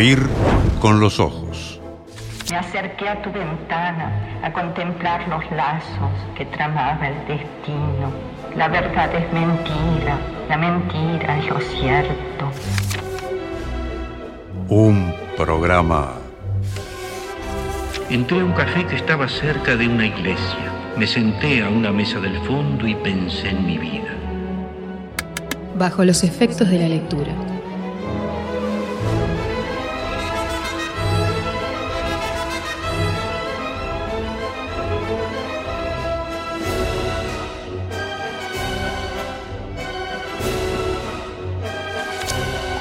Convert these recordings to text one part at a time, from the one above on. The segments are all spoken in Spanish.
Oír con los ojos. Me acerqué a tu ventana a contemplar los lazos que tramaba el destino. La verdad es mentira, la mentira es lo cierto. Un programa. Entré a un café que estaba cerca de una iglesia. Me senté a una mesa del fondo y pensé en mi vida. Bajo los efectos de la lectura.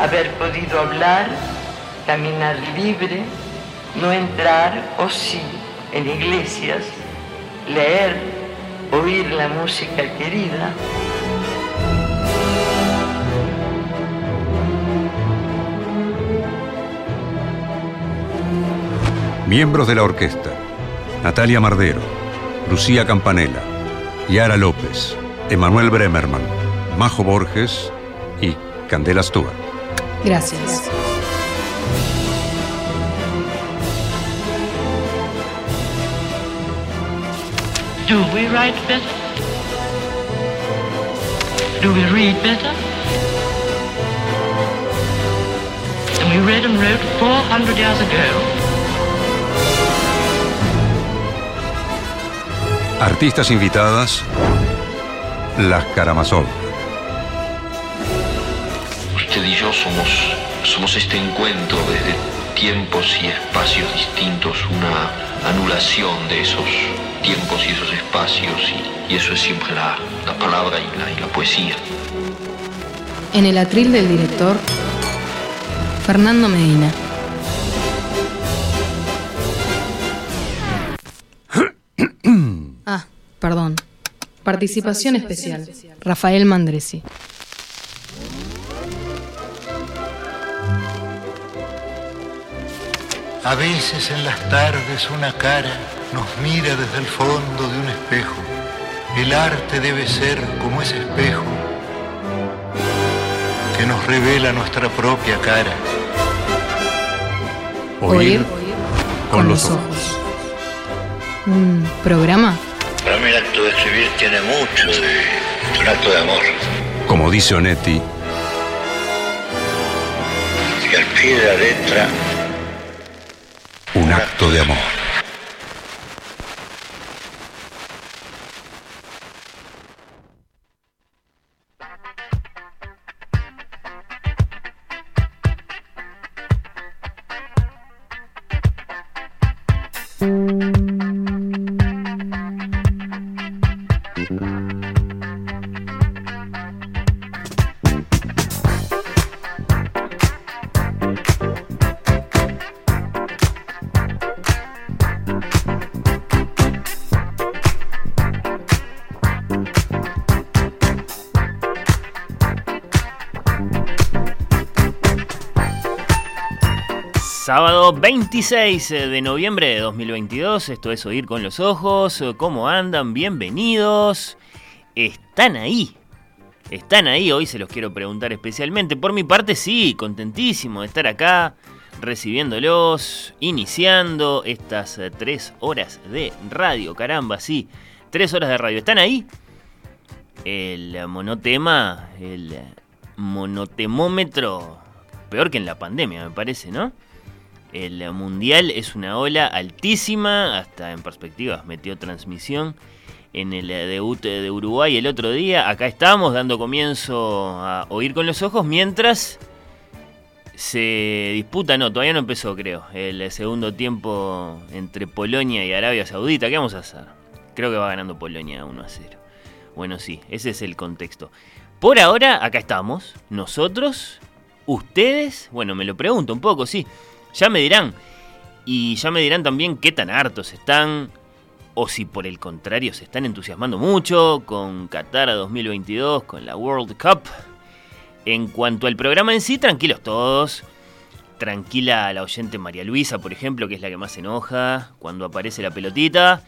Haber podido hablar, caminar libre, no entrar o sí en iglesias, leer, oír la música querida. Miembros de la orquesta. Natalia Mardero, Lucía Campanella, Yara López, Emanuel Bremerman, Majo Borges y Candela Stewart. Gracias. Do we write better? Do we read better? And we read and wrote 400 years ago. Artistas invitadas. Las Karamazov. Somos, somos este encuentro desde tiempos y espacios distintos, una anulación de esos tiempos y esos espacios, y, y eso es siempre la, la palabra y la, y la poesía. En el atril del director, Fernando Medina. Ah, perdón. Participación especial. Rafael Mandresi. A veces en las tardes una cara nos mira desde el fondo de un espejo. El arte debe ser como ese espejo que nos revela nuestra propia cara. Oír con los ojos. Un programa Para mí el acto de escribir tiene mucho de... Un acto de amor. Como dice Onetti, Que al pie de la letra un acto de amor. 26 de noviembre de 2022, esto es Oír con los Ojos, ¿cómo andan? Bienvenidos. Están ahí, están ahí, hoy se los quiero preguntar especialmente. Por mi parte sí, contentísimo de estar acá, recibiéndolos, iniciando estas eh, tres horas de radio, caramba, sí, tres horas de radio. ¿Están ahí? El monotema, el monotemómetro, peor que en la pandemia me parece, ¿no? El mundial es una ola altísima, hasta en perspectivas metió transmisión en el debut de Uruguay el otro día. Acá estamos dando comienzo a oír con los ojos mientras se disputa, no, todavía no empezó creo, el segundo tiempo entre Polonia y Arabia Saudita. ¿Qué vamos a hacer? Creo que va ganando Polonia 1 a 0. Bueno, sí, ese es el contexto. Por ahora, acá estamos, nosotros, ustedes, bueno, me lo pregunto un poco, sí. Ya me dirán. Y ya me dirán también qué tan hartos están. O si por el contrario se están entusiasmando mucho con Qatar 2022, con la World Cup. En cuanto al programa en sí, tranquilos todos. Tranquila la oyente María Luisa, por ejemplo, que es la que más se enoja cuando aparece la pelotita.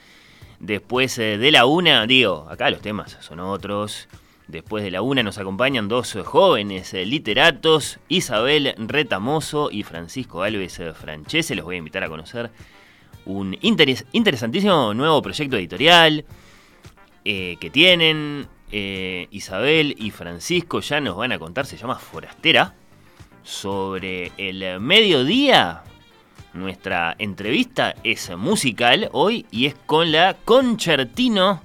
Después eh, de la una, digo, acá los temas son otros. Después de la una nos acompañan dos jóvenes eh, literatos, Isabel Retamoso y Francisco Alves eh, Franchese. Los voy a invitar a conocer un interesantísimo nuevo proyecto editorial eh, que tienen. Isabel y Francisco ya nos van a contar, se llama Forastera, sobre el mediodía. Nuestra entrevista es musical hoy y es con la Concertino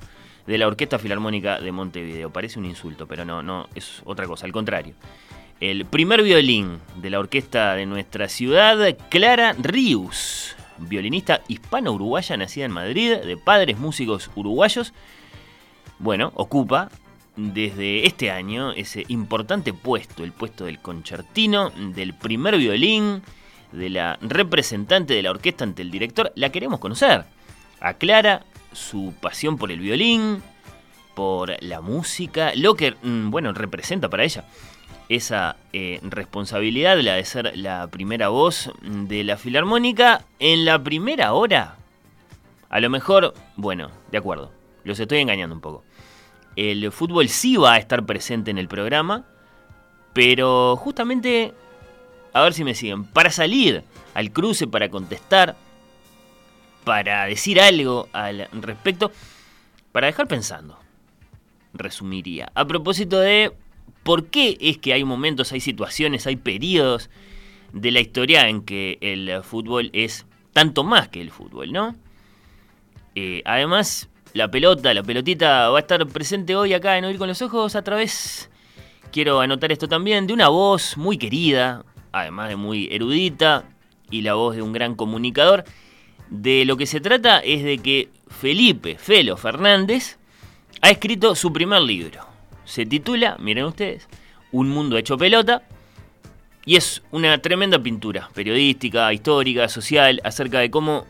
de la Orquesta Filarmónica de Montevideo. Parece un insulto, pero no, no, es otra cosa, al contrario. El primer violín de la orquesta de nuestra ciudad, Clara Rius, violinista hispano-uruguaya nacida en Madrid, de padres músicos uruguayos. Bueno, ocupa desde este año ese importante puesto, el puesto del concertino, del primer violín, de la representante de la orquesta ante el director. La queremos conocer. A Clara su pasión por el violín, por la música, lo que, mm, bueno, representa para ella esa eh, responsabilidad, la de ser la primera voz de la filarmónica en la primera hora. A lo mejor, bueno, de acuerdo, los estoy engañando un poco. El fútbol sí va a estar presente en el programa, pero justamente, a ver si me siguen, para salir al cruce, para contestar, para decir algo al respecto, para dejar pensando, resumiría. A propósito de por qué es que hay momentos, hay situaciones, hay periodos de la historia en que el fútbol es tanto más que el fútbol, ¿no? Eh, además, la pelota, la pelotita va a estar presente hoy acá en Oír con los Ojos a través, quiero anotar esto también, de una voz muy querida, además de muy erudita, y la voz de un gran comunicador de lo que se trata es de que Felipe Felo Fernández ha escrito su primer libro. Se titula, miren ustedes, Un mundo hecho pelota. Y es una tremenda pintura periodística, histórica, social, acerca de cómo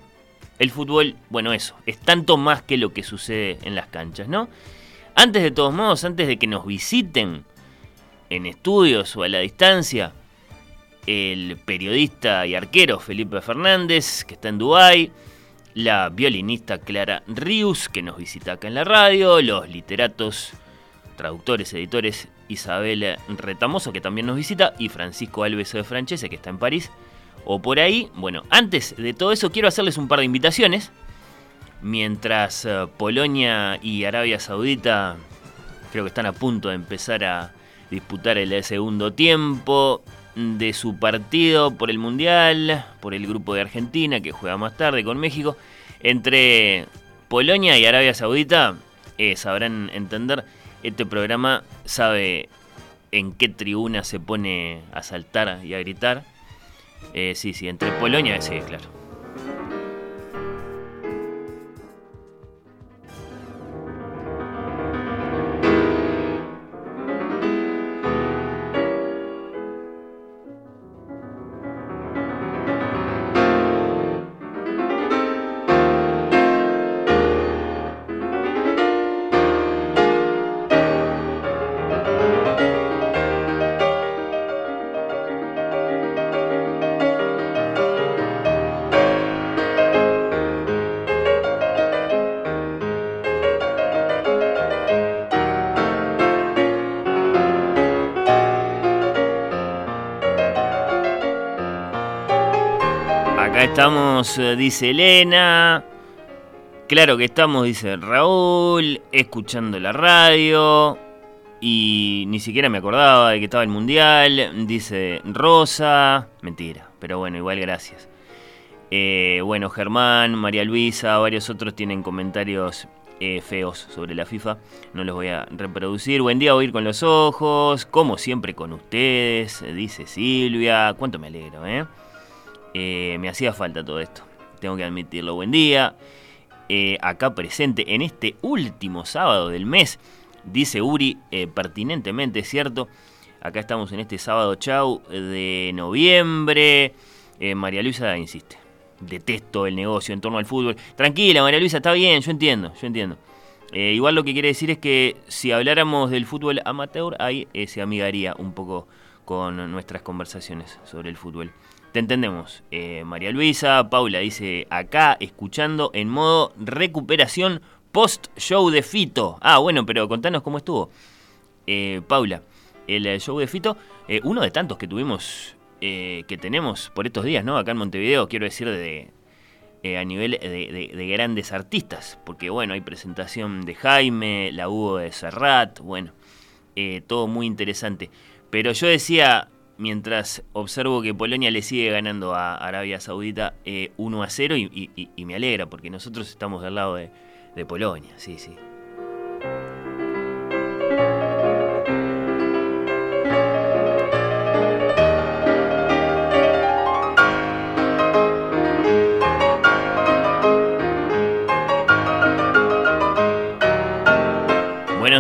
el fútbol, bueno, eso, es tanto más que lo que sucede en las canchas, ¿no? Antes de todos modos, antes de que nos visiten en estudios o a la distancia, el periodista y arquero Felipe Fernández, que está en Dubái, la violinista Clara Rius, que nos visita acá en la radio, los literatos, traductores, editores Isabel Retamoso, que también nos visita, y Francisco Alves de Franchese, que está en París, o por ahí. Bueno, antes de todo eso quiero hacerles un par de invitaciones. Mientras eh, Polonia y Arabia Saudita creo que están a punto de empezar a disputar el segundo tiempo de su partido por el Mundial, por el grupo de Argentina que juega más tarde con México, entre Polonia y Arabia Saudita, eh, sabrán entender, este programa sabe en qué tribuna se pone a saltar y a gritar. Eh, sí, sí, entre Polonia, sí, claro. Eh, dice Elena. Claro que estamos, dice Raúl, escuchando la radio. Y ni siquiera me acordaba de que estaba el mundial. Dice Rosa. Mentira, pero bueno, igual gracias. Eh, bueno, Germán, María Luisa, varios otros tienen comentarios eh, feos sobre la FIFA. No los voy a reproducir. Buen día, oír con los ojos. Como siempre con ustedes, dice Silvia. Cuánto me alegro, ¿eh? Eh, me hacía falta todo esto, tengo que admitirlo. Buen día. Eh, acá presente en este último sábado del mes, dice Uri, eh, pertinentemente, ¿cierto? Acá estamos en este sábado chau de noviembre. María Luisa insiste. Detesto el negocio en torno al fútbol. Tranquila, María Luisa, está bien, yo entiendo, yo entiendo. igual lo que quiere decir es que si habláramos del fútbol amateur, ahí se amigaría un poco con nuestras conversaciones sobre el fútbol. Te entendemos. Eh, María Luisa, Paula dice acá, escuchando en modo recuperación post-show de Fito. Ah, bueno, pero contanos cómo estuvo. eh, Paula, el show de Fito, uno de tantos que tuvimos, que tenemos por estos días, ¿no? Acá en Montevideo, quiero decir, de, a nivel de, grandes artistas, porque bueno, hay presentación de Jaime, la hubo de Serrat, bueno, todo muy interesante. Pero yo decía, mientras observo que Polonia le sigue ganando a Arabia Saudita 1 a 0 y, me alegra porque nosotros estamos del lado de, de Polonia, sí, sí.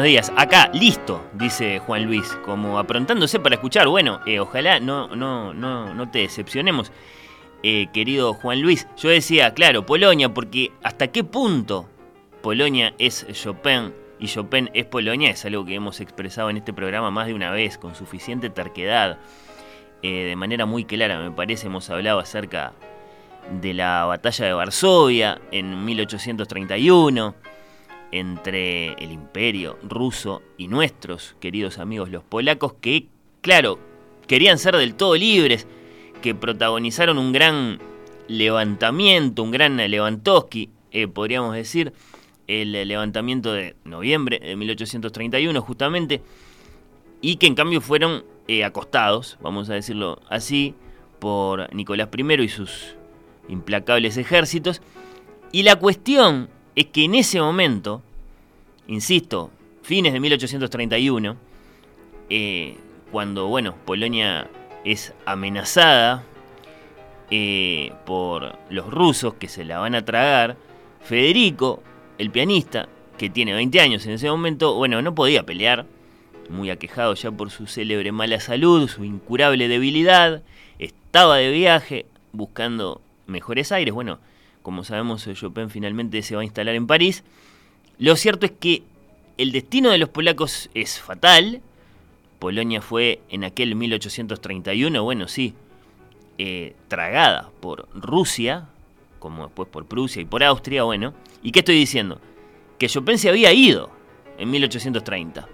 Días. Acá, listo, dice Juan Luis, como aprontándose para escuchar. Bueno, eh, ojalá no, no, no, no te decepcionemos, eh, querido Juan Luis. Yo decía, claro, Polonia, porque hasta qué punto Polonia es Chopin y Chopin es Polonia es algo que hemos expresado en este programa más de una vez, con suficiente terquedad, eh, de manera muy clara, me parece, hemos hablado acerca de la batalla de Varsovia en 1831 entre el imperio ruso y nuestros queridos amigos los polacos que, claro, querían ser del todo libres, que protagonizaron un gran levantamiento, un gran Lewandowski, eh, podríamos decir, el levantamiento de noviembre de 1831 justamente, y que en cambio fueron eh, acostados, vamos a decirlo así, por Nicolás I y sus implacables ejércitos. Y la cuestión es que en ese momento, insisto, fines de 1831, eh, cuando, bueno, Polonia es amenazada eh, por los rusos que se la van a tragar, Federico, el pianista, que tiene 20 años en ese momento, bueno, no podía pelear, muy aquejado ya por su célebre mala salud, su incurable debilidad, estaba de viaje buscando mejores aires, bueno, como sabemos, Chopin finalmente se va a instalar en París. Lo cierto es que el destino de los polacos es fatal. Polonia fue en aquel 1831, bueno, sí, eh, tragada por Rusia, como después por Prusia y por Austria, bueno. ¿Y qué estoy diciendo? Que Chopin se había ido en 1830.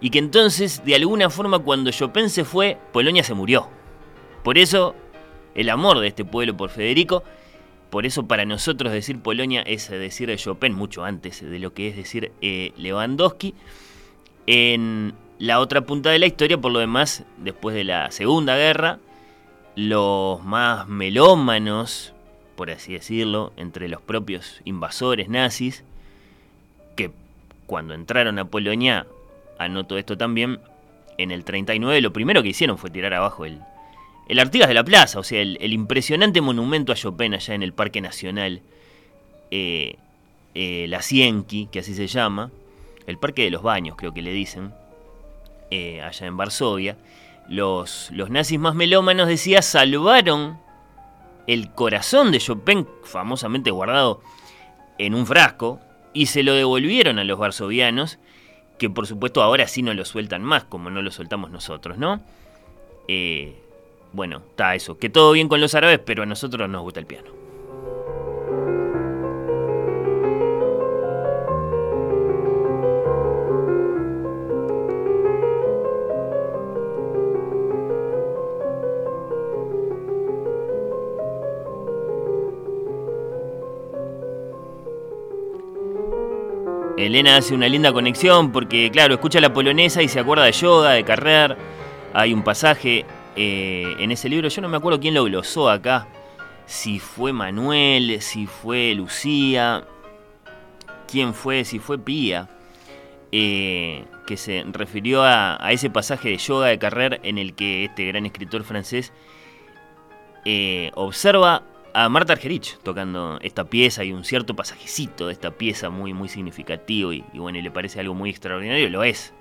Y que entonces, de alguna forma, cuando Chopin se fue, Polonia se murió. Por eso, el amor de este pueblo por Federico por eso para nosotros decir Polonia es decir Chopin mucho antes de lo que es decir eh, Lewandowski. En la otra punta de la historia, por lo demás, después de la Segunda Guerra, los más melómanos, por así decirlo, entre los propios invasores nazis, que cuando entraron a Polonia, anoto esto también, en el 39 lo primero que hicieron fue tirar abajo el, el Artigas de la Plaza, o sea, el, impresionante monumento a Chopin allá en el Parque Nacional, eh, eh, la Cienki, que así se llama, el Parque de los Baños, creo que le dicen, eh, allá en Varsovia, los, los nazis más melómanos, decía, salvaron el corazón de Chopin, famosamente guardado en un frasco, y se lo devolvieron a los varsovianos, que por supuesto ahora sí no lo sueltan más, como no lo soltamos nosotros, ¿no? Eh, bueno, está eso. Que todo bien con los árabes, pero a nosotros nos gusta el piano. Elena hace una linda conexión porque, claro, escucha la polonesa y se acuerda de yoga, de Carrer. Hay un pasaje eh, en ese libro. Yo no me acuerdo quién lo glosó acá. Si fue Manuel, si fue Lucía, quién fue, si fue Pía. Eh, que se refirió a, ese pasaje de yoga de Carrer en el que este gran escritor francés eh, observa a Marta Argerich tocando esta pieza y un cierto pasajecito de esta pieza muy, muy significativo y, y bueno, y le parece algo muy extraordinario, lo es.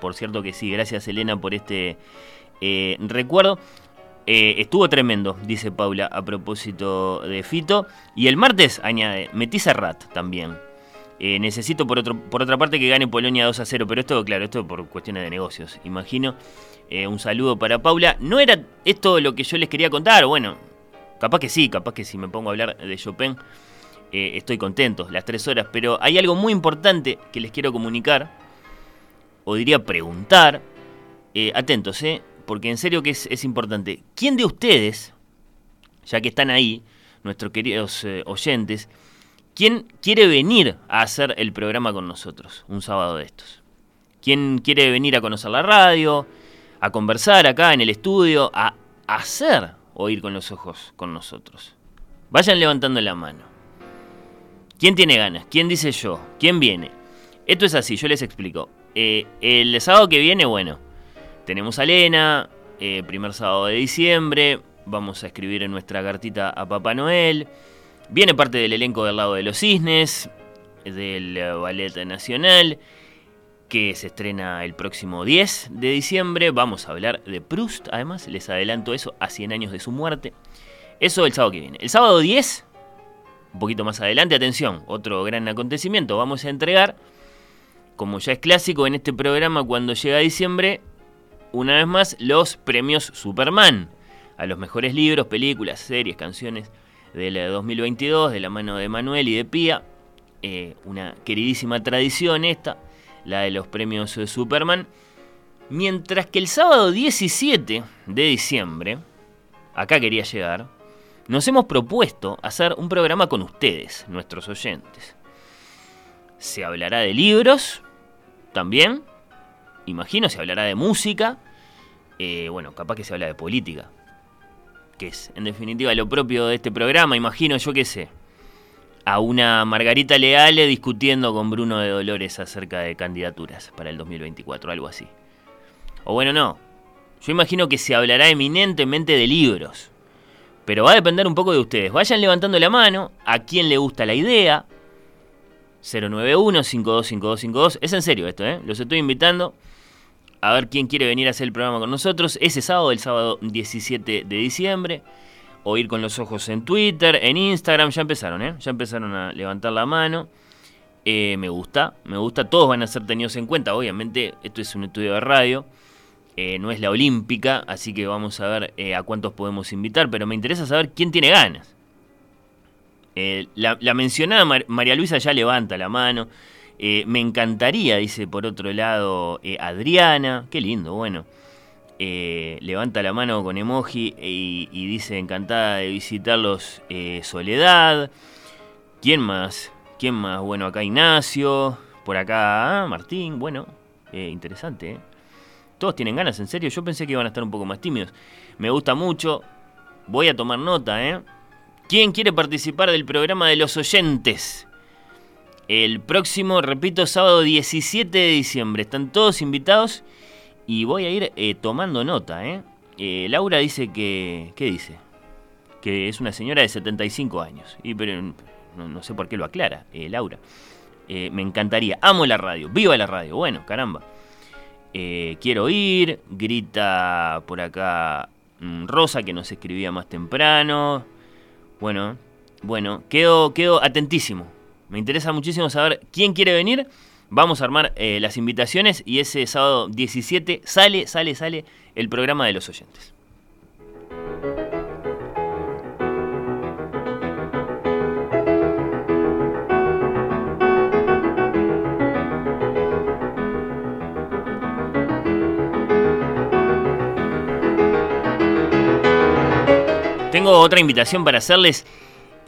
Por cierto que sí, gracias Elena por este eh, recuerdo. Eh, estuvo tremendo, dice Paula, a propósito de Fito. Y el martes, añade, metí Serrat también. Eh, necesito por, otro, por otra parte que gane Polonia 2 a 0, pero esto, claro, esto por cuestiones de negocios, imagino. un saludo para Paula. No era esto lo que yo les quería contar, bueno, capaz que sí, capaz que si me pongo a hablar de Chopin, estoy contento, las tres horas, pero hay algo muy importante que les quiero comunicar o diría preguntar, atentos, ¿eh? Porque en serio que es, importante. ¿Quién de ustedes, ya que están ahí, nuestros queridos eh, oyentes, quién quiere venir a hacer el programa con nosotros un sábado de estos? ¿Quién quiere venir a conocer la radio, a conversar acá en el estudio, a hacer oír con los ojos con nosotros? Vayan levantando la mano. ¿Quién tiene ganas? ¿Quién dice yo? ¿Quién viene? Esto es así, yo les explico. Eh, el sábado que viene, bueno, tenemos a Elena, eh, primer sábado de diciembre, vamos a escribir en nuestra cartita a Papá Noel. Viene parte del elenco del lado de los cisnes, del eh, Ballet Nacional, que se estrena el próximo 10 de diciembre. Vamos a hablar de Proust, además, les adelanto eso, a 100 años de su muerte. Eso el sábado que viene. El sábado 10, un poquito más adelante, atención, otro gran acontecimiento, vamos a entregar como ya es clásico en este programa cuando llega diciembre, una vez más los premios Superman a los mejores libros, películas, series, canciones del 2022 de la mano de Manuel y de Pía. Eh, una queridísima tradición esta, la de los premios Superman. Mientras que el sábado 17 de diciembre, acá quería llegar, nos hemos propuesto hacer un programa con ustedes, nuestros oyentes. Se hablará de libros, también. Imagino se hablará de música. Eh, bueno, capaz que se habla de política. Que es, en definitiva, lo propio de este programa. Imagino, yo qué sé. A una Margarita Leale discutiendo con Bruno de Dolores acerca de candidaturas para el 2024, algo así. O bueno, no. Yo imagino que se hablará eminentemente de libros. Pero va a depender un poco de ustedes. Vayan levantando la mano a quién le gusta la idea, 091-525252. Es en serio esto, ¿eh? Los estoy invitando a ver quién quiere venir a hacer el programa con nosotros. Ese sábado, el sábado 17 de diciembre. O ir con los ojos en Twitter, en Instagram. Ya empezaron, ¿eh? Ya empezaron a levantar la mano. Eh, me gusta, me gusta. Todos van a ser tenidos en cuenta. Obviamente, esto es un estudio de radio. Eh, no es la olímpica, así que vamos a ver eh, a cuántos podemos invitar. Pero me interesa saber quién tiene ganas. Eh, la, mencionada María Luisa ya levanta la mano. Eh, me encantaría, dice por otro lado eh, Adriana. Qué lindo, bueno. levanta la mano con emoji y, dice encantada de visitarlos Soledad. ¿Quién más? ¿Quién más? Bueno, acá Ignacio. Por acá ah, Martín. Bueno, interesante. Todos tienen ganas, en serio. Yo pensé que iban a estar un poco más tímidos. Me gusta mucho. Voy a tomar nota, ¿eh? ¿Quién quiere participar del programa de los oyentes? El próximo, repito, sábado 17 de diciembre. Están todos invitados y voy a ir eh, tomando nota. ¿eh? ¿eh? Laura dice que... ¿Qué dice? Que es una señora de 75 años. Y, pero no, sé por qué lo aclara, eh, Laura. me encantaría. Amo la radio. Viva la radio. Bueno, caramba. quiero ir. Grita por acá mm, Rosa que nos escribía más temprano. Bueno, bueno, quedo, quedo atentísimo. Me interesa muchísimo saber quién quiere venir. Vamos a armar eh, las invitaciones y ese sábado 17 sale, sale, sale el programa de los oyentes. Tengo otra invitación para hacerles.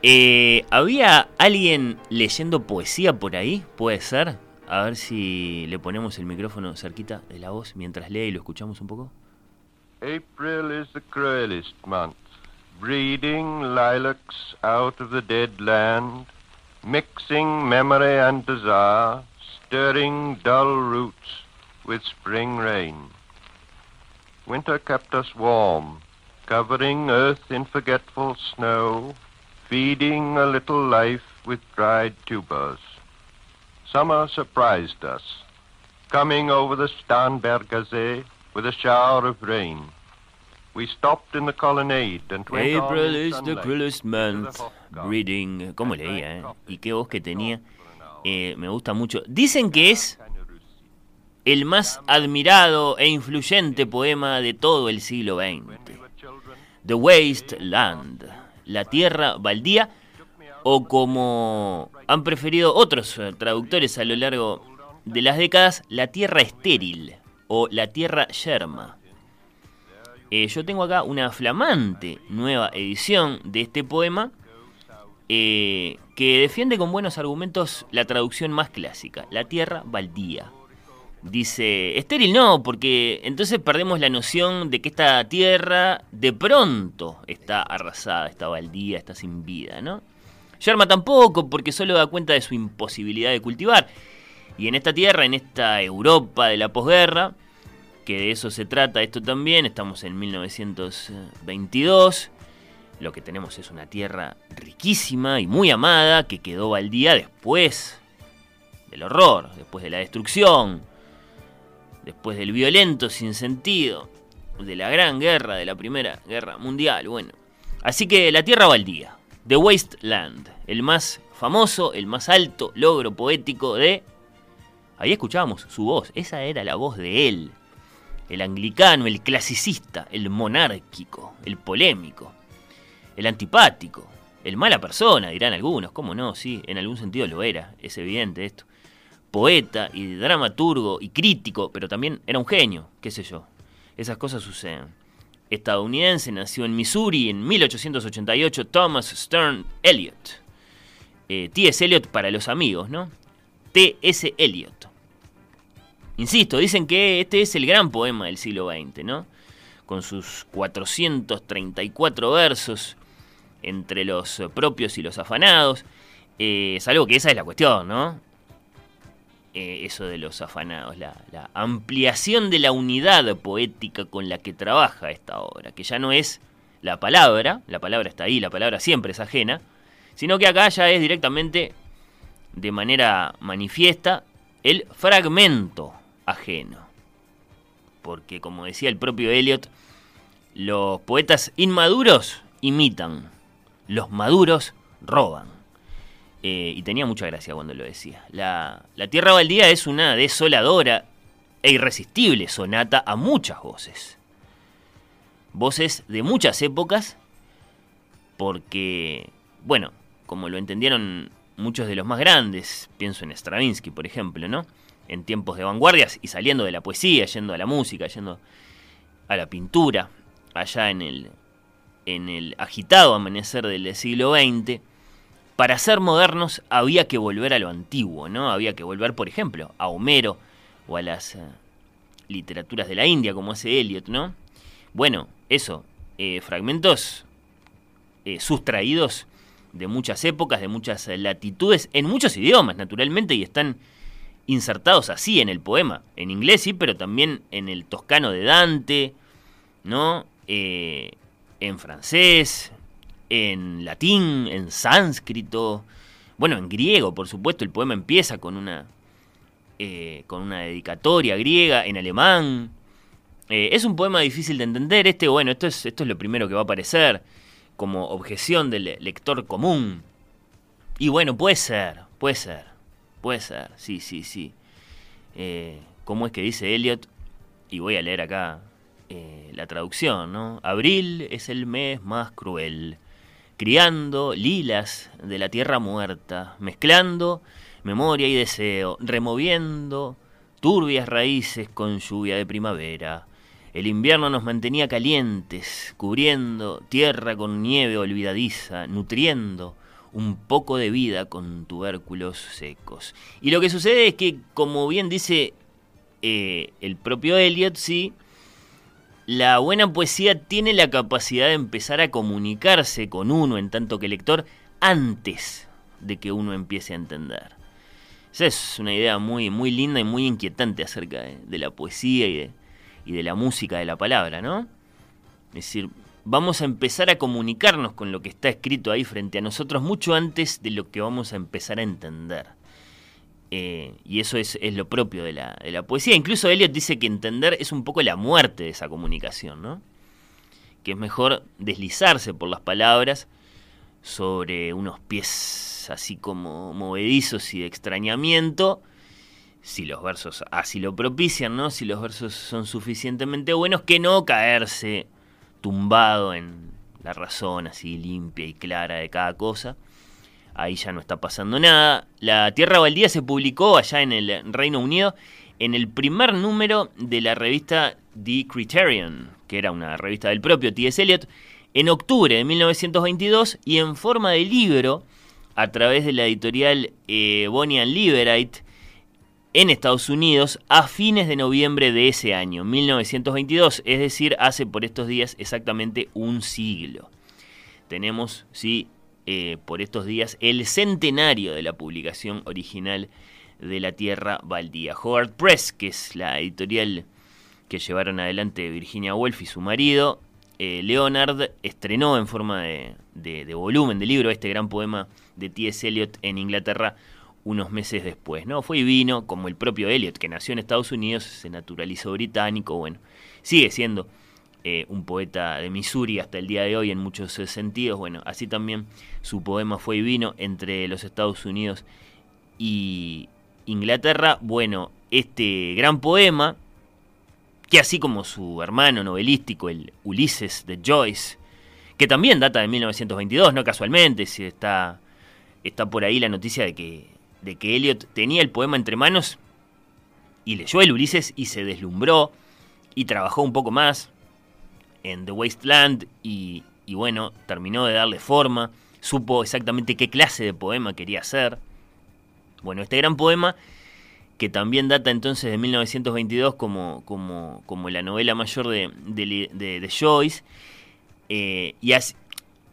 Eh, ¿Había alguien leyendo poesía por ahí? ¿Puede ser? A ver si le ponemos el micrófono cerquita de la voz mientras lee y lo escuchamos un poco. April is the cruelest month, breeding lilacs out of the dead land, mixing memory and desire, stirring dull roots with spring rain. Winter kept us warm, covering earth in forgetful snow, feeding a little life with dried tubers. Summer surprised us, coming over the Starnbergersee with a shower of rain. We stopped in the colonnade and went April is the cruelest month. Reading, ¿cómo leía? Eh? Y qué voz que tenía. Eh, me gusta mucho. Dicen que es el más admirado e influyente poema de todo el siglo XX. The Wasteland, la tierra baldía, o como han preferido otros eh, traductores a lo largo de las décadas La Tierra Estéril o La Tierra Yerma. Eh, yo tengo acá una flamante nueva edición de este poema eh, que defiende con buenos argumentos la traducción más clásica, La Tierra Baldía. Dice, estéril no, porque entonces perdemos la noción de que esta tierra de pronto está arrasada, está baldía, está sin vida, ¿no? Yerma tampoco, porque solo da cuenta de su imposibilidad de cultivar. Y en esta tierra, en esta Europa de la posguerra, que de eso se trata esto también, estamos en 1922, lo que tenemos es una tierra riquísima y muy amada que quedó baldía después del horror, después de la destrucción, después del violento sinsentido, de la gran guerra, de la primera guerra mundial, bueno. Así que la tierra baldía, The Wasteland, el más famoso, el más alto logro poético de... Ahí escuchábamos su voz, esa era la voz de él, el anglicano, el clasicista, el monárquico, el polémico, el antipático, el mala persona, dirán algunos, ¿cómo no? Sí, en algún sentido lo era, es evidente esto poeta y dramaturgo y crítico, pero también era un genio, qué sé yo. Esas cosas suceden. Estadounidense, nació en Missouri en 1888, Thomas Stern Eliot. Eh, T.S. Eliot para los amigos, ¿no? T.S. Eliot. Insisto, dicen que este es el gran poema del siglo XX, ¿no? Con sus 434 versos entre los propios y los afanados. Eh, salvo que esa es la cuestión, ¿no? Eh, eso de los afanados, la, ampliación de la unidad poética con la que trabaja esta obra, que ya no es la palabra, la palabra está ahí, la palabra siempre es ajena, sino que acá ya es directamente, de manera manifiesta, el fragmento ajeno. Porque como decía el propio Eliot, los poetas inmaduros imitan, los maduros roban. Eh, y tenía mucha gracia cuando lo decía. La, la Tierra Baldía es una desoladora e irresistible sonata a muchas voces. Voces de muchas épocas, porque, bueno, como lo entendieron muchos de los más grandes, pienso en Stravinsky, por ejemplo, ¿no? En tiempos de vanguardias y saliendo de la poesía, yendo a la música, yendo a la pintura, allá en el, en el agitado amanecer del siglo XX para ser modernos había que volver a lo antiguo, ¿no? Había que volver, por ejemplo, a Homero o a las eh, literaturas de la India, como hace Eliot, ¿no? Bueno, eso, eh, fragmentos eh, sustraídos de muchas épocas, de muchas latitudes, en muchos idiomas, naturalmente, y están insertados así en el poema. En inglés sí, pero también en el toscano de Dante, ¿no? en francés, en latín, en sánscrito, bueno, en griego, por supuesto, el poema empieza con una, eh, con una dedicatoria griega, en alemán. Eh, es un poema difícil de entender, este, bueno, esto es, esto es lo primero que va a aparecer como objeción del lector común. Y bueno, puede ser, puede ser, puede ser, sí, sí, sí. Eh, ¿Cómo es que dice Eliot? Y voy a leer acá la traducción, ¿no? Abril es el mes más cruel criando lilas de la tierra muerta, mezclando memoria y deseo, removiendo turbias raíces con lluvia de primavera. El invierno nos mantenía calientes, cubriendo tierra con nieve olvidadiza, nutriendo un poco de vida con tubérculos secos. Y lo que sucede es que, como bien dice eh, el propio Eliot, sí, la buena poesía tiene la capacidad de empezar a comunicarse con uno en tanto que lector antes de que uno empiece a entender. Esa es una idea muy, muy linda y muy inquietante acerca de, la poesía y de, y de la música de la palabra, ¿no? Es decir, vamos a empezar a comunicarnos con lo que está escrito ahí frente a nosotros mucho antes de lo que vamos a empezar a entender. Eh, y eso es, lo propio de la, de la, poesía. Incluso Eliot dice que entender es un poco la muerte de esa comunicación, ¿no? Que es mejor deslizarse por las palabras sobre unos pies así como movedizos y de extrañamiento, si los versos así lo propician, ¿no? Si los versos son suficientemente buenos, que no caerse tumbado en la razón así limpia y clara de cada cosa ahí ya no está pasando nada. La Tierra Baldía se publicó allá en el Reino Unido en el primer número de la revista The Criterion, que era una revista del propio T.S. Eliot, en octubre de 1922 y en forma de libro a través de la editorial eh, Bonnie and Liberate en Estados Unidos a fines de noviembre de ese año, 1922, es decir, hace por estos días exactamente un siglo. Tenemos, sí, eh, por estos días el centenario de la publicación original de La Tierra Baldía. Howard Press, que es la editorial que llevaron adelante Virginia Woolf y su marido, eh, Leonard estrenó en forma de, de, volumen, de libro, este gran poema de T.S. Eliot en Inglaterra unos meses después. ¿no? Fue y vino, como el propio Eliot, que nació en Estados Unidos, se naturalizó británico, bueno, sigue siendo eh, un poeta de Missouri hasta el día de hoy en muchos eh, sentidos. Bueno, así también su poema fue y vino entre los Estados Unidos y Inglaterra. Bueno, este gran poema, que así como su hermano novelístico, el Ulises de Joyce, que también data de 1922, no casualmente, si está, está por ahí la noticia de que, de que Eliot tenía el poema entre manos y leyó el Ulises y se deslumbró y trabajó un poco más en The Wasteland y, bueno, terminó de darle forma, supo exactamente qué clase de poema quería hacer. Bueno, este gran poema, que también data entonces de 1922 como, como, como la novela mayor de, de, Joyce, eh, y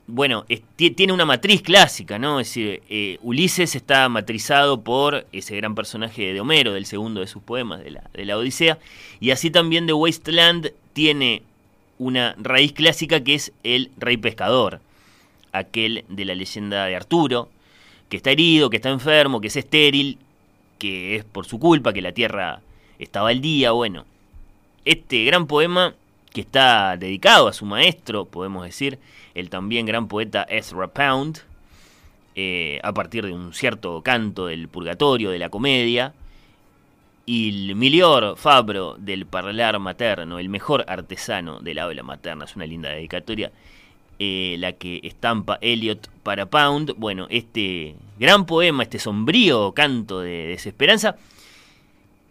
bueno, tiene una matriz clásica, ¿no? Es decir, eh, Ulises está matrizado por ese gran personaje de Homero, del segundo de sus poemas, de la, de la Odisea, y así también The Wasteland tiene una raíz clásica que es el rey pescador, aquel de la leyenda de Arturo, que está herido, que está enfermo, que es estéril, que es por su culpa, que la tierra estaba al día, bueno. Este gran poema que está dedicado a su maestro, podemos decir, el también gran poeta Ezra Pound, eh, a partir de un cierto canto del purgatorio, de la comedia, y el Milior Fabro del parlar materno, el mejor artesano del habla materna, es una linda dedicatoria, eh, la que estampa Eliot para Pound. Bueno, este gran poema, este sombrío canto de desesperanza,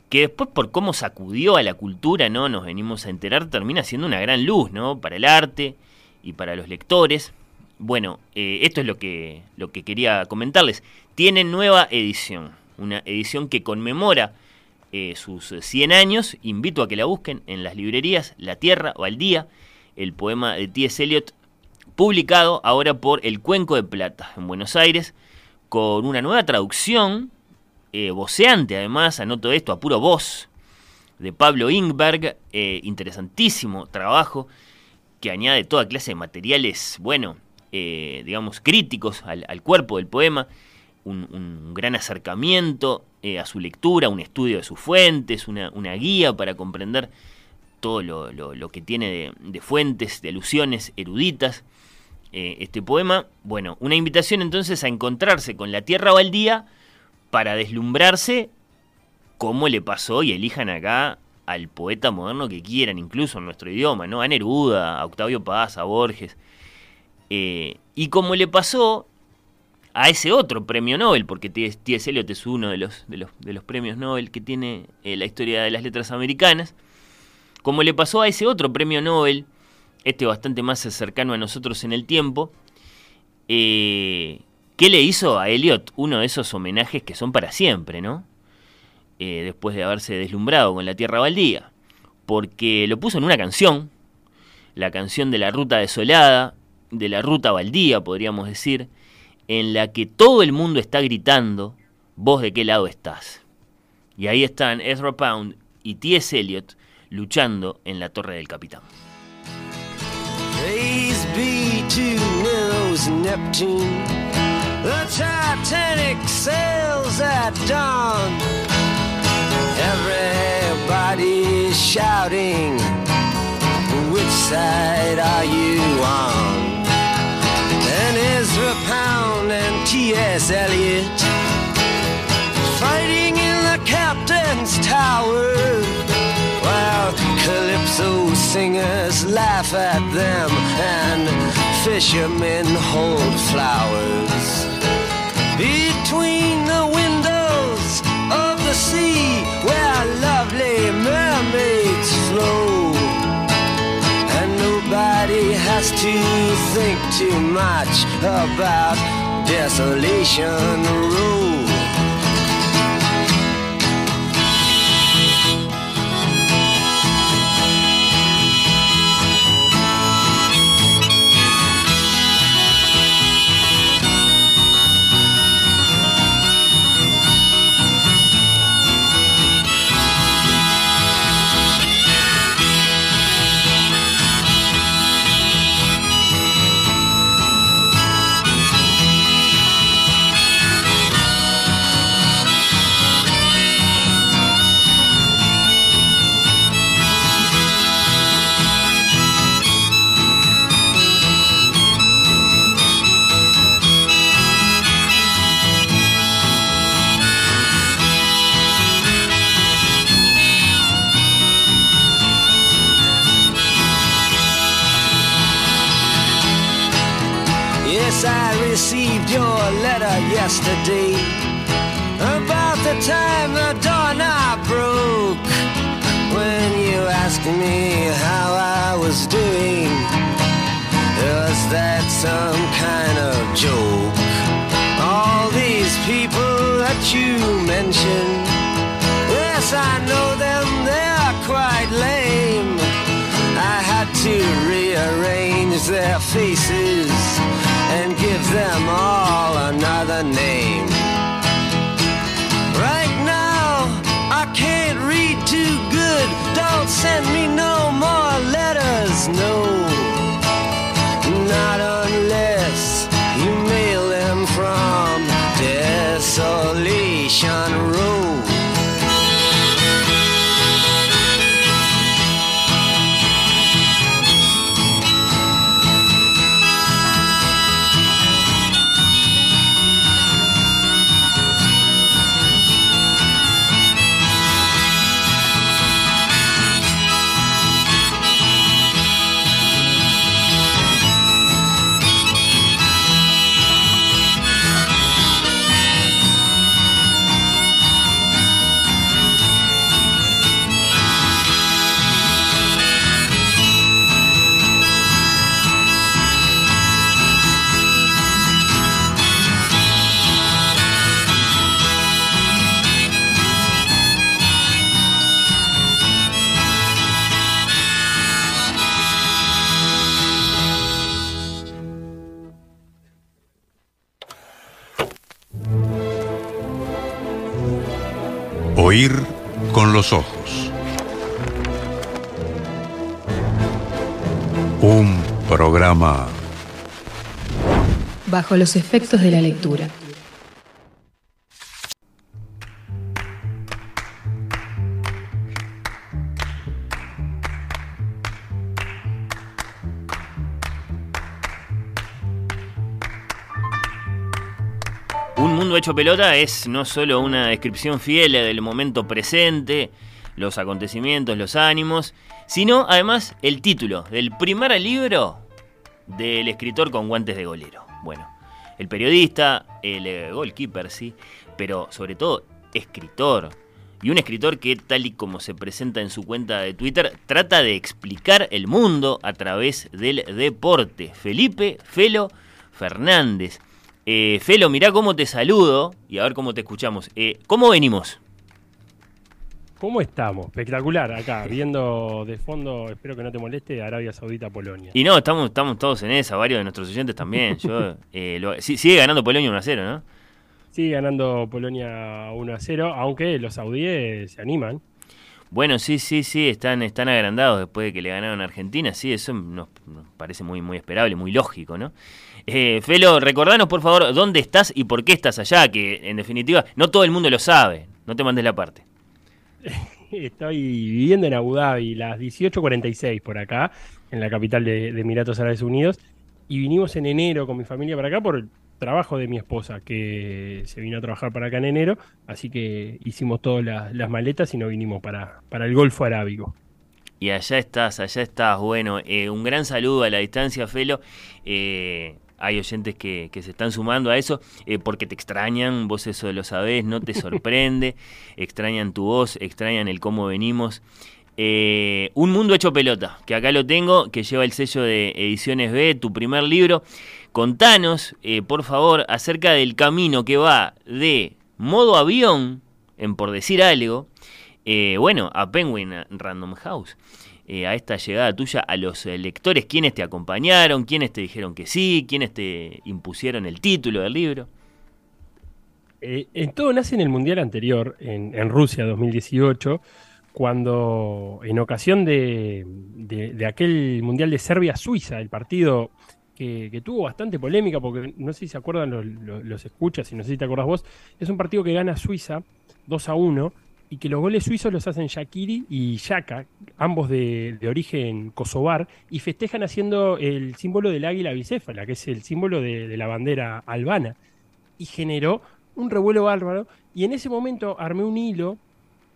que después por cómo sacudió a la cultura, ¿no? Nos venimos a enterar, termina siendo una gran luz, ¿no? Para el arte y para los lectores. Bueno, eh, esto es lo que, lo que quería comentarles. Tiene nueva edición, una edición que conmemora eh, sus 100 años. Invito a que la busquen en las librerías La Tierra o Al Día, el poema de T.S. Eliot, publicado ahora por El Cuenco de Plata en Buenos Aires, con una nueva traducción, eh, voceante además, anoto esto a puro voz, de Pablo Ingberg, eh, interesantísimo trabajo que añade toda clase de materiales, bueno, digamos, críticos al, cuerpo del poema, un gran acercamiento eh, a su lectura, un estudio de sus fuentes, una, guía para comprender todo lo, que tiene de, fuentes, de alusiones eruditas. Eh, este poema, bueno, una invitación entonces a encontrarse con la tierra baldía para deslumbrarse como le pasó y elijan acá al poeta moderno que quieran, incluso en nuestro idioma, ¿no? A Neruda, a Octavio Paz, a Borges. Eh, y como le pasó a ese otro premio Nobel, porque T.S. Eliot es uno de los, de los, de los premios Nobel que tiene eh, la historia de las letras americanas, como le pasó a ese otro premio Nobel, este bastante más cercano a nosotros en el tiempo, eh, ¿qué le hizo a Eliot? Uno de esos homenajes que son para siempre, ¿no? Eh, después de haberse deslumbrado con la Tierra Baldía, porque lo puso en una canción, la canción de la Ruta Desolada, de la Ruta Baldía, podríamos decir, en la que todo el mundo está gritando, vos de qué lado estás. Y ahí están Ezra Pound y T.S. Eliot luchando en la Torre del Capitán. The Titanic sails at dawn. Everybody's shouting. Which side are you on? Pound and T.S. Eliot fighting in the captain's tower while calypso singers laugh at them and fishermen hold flowers. between the windows of the sea where lovely mermaids flow. To think too much about Desolation Road. Received your letter yesterday about the time the doorknob broke. When you asked me how I was doing, was that some kind of joke? All these people that you mentioned, yes, I know them, they're quite lame. I had to rearrange their faces and give them all another name. Right now, I can't read too good. Don't send me no more letters, no. Not unless you mail them from Desolation Road. Con los ojos. Un programa Bajo los efectos de la lectura. Pelota es no solo una descripción fiel del momento presente, los acontecimientos, los ánimos, sino además el título del primer libro del escritor con guantes de golero. Bueno, el periodista, el eh, goalkeeper, sí, pero sobre todo escritor. Y un escritor que, tal y como se presenta en su cuenta de Twitter, trata de explicar el mundo a través del deporte. Felipe Felo Fernández. Eh, Felo, mirá cómo te saludo y a ver cómo te escuchamos. Eh, ¿Cómo venimos? ¿Cómo estamos? Espectacular acá, viendo de fondo, espero que no te moleste, Arabia Saudita, Polonia. Y no, estamos, estamos todos en esa, varios de nuestros oyentes también. Yo, eh, lo- sigue ganando Polonia 1 a 0, ¿no? Sigue ganando Polonia 1 a 0, aunque los saudíes se animan. Bueno, sí, sí, sí, están, están agrandados después de que le ganaron a Argentina. Sí, eso nos, parece muy, muy esperable, muy lógico, ¿no? Eh, Felo, recordanos por favor dónde estás y por qué estás allá, que en definitiva no todo el mundo lo sabe. No te mandes la parte. Estoy viviendo en Abu Dhabi, las 18.46 por acá, en la capital de, de Emiratos Árabes Unidos. Y vinimos en enero con mi familia para acá por trabajo de mi esposa, que se vino a trabajar para acá en enero. Así que hicimos todas las, las maletas y nos vinimos para, para el Golfo Arábigo. Y allá estás, allá estás. Bueno, eh, un gran saludo a la distancia, Felo. Eh, hay oyentes que, se están sumando a eso eh, porque te extrañan, vos eso lo sabés, no te sorprende, extrañan tu voz, extrañan el cómo venimos. Eh, un mundo hecho pelota, que acá lo tengo, que lleva el sello de Ediciones B, tu primer libro. Contanos, eh, por favor, acerca del camino que va de modo avión, en por decir algo, bueno, a Penguin Random House. Eh, a esta llegada tuya a los eh, lectores? ¿Quiénes te acompañaron? ¿Quiénes te dijeron que sí? ¿Quiénes te impusieron el título del libro? Eh, en todo nace en el Mundial anterior, en, Rusia 2018, cuando en ocasión de, aquel Mundial de Serbia-Suiza, el partido que, tuvo bastante polémica, porque no sé si se acuerdan los, escuchas y no sé si te acuerdas vos, es un partido que gana Suiza 2 a 1 y que los goles suizos los hacen Shakiri y Yaka, ambos de, origen kosovar, y festejan haciendo el símbolo del águila bicéfala, que es el símbolo de, la bandera albana. Y generó un revuelo bárbaro, y en ese momento armé un hilo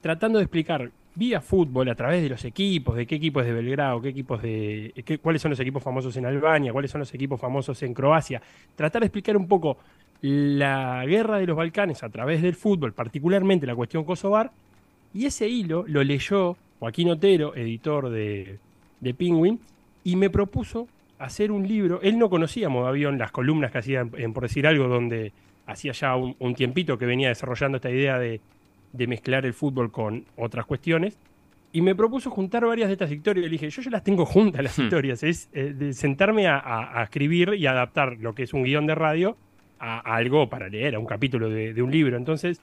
tratando de explicar vía fútbol a través de los equipos, de qué equipos de Belgrado, qué equipos de qué, cuáles son los equipos famosos en Albania, cuáles son los equipos famosos en Croacia, tratar de explicar un poco la guerra de los Balcanes a través del fútbol, particularmente la cuestión kosovar, y ese hilo lo leyó Joaquín Otero, editor de, de Penguin, y me propuso hacer un libro. Él no conocía Modavión, las columnas que hacía, en, por decir algo, donde hacía ya un, tiempito que venía desarrollando esta idea de, mezclar el fútbol con otras cuestiones. Y me propuso juntar varias de estas historias. Y le dije, yo ya las tengo juntas las hmm. historias. Es eh, de sentarme a, escribir y adaptar lo que es un guion de radio a, algo para leer, a un capítulo de, un libro. Entonces,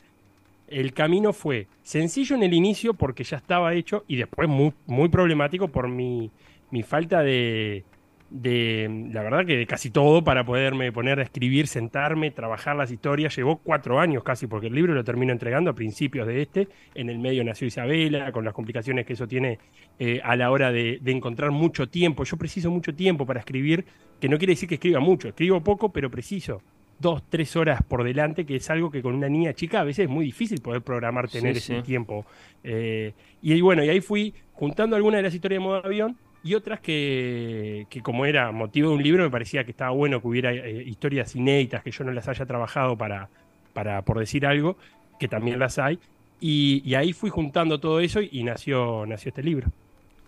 el camino fue sencillo en el inicio porque ya estaba hecho y después muy, muy problemático por mi, mi falta de, de, la verdad que de casi todo para poderme poner a escribir, sentarme, trabajar las historias. Llevó cuatro años casi porque el libro lo termino entregando a principios de este. En el medio nació Isabela, con las complicaciones que eso tiene eh, a la hora de, de encontrar mucho tiempo. Yo preciso mucho tiempo para escribir, que no quiere decir que escriba mucho, escribo poco, pero preciso dos, tres horas por delante, que es algo que con una niña chica a veces es muy difícil poder programar, tener ese tiempo. Eh, y bueno, y ahí fui juntando algunas de las historias de modo avión y otras que, como era motivo de un libro, me parecía que estaba bueno que hubiera eh, historias inéditas, que yo no las haya trabajado para, para, por decir algo, que también las hay. Y, ahí fui juntando todo eso y nació, nació este libro.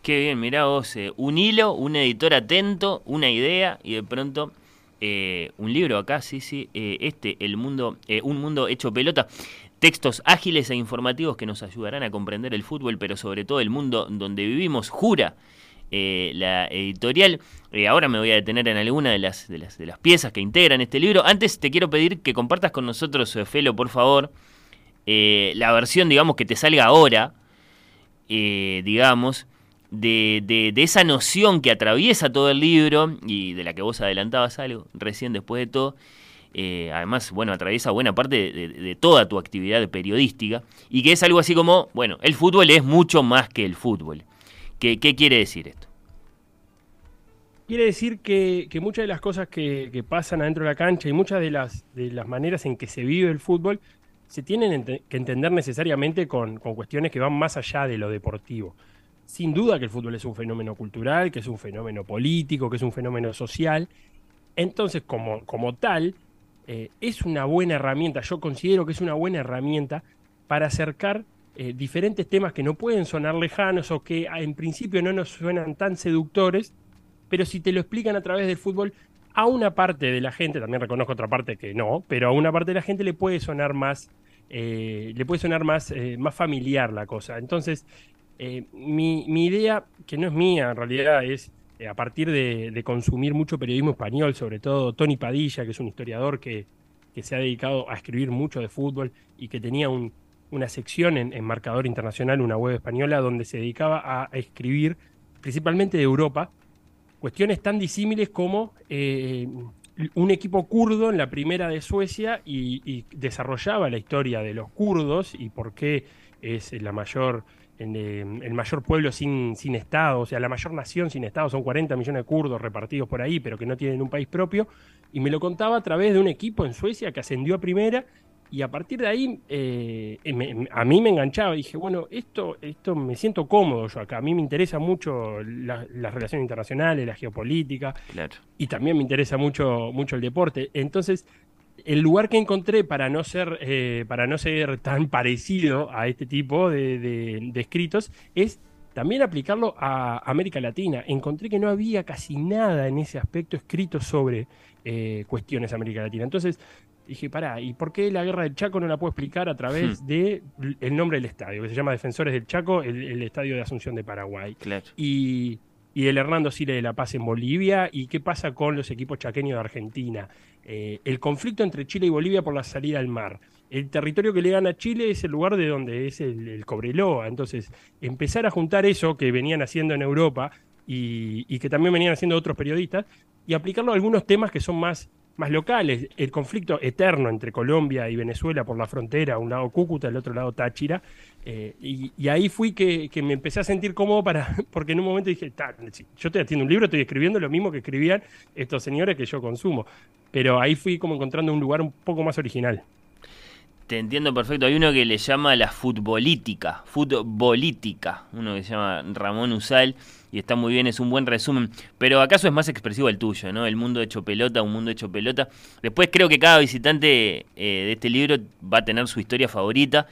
Qué bien, mirá vos, eh, un hilo, un editor atento, una idea y de pronto eh, un libro acá, sí, sí, este, el mundo, un mundo hecho pelota. Textos ágiles e informativos que nos ayudarán a comprender el fútbol, pero sobre todo el mundo donde vivimos. Jura la editorial. ahora me voy a detener en alguna de las, de las, de las piezas que integran este libro. Antes te quiero pedir que compartas con nosotros, Felo, por favor, la versión, digamos, que te salga ahora, digamos, de, de, esa noción que atraviesa todo el libro y de la que vos adelantabas algo recién después de todo. Eh, además, bueno, atraviesa buena parte de, toda tu actividad periodística y que es algo así como, bueno, el fútbol es mucho más que el fútbol. ¿Qué, quiere decir esto? Quiere decir que, muchas de las cosas que, pasan adentro de la cancha y muchas de las, maneras en que se vive el fútbol se tienen que entender necesariamente con, cuestiones que van más allá de lo deportivo sin duda que el fútbol es un fenómeno cultural, que es un fenómeno político, que es un fenómeno social. Entonces, como, como tal, eh, es una buena herramienta, yo considero que es una buena herramienta para acercar eh, diferentes temas que no pueden sonar lejanos o que en principio no nos suenan tan seductores, pero si te lo explican a través del fútbol, a una parte de la gente, también reconozco otra parte que no, pero a una parte de la gente le puede sonar más, eh, le puede sonar más, más familiar la cosa. Entonces, eh, mi, idea, que no es mía, en realidad es eh, a partir de, consumir mucho periodismo español, sobre todo Tony Padilla, que es un historiador que, se ha dedicado a escribir mucho de fútbol y que tenía una sección en, Marcador Internacional, una web española, donde se dedicaba a, escribir principalmente de Europa, cuestiones tan disímiles como eh, un equipo kurdo en la primera de Suecia y, desarrollaba la historia de los kurdos y por qué es la mayor eh, el mayor pueblo sin, sin Estado, o sea, la mayor nación sin Estado, son 40 millones de kurdos repartidos por ahí, pero que no tienen un país propio, y me lo contaba a través de un equipo en Suecia que ascendió a primera Y a partir de ahí, eh, a mí me enganchaba. Dije, bueno, esto, esto me siento cómodo yo acá. A mí me interesa mucho las relaciones internacionales, la geopolítica. Y también me interesa mucho, mucho el deporte. Entonces, el lugar que encontré para no ser, eh, para no ser tan parecido a este tipo de, escritos es también aplicarlo a América Latina. Encontré que no había casi nada en ese aspecto escrito sobre eh, cuestiones América Latina. Entonces, dije, pará, ¿y por qué la guerra del Chaco no la puedo explicar a través hmm. de el nombre del estadio, que se llama Defensores del Chaco, el, estadio de Asunción de Paraguay? Claro. Y, y el Hernando Sile de la Paz en Bolivia, y qué pasa con los equipos chaqueños de Argentina. Eh, el conflicto entre Chile y Bolivia por la salida al mar. El territorio que le gana a Chile es el lugar de donde es el, el Cobreloa. Entonces, empezar a juntar eso que venían haciendo en Europa y, y que también venían haciendo otros periodistas y aplicarlo a algunos temas que son más más locales, el conflicto eterno entre Colombia y Venezuela por la frontera, un lado Cúcuta, el otro lado Táchira, eh, y, ahí fui que, me empecé a sentir cómodo para, porque en un momento dije, yo estoy haciendo un libro, estoy escribiendo lo mismo que escribían estos señores que yo consumo, pero ahí fui como encontrando un lugar un poco más original. Te entiendo perfecto. Hay uno que le llama la futbolítica, futbolítica, uno que se llama Ramón Usal y está muy bien, es un buen resumen. Pero acaso es más expresivo el tuyo, ¿no? El mundo hecho pelota, un mundo hecho pelota. Después creo que cada visitante eh, de este libro va a tener su historia favorita.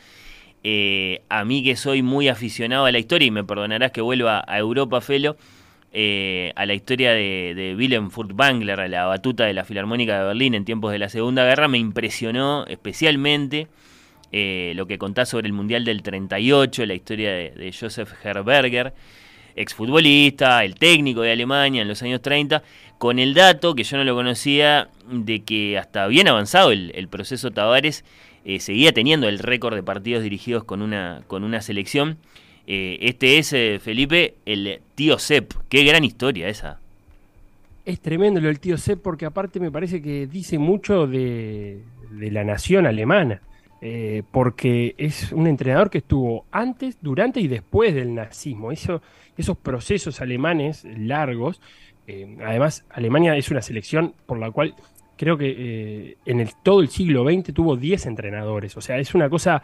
Eh, a mí que soy muy aficionado a la historia, y me perdonarás que vuelva a Europa, Felo, eh, a la historia de, de Willem Furtwängler, a la batuta de la Filarmónica de Berlín en tiempos de la Segunda Guerra, me impresionó especialmente lo que contás sobre el Mundial del 38, la historia de, Joseph Herberger, exfutbolista, el técnico de Alemania en los años 30, con el dato, que yo no lo conocía, de que hasta bien avanzado el, proceso Tavares eh, seguía teniendo el récord de partidos dirigidos con una, con una selección eh, este es, eh, Felipe, el tío Sepp. Qué gran historia esa. Es tremendo lo del tío Sepp porque aparte me parece que dice mucho de, la nación alemana. Eh, porque es un entrenador que estuvo antes, durante y después del nazismo. Eso, esos procesos alemanes largos. además, Alemania es una selección por la cual creo que en el, todo el siglo XX tuvo 10 entrenadores. O sea, es una cosa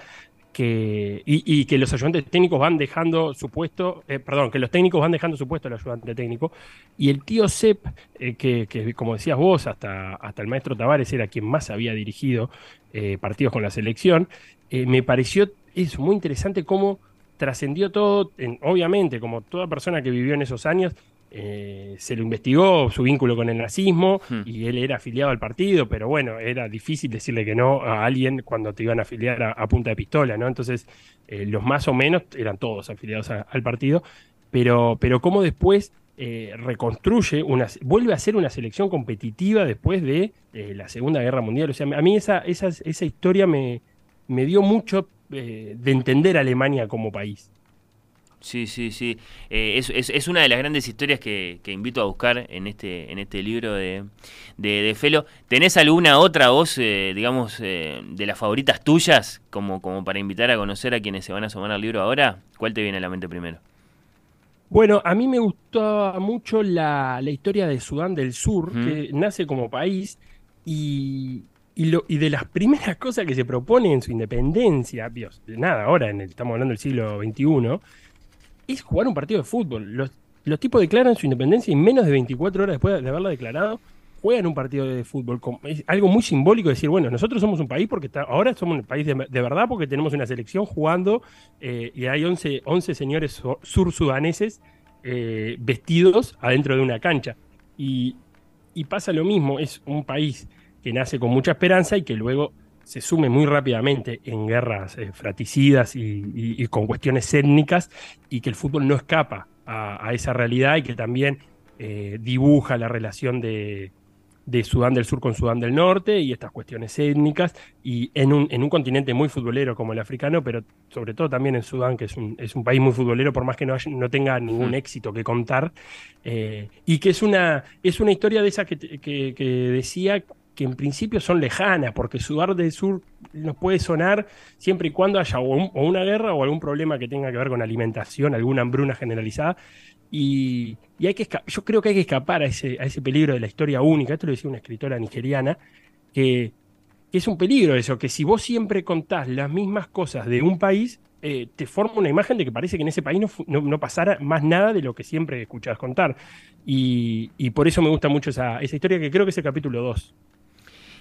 que, y, que los ayudantes técnicos van dejando su puesto, eh, perdón, que los técnicos van dejando su puesto al ayudante técnico, y el tío Sepp, eh, que, como decías vos, hasta, hasta el maestro Tavares era quien más había dirigido eh, partidos con la selección, me pareció eso muy interesante cómo trascendió todo, obviamente, como toda persona que vivió en esos años, eh, se lo investigó su vínculo con el nazismo hmm. y él era afiliado al partido, pero bueno, era difícil decirle que no a alguien cuando te iban a afiliar a, punta de pistola, ¿no? Entonces, eh, los más o menos eran todos afiliados al partido, pero, pero cómo después eh, reconstruye, una, vuelve a ser una selección competitiva después de la Segunda Guerra Mundial. O sea, a mí esa, esa, esa historia me, me dio mucho de entender a Alemania como país. Sí, sí, sí. Eh, es, una de las grandes historias que, invito a buscar en este, en este libro de, de, Felo. ¿Tenés alguna otra voz, eh, digamos, eh, de las favoritas tuyas, como, como para invitar a conocer a quienes se van a sumar al libro ahora? ¿Cuál te viene a la mente primero? Bueno, a mí me gustó mucho la, historia de Sudán del Sur, que nace como país y, y, lo, y de las primeras cosas que se propone en su independencia, Dios, nada, ahora en estamos hablando del siglo XXI, es jugar un partido de fútbol. Los, tipos declaran su independencia y menos de 24 horas después de haberla declarado, juegan un partido de fútbol. Es algo muy simbólico decir, bueno, nosotros somos un país porque ahora somos un país de, verdad porque tenemos una selección jugando eh, y hay 11, 11 señores sur-sudaneses eh, vestidos adentro de una cancha. Y pasa lo mismo, es un país que nace con mucha esperanza y que luego se sume muy rápidamente en guerras eh, fraticidas y, con cuestiones étnicas y que el fútbol no escapa a, esa realidad y que también eh, dibuja la relación de, Sudán del Sur con Sudán del Norte y estas cuestiones étnicas y en un, en un continente muy futbolero como el africano, pero sobre todo también en Sudán, que es un, es un país muy futbolero por más que no, no tenga ningún éxito que contar eh, y que es una, es una historia de esa que, que, que decía que en principio son lejanas, porque Sudán del Sur nos puede sonar siempre y cuando haya o, una guerra o algún problema que tenga que ver con alimentación, alguna hambruna generalizada. Y, hay que yo creo que hay que escapar a ese, a ese peligro de la historia única. Esto lo decía una escritora nigeriana, que, que es un peligro eso, que si vos siempre contás las mismas cosas de un país, eh, te forma una imagen de que parece que en ese país no, no, pasara más nada de lo que siempre escuchás contar. Y, y por eso me gusta mucho esa, esa, historia que creo que es el capítulo 2.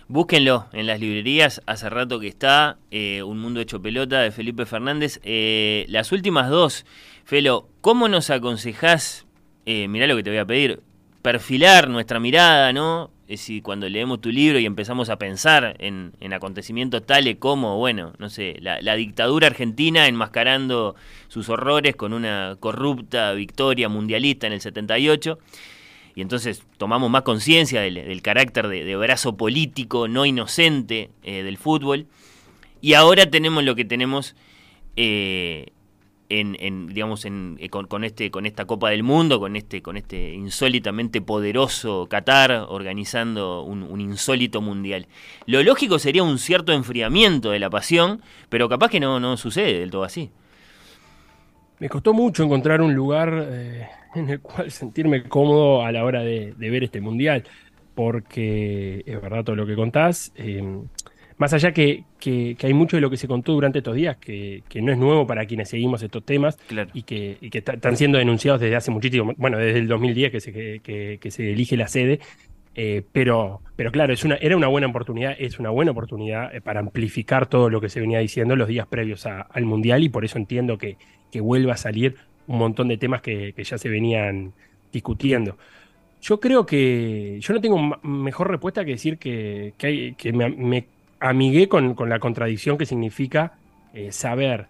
Búsquenlo en las librerías, hace rato que está, eh, Un Mundo Hecho Pelota de Felipe Fernández. Eh, las últimas dos, Felo, ¿cómo nos aconsejás, eh, mirá lo que te voy a pedir, perfilar nuestra mirada, ¿no? Es decir, cuando leemos tu libro y empezamos a pensar en, acontecimientos tales como, bueno, no sé, la, la, dictadura argentina enmascarando sus horrores con una corrupta victoria mundialista en el 78 y entonces tomamos más conciencia del, carácter de, brazo político no inocente eh, del fútbol. Y ahora tenemos lo que tenemos eh, en, digamos, en, eh, con, este, con esta Copa del Mundo, con este, con este insólitamente poderoso Qatar organizando un, un, insólito mundial. Lo lógico sería un cierto enfriamiento de la pasión, pero capaz que no, no sucede del todo así. Me costó mucho encontrar un lugar en el cual sentirme cómodo a la hora de, ver este mundial, porque es verdad todo lo que contás. Em, más allá que, que, hay mucho de lo que se contó durante estos días que, no es nuevo para quienes seguimos estos temas y que, están siendo denunciados desde hace muchísimo, bueno, desde el 2010 que se, que, se elige la sede, eh, pero, pero claro, es una, era una buena oportunidad, es una buena oportunidad eh, para amplificar todo lo que se venía diciendo los días previos al Mundial y por eso entiendo que, que vuelva a salir un montón de temas que, ya se venían discutiendo. Yo creo que yo no tengo mejor respuesta que decir que, que, me, amigué con, la contradicción que significa eh, saber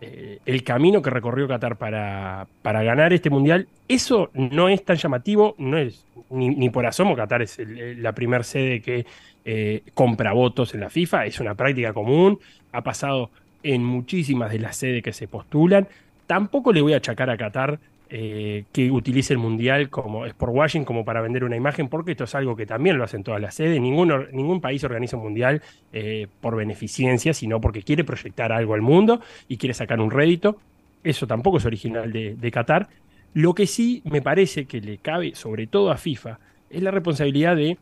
eh, el camino que recorrió Qatar para, para, ganar este mundial. Eso no es tan llamativo, no es ni, por asomo Qatar es la primera sede que eh, compra votos en la FIFA, es una práctica común, ha pasado en muchísimas de las sedes que se postulan. Tampoco le voy a achacar a Qatar eh, que utilice el Mundial como Sport Washing como para vender una imagen, porque esto es algo que también lo hacen todas las sedes. Ningún, ningún país organiza un Mundial eh, por beneficencia, sino porque quiere proyectar algo al mundo y quiere sacar un rédito. Eso tampoco es original de, de Qatar. Lo que sí me parece que le cabe, sobre todo a FIFA, es la responsabilidad de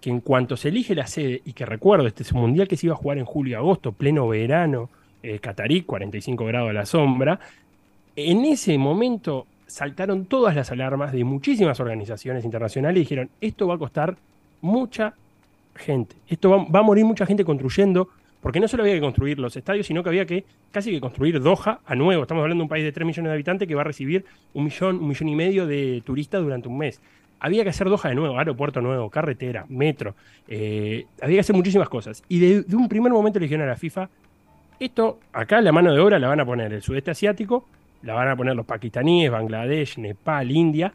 que en cuanto se elige la sede, y que recuerdo, este es un mundial que se iba a jugar en julio y agosto, pleno verano, eh, catarí, 45 grados a la sombra, en ese momento saltaron todas las alarmas de muchísimas organizaciones internacionales y dijeron, esto va a costar mucha gente, esto va, a morir mucha gente construyendo, porque no solo había que construir los estadios, sino que había que casi que construir Doha a nuevo. Estamos hablando de un país de 3 millones de habitantes que va a recibir un millón, un millón y medio de turistas durante un mes. Había que hacer Doha de nuevo, aeropuerto nuevo, carretera, metro. Eh, había que hacer muchísimas cosas. Y de, de un primer momento le dijeron a la FIFA, esto acá la mano de obra la van a poner el sudeste asiático, la van a poner los pakistaníes, Bangladesh, Nepal, India.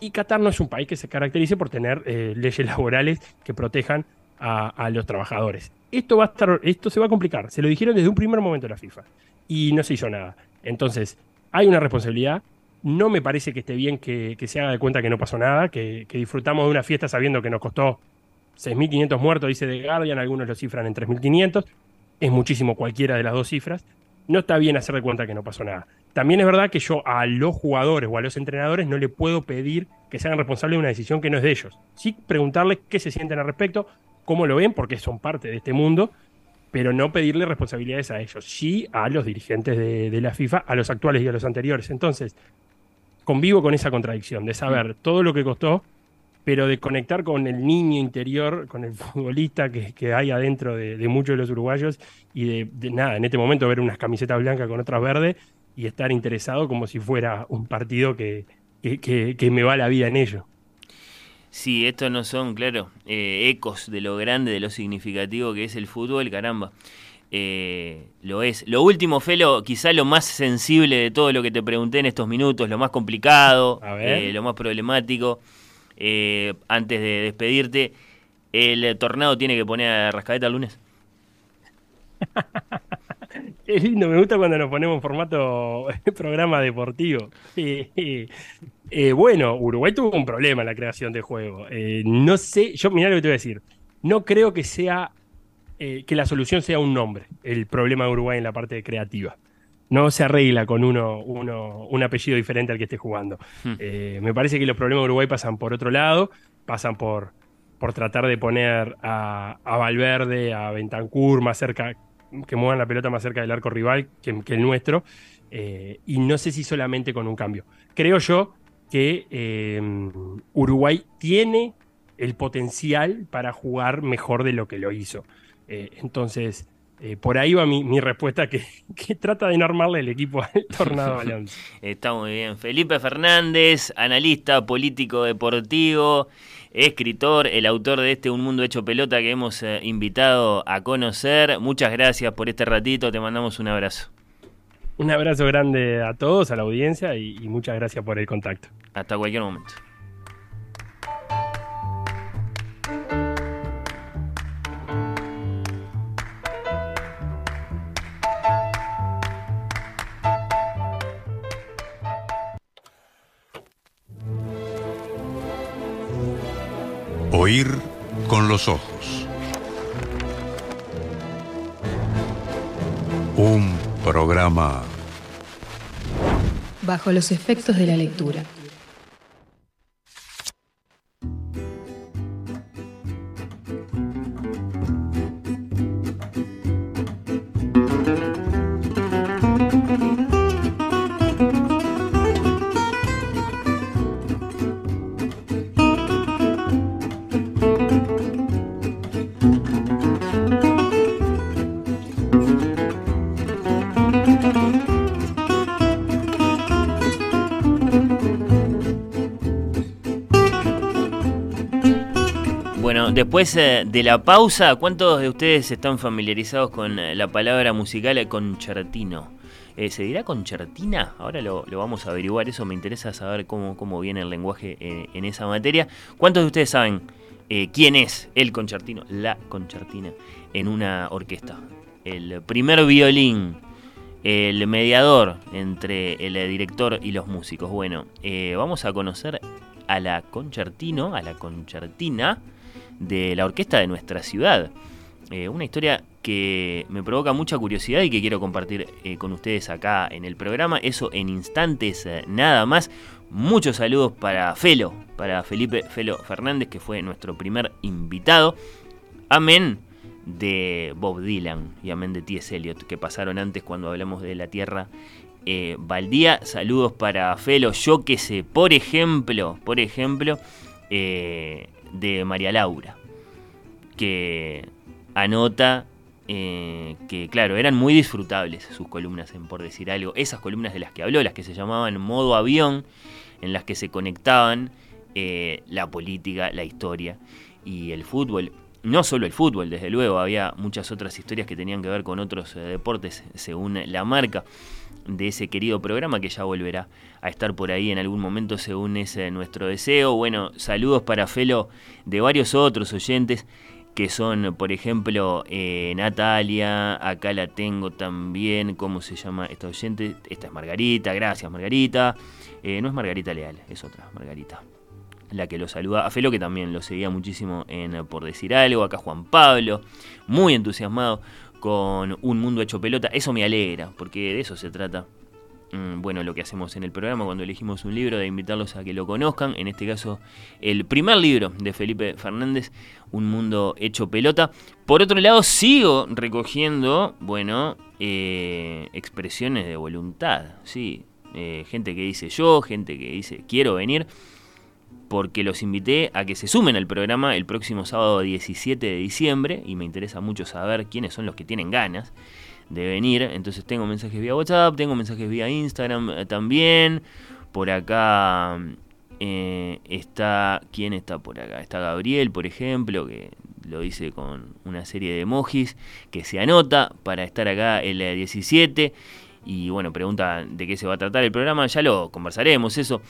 Y Qatar no es un país que se caracterice por tener eh, leyes laborales que protejan a, los trabajadores. Esto va a estar, esto se va a complicar. Se lo dijeron desde un primer momento la FIFA y no se hizo nada. Entonces, hay una responsabilidad. No me parece que esté bien que, se haga de cuenta que no pasó nada, que, que disfrutamos de una fiesta sabiendo que nos costó 6.500 muertos, dice The Guardian, algunos lo cifran en 3.500. Es muchísimo cualquiera de las dos cifras. No está bien hacer de cuenta que no pasó nada. También es verdad que yo a los jugadores o a los entrenadores no le puedo pedir que sean responsables de una decisión que no es de ellos. Sí preguntarles qué se sienten al respecto, cómo lo ven, porque son parte de este mundo, pero no pedirle responsabilidades a ellos, sí a los dirigentes de, la FIFA, a los actuales y a los anteriores. Entonces, convivo con esa contradicción de saber todo lo que costó, pero de conectar con el niño interior, con el futbolista que, hay adentro de, muchos de los uruguayos y de, de, nada, en este momento ver unas camisetas blancas con otras verdes y estar interesado como si fuera un partido que, que, me va la vida en ello. Sí, estos no son, claro, eh, ecos de lo grande, de lo significativo que es el fútbol, caramba. Eh, lo es. Lo último, Felo, quizá lo más sensible de todo lo que te pregunté en estos minutos, lo más complicado, eh, lo más problemático. Antes de despedirte, ¿el tornado tiene que poner a Rascaeta el lunes? Es lindo, me gusta cuando nos ponemos en formato programa deportivo. Eh, bueno, Uruguay tuvo un problema en la creación de juego. Eh, no sé, yo mirá lo que te voy a decir. No creo que sea eh, que la solución sea un nombre, el problema de Uruguay en la parte creativa. No se arregla con uno, uno un apellido diferente al que esté jugando. Hmm. me parece que los problemas de Uruguay pasan por otro lado, pasan por por tratar de poner a, Valverde, a Bentancur más cerca, que muevan la pelota más cerca del arco rival que, el nuestro. Eh, y no sé si solamente con un cambio. Creo yo que eh, Uruguay tiene el potencial para jugar mejor de lo que lo hizo. Eh, por ahí va mi, respuesta que, trata de no armarle el equipo al Tornado Alonso. Está muy bien. Felipe Fernández, analista político deportivo escritor, el autor de este Un Mundo Hecho Pelota que hemos eh, invitado a conocer. Muchas gracias por este ratito, te mandamos un abrazo. Un abrazo grande a todos, a la audiencia y, y muchas gracias por el contacto. Hasta cualquier momento. Oír con los ojos. Un programa bajo los efectos de la lectura. Después eh, de la pausa, ¿cuántos de ustedes están familiarizados con eh, la palabra musical concertino? Eh, ¿Se dirá concertina? Ahora lo, vamos a averiguar, eso me interesa saber cómo, cómo viene el lenguaje en esa materia. ¿Cuántos de ustedes saben quién es el concertino, la concertina, en una orquesta? El primer violín, el mediador entre el director y los músicos. Bueno, vamos a conocer a la concertino, a la concertina de la orquesta de nuestra ciudad. Eh, una historia que me provoca mucha curiosidad y que quiero compartir eh, con ustedes acá en el programa. Eso en instantes eh, nada más. Muchos saludos para Felo, para Felipe Felo Fernández, que fue nuestro primer invitado. Amén de Bob Dylan y amén de T.S. Eliot, que pasaron antes cuando hablamos de la Tierra baldía. Saludos para Felo, yo que sé, por ejemplo, por ejemplo, de María Laura, que anota eh, que, claro, eran muy disfrutables sus columnas, en por decir algo. Esas columnas de las que habló, las que se llamaban modo avión, en las que se conectaban eh, la política, la historia y el fútbol. No solo el fútbol, desde luego, había muchas otras historias que tenían que ver con otros eh, deportes, según la marca de ese querido programa que ya volverá a estar por ahí en algún momento según ese nuestro deseo. Bueno, saludos para Felo de varios otros oyentes que son, por ejemplo, eh, Natalia, acá la tengo también, ¿cómo se llama esta oyente? Esta es Margarita, gracias Margarita. Eh, no es Margarita Leal, es otra, Margarita. La que lo saluda. A Felo que también lo seguía muchísimo en Por Decir Algo. Acá Juan Pablo, muy entusiasmado con un mundo hecho pelota. Eso me alegra, porque de eso se trata. Mm, bueno, lo que hacemos en el programa cuando elegimos un libro, de invitarlos a que lo conozcan. En este caso, el primer libro de Felipe Fernández, Un mundo hecho pelota. Por otro lado, sigo recogiendo, bueno, eh, expresiones de voluntad. Sí, eh, gente que dice yo, gente que dice quiero venir porque los invité a que se sumen al programa el próximo sábado 17 de diciembre y me interesa mucho saber quiénes son los que tienen ganas de venir. Entonces tengo mensajes vía WhatsApp, tengo mensajes vía Instagram eh, también. Por acá eh, está, ¿quién está por acá? Está Gabriel, por ejemplo, que lo dice con una serie de emojis, que se anota para estar acá el 17. Eh, y bueno, pregunta de qué se va a tratar el programa, ya lo conversaremos eso.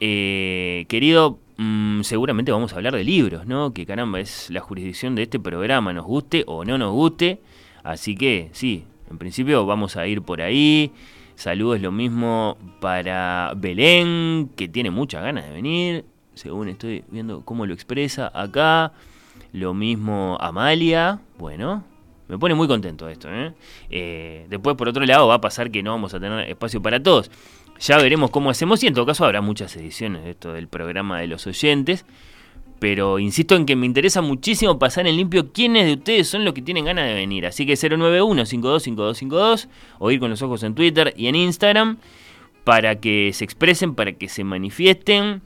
Eh, querido, mm, seguramente vamos a hablar de libros, ¿no? Que caramba, es la jurisdicción de este programa, nos guste o no nos guste. Así que sí, en principio vamos a ir por ahí. Saludos lo mismo para Belén, que tiene muchas ganas de venir, según estoy viendo cómo lo expresa acá. Lo mismo Amalia, bueno, me pone muy contento esto. ¿eh? Eh, después, por otro lado, va a pasar que no vamos a tener espacio para todos. Ya veremos cómo hacemos y en todo caso habrá muchas ediciones de esto del programa de los oyentes. Pero insisto en que me interesa muchísimo pasar en limpio quiénes de ustedes son los que tienen ganas de venir. Así que 091-525252 o ir con los ojos en Twitter y en Instagram para que se expresen, para que se manifiesten.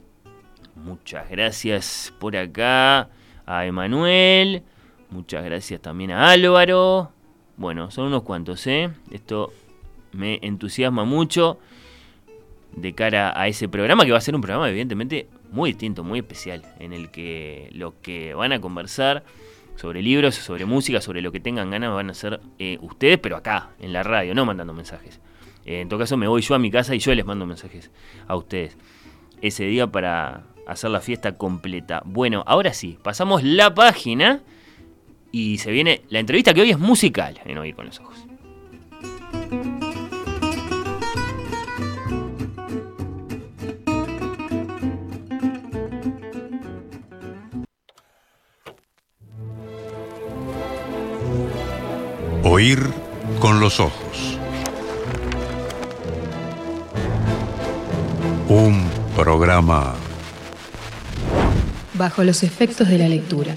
Muchas gracias por acá a Emanuel. Muchas gracias también a Álvaro. Bueno, son unos cuantos, ¿eh? Esto me entusiasma mucho de cara a ese programa, que va a ser un programa evidentemente muy distinto, muy especial, en el que lo que van a conversar sobre libros, sobre música, sobre lo que tengan ganas van a ser eh, ustedes, pero acá, en la radio, no mandando mensajes. Eh, en todo caso me voy yo a mi casa y yo les mando mensajes a ustedes ese día para hacer la fiesta completa. Bueno, ahora sí, pasamos la página y se viene la entrevista que hoy es musical en Oír con los Ojos. Oír con los ojos. Un programa Bajo los efectos de la lectura.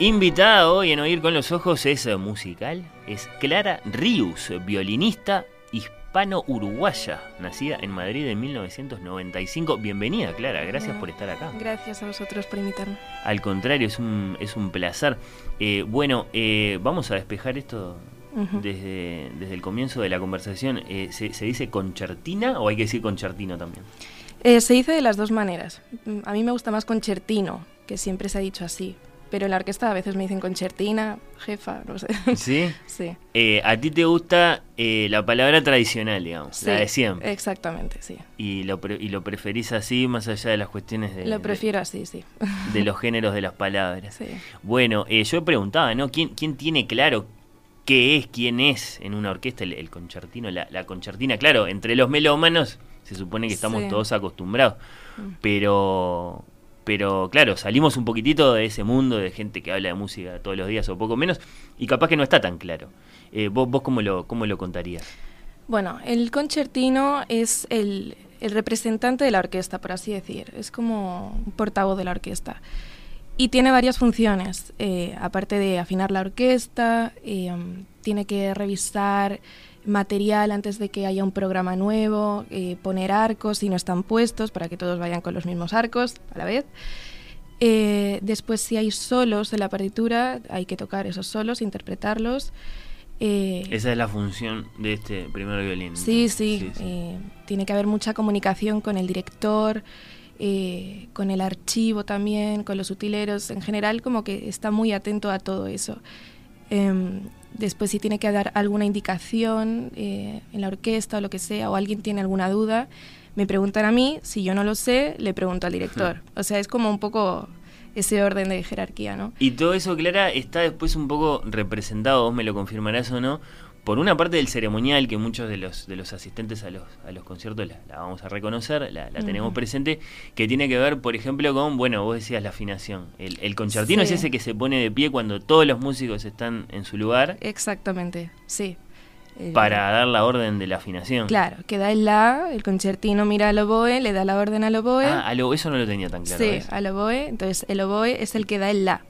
Invitada hoy en Oír con los Ojos es musical, es Clara Rius, violinista hispano-uruguaya, nacida en Madrid en 1995. Bienvenida Clara, gracias por estar acá. Gracias a vosotros por invitarme. Al contrario, es un, es un placer. Eh, bueno, eh, vamos a despejar esto desde, desde el comienzo de la conversación. Eh, ¿se, se dice concertina o hay que decir concertino también? Eh, se dice de las dos maneras. A mí me gusta más concertino, que siempre se ha dicho así. Pero en la orquesta a veces me dicen concertina, jefa, no sé. ¿Sí? Sí. Eh, ¿A ti te gusta eh, la palabra tradicional, digamos, la de siempre? Exactamente, sí. Y lo, pre- y lo preferís así, más allá de las cuestiones de, Lo prefiero así, sí. de, los géneros de las palabras. Sí. Bueno, eh, yo preguntaba, ¿no? ¿Quién, ¿Quién tiene claro qué es, quién es en una orquesta el, el concertino, la, la concertina? Claro, entre los melómanos se supone que estamos Sí. todos acostumbrados, Mm. pero... Pero claro, salimos un poquitito de ese mundo de gente que habla de música todos los días o poco menos y capaz que no está tan claro. Eh, ¿Vos, vos cómo, lo, cómo lo contarías? Bueno, el concertino es el, el representante de la orquesta, por así decir. Es como un portavoz de la orquesta. Y tiene varias funciones. eh, aparte de afinar la orquesta, eh, tiene que revisar material antes de que haya un programa nuevo, eh, poner arcos si no están puestos para que todos vayan con los mismos arcos a la vez. Eh, después, si hay solos en la partitura, hay que tocar esos solos, interpretarlos. Eh, Esa es la función de este primer violín. Sí, sí. eh, tiene que haber mucha comunicación con el director, eh, con el archivo también, con los utileros. En general, como que está muy atento a todo eso. Em, después, si tiene que dar alguna indicación eh, en la orquesta o lo que sea, o alguien tiene alguna duda, me preguntan a mí. Si yo no lo sé, le pregunto al director. O sea, es como un poco ese orden de jerarquía, ¿no? Y todo eso, Clara, está después un poco representado, vos me lo confirmarás o no, por una parte del ceremonial que muchos de los, de los asistentes a los, a los conciertos la, la vamos a reconocer, la, la tenemos presente, que tiene que ver, por ejemplo, con, bueno, vos decías la afinación. El, el concertino Sí. es ese que se pone de pie cuando todos los músicos están en su lugar Exactamente, sí. El- para dar la orden de la afinación. Claro, que da el la, el concertino mira al oboe, le da la orden al oboe. Ah, a lo- eso no lo tenía tan claro. sí, al oboe. Entonces el oboe es el que da el la.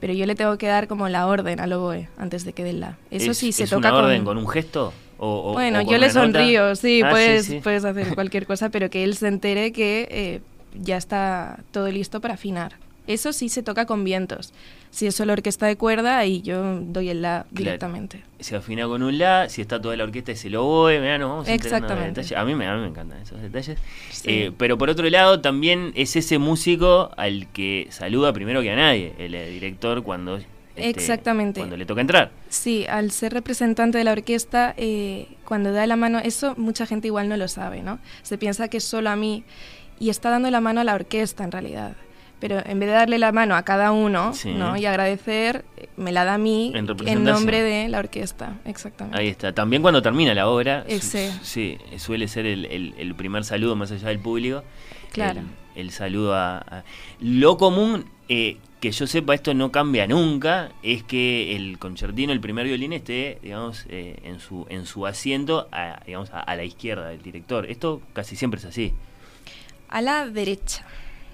Pero yo le tengo que dar como la orden al oboe antes de que dé la. Eso ¿Es- sí se es toca una orden con un gesto? O, o- bueno, o yo le nota? sonrío, sí, Ah, puedes, sí. puedes hacer cualquier cosa, pero que él se entere que eh, ya está todo listo para afinar. Eso sí se toca con vientos. Si es solo orquesta de cuerda, ahí yo doy el la directamente. se afina con un la, si está toda la orquesta es el oboe, mirá, nos vamos de Exactamente. detalles. A mí, me, a mí me encantan esos detalles. Sí. Eh, pero por otro lado, también es ese músico al que saluda primero que a nadie, el eh, director cuando, este, Exactamente. cuando le toca entrar. Sí, al ser representante de la orquesta, eh, cuando da la mano, eso mucha gente igual no lo sabe, ¿no? Se piensa que es solo a mí y está dando la mano a la orquesta en realidad. Pero en vez de darle la mano a cada uno Sí. ¿no? y agradecer, me la da a mí En nombre de la orquesta, exactamente. Ahí está. También cuando termina la obra, su- sí, suele ser el, el- el primer saludo más allá del público. Claro. El, el saludo a, a- Lo común, eh, que yo sepa, esto no cambia nunca, es que el concertino, el primer violín, esté, digamos, eh, en su en su asiento, a, digamos, a, a la izquierda del director. Esto casi siempre es así. A la derecha.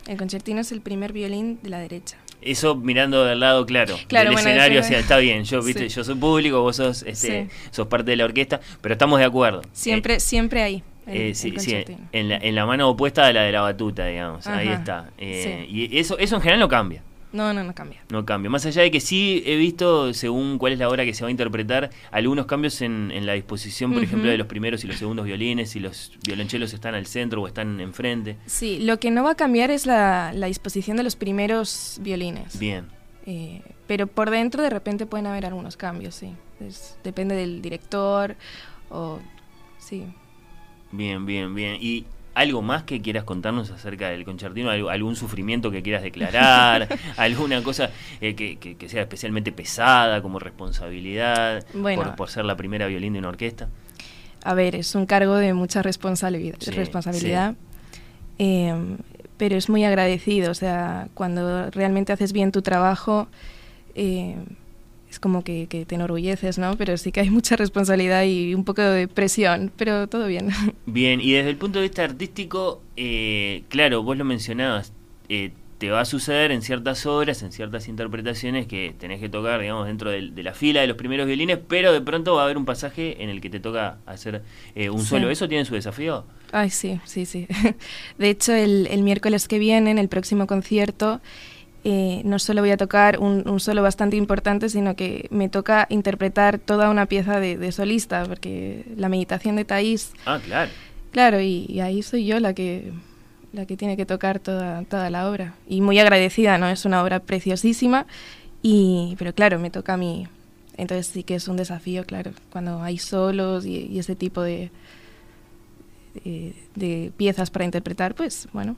El concertino es el primer violín de la derecha. Eso mirando del lado, claro, Claro, del bueno, escenario, sea, está bien, yo, viste, Sí. yo soy público, vos sos, este, Sí. sos parte de la orquesta, pero estamos de acuerdo. Siempre, siempre ahí. el- Eh, sí, sí, en la, en la mano opuesta a la de la batuta, digamos. Ahí está. Eh, Y eso, eso en general no cambia. No, no, no cambia. No cambia. Más allá de que sí he visto, según cuál es la hora que se va a interpretar, algunos cambios en, en la disposición, por ejemplo, de los primeros y los segundos violines, si los violonchelos están al centro o están enfrente. Sí, lo que no va a cambiar es la, la disposición de los primeros violines. Bien. Eh, pero por dentro de repente pueden haber algunos cambios, sí. Es- depende del director o... Sí. Bien, bien, bien. ¿Y algo más que quieras contarnos acerca del concertino? ¿Algo- ¿Algún sufrimiento que quieras declarar? ¿Alguna cosa eh, que, que- que sea especialmente pesada como responsabilidad Bueno. por, por ser la primera violín de una orquesta? A ver, es un cargo de mucha responsabilidad. Sí, responsabilidad Eh, pero es muy agradecido, o sea, cuando realmente haces bien tu trabajo, eh, es como que, que te enorgulleces, ¿no? Pero sí que hay mucha responsabilidad y un poco de presión, pero todo bien. Bien, y desde el punto de vista artístico, eh, claro, vos lo mencionabas, eh, te va a suceder en ciertas obras, en ciertas interpretaciones que tenés que tocar, digamos, dentro del- de, la fila de los primeros violines, pero de pronto va a haber un pasaje en el que te toca hacer eh, un Sí. solo. ¿Eso tiene su desafío? Ay, sí, sí, sí. De hecho, el, el miércoles que viene, en el próximo concierto, eh, no solo voy a tocar un, un solo bastante importante, sino que me toca interpretar toda una pieza de, de solista, porque la meditación de Thais, Ah, claro. claro, y, y ahí soy yo la que la que tiene que tocar toda, toda la obra. Y muy agradecida, ¿no? Es una obra preciosísima, y, pero claro, me toca a mí. Entonces sí que es un desafío, claro, cuando hay solos y, y ese tipo de, eh, de piezas para interpretar, pues bueno.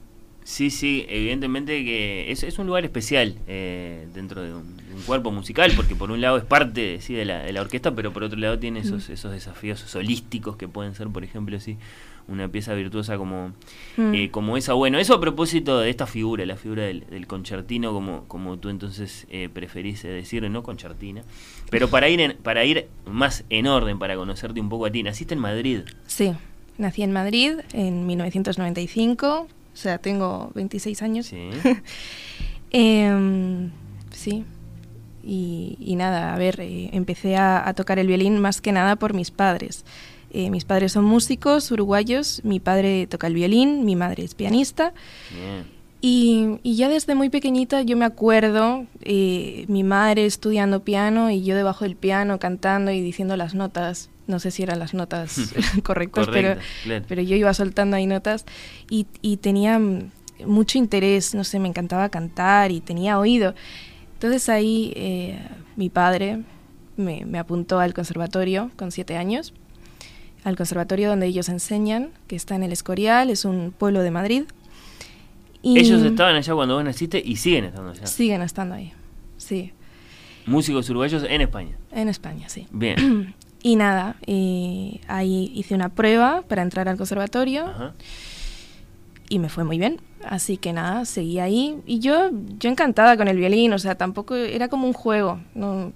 Sí, sí, evidentemente que es, es un lugar especial eh, dentro de un, de un cuerpo musical, porque por un lado es parte sí, de, la, de la orquesta, pero por otro lado tiene esos, esos desafíos solísticos que pueden ser, por ejemplo, sí, una pieza virtuosa como, Mm. eh, como esa. Bueno, eso a propósito de esta figura, la figura del, del concertino, como, como tú entonces eh, preferís eh, decir, no concertina. Pero para ir, en- para ir más en orden, para conocerte un poco a ti, naciste en Madrid. Sí, nací en Madrid en 1995, o sea, tengo 26 años. Sí. Em, sí. Y, y nada, a ver, eh, empecé a, a tocar el violín más que nada por mis padres. Eh, mis padres son músicos uruguayos, mi padre toca el violín, mi madre es pianista. Bien. Y, y ya desde muy pequeñita yo me acuerdo, eh, mi madre estudiando piano y yo debajo del piano cantando y diciendo las notas. No sé si eran las notas correctas, pero, claro. pero yo iba soltando ahí notas y, y tenía mucho interés, no sé, me encantaba cantar y tenía oído. Entonces ahí eh, mi padre me, me apuntó al conservatorio con siete años, al conservatorio donde ellos enseñan, que está en el Escorial, es un pueblo de Madrid. Y Ellos estaban allá cuando vos naciste y siguen estando allá. Siguen estando ahí, sí, Músicos uruguayos en España. en España, sí. Bien. Y nada, eh, ahí hice una prueba para entrar al conservatorio Ajá. y me fue muy bien. Así que nada, seguí ahí. Y yo, yo encantada con el violín, o sea, tampoco era como un juego, no,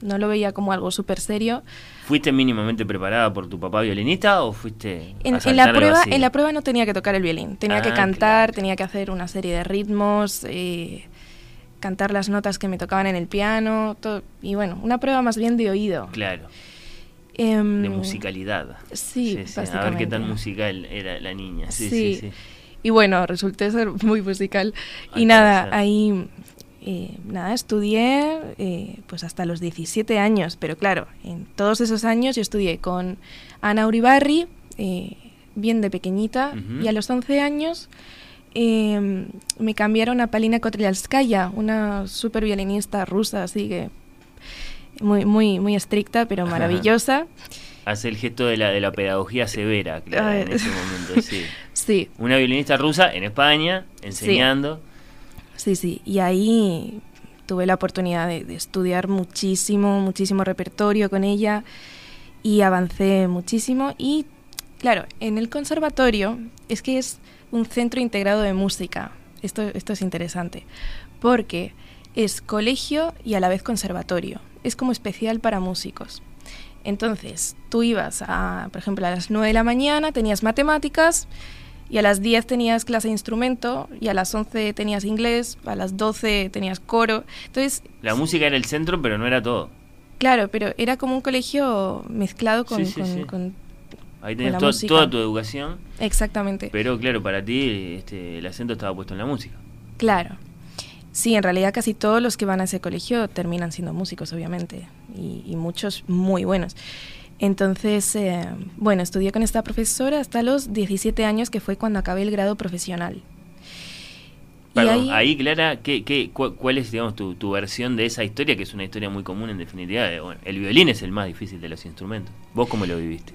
no lo veía como algo súper serio. ¿Fuiste mínimamente preparada por tu papá violinista o fuiste En, a en saltar la prueba, en la prueba no tenía que tocar el violín, tenía que Ah, cantar, tenía que hacer una serie de ritmos, eh, cantar las notas que me tocaban en el piano, todo, y bueno, una prueba más bien de oído. Claro, de musicalidad. Sí, A ver qué tan musical era la niña. Sí, Sí. sí, sí. Y bueno, resulté ser muy musical. Al y nada, parecer. ahí eh, nada, estudié eh, pues hasta los 17 años, pero claro, en todos esos años yo estudié con Ana Uribarri, eh, bien de pequeñita, y a los 11 años eh, me cambiaron a Palina Kotrelskaya, una super violinista rusa, así que muy, muy, muy estricta, pero maravillosa. Hace el gesto de la, de la pedagogía severa, claro, en ese momento, sí. Sí. Una violinista rusa en España, enseñando. sí, sí. Y ahí tuve la oportunidad de, de estudiar muchísimo, muchísimo repertorio con ella y avancé muchísimo. Y claro, en el conservatorio es que es un centro integrado de música. Esto, esto es interesante, porque es colegio y a la vez conservatorio. Es como especial para músicos. Entonces, tú ibas a, por ejemplo, a las 9 de la mañana, tenías matemáticas, y a las 10 tenías clase de instrumento, y a las 11 tenías inglés, a las 12 tenías coro. Entonces... La música era el centro, pero no era todo. Claro, pero era como un colegio mezclado con, Sí, sí, con- sí. con- Ahí con tenías la toda tu educación, Exactamente. pero claro, para ti este, el acento estaba puesto en la música. Claro. Sí, en realidad casi todos los que van a ese colegio terminan siendo músicos, obviamente, y, y muchos muy buenos. Entonces, eh, bueno, estudié con esta profesora hasta los 17 años, que fue cuando acabé el grado profesional. Y Perdón, ahí- ahí, Clara, ¿qué, qué, cu- ¿cuál es digamos, tu, tu versión de esa historia? Que es una historia muy común en definitiva. de, bueno, el violín es el más difícil de los instrumentos. ¿Vos cómo lo viviste?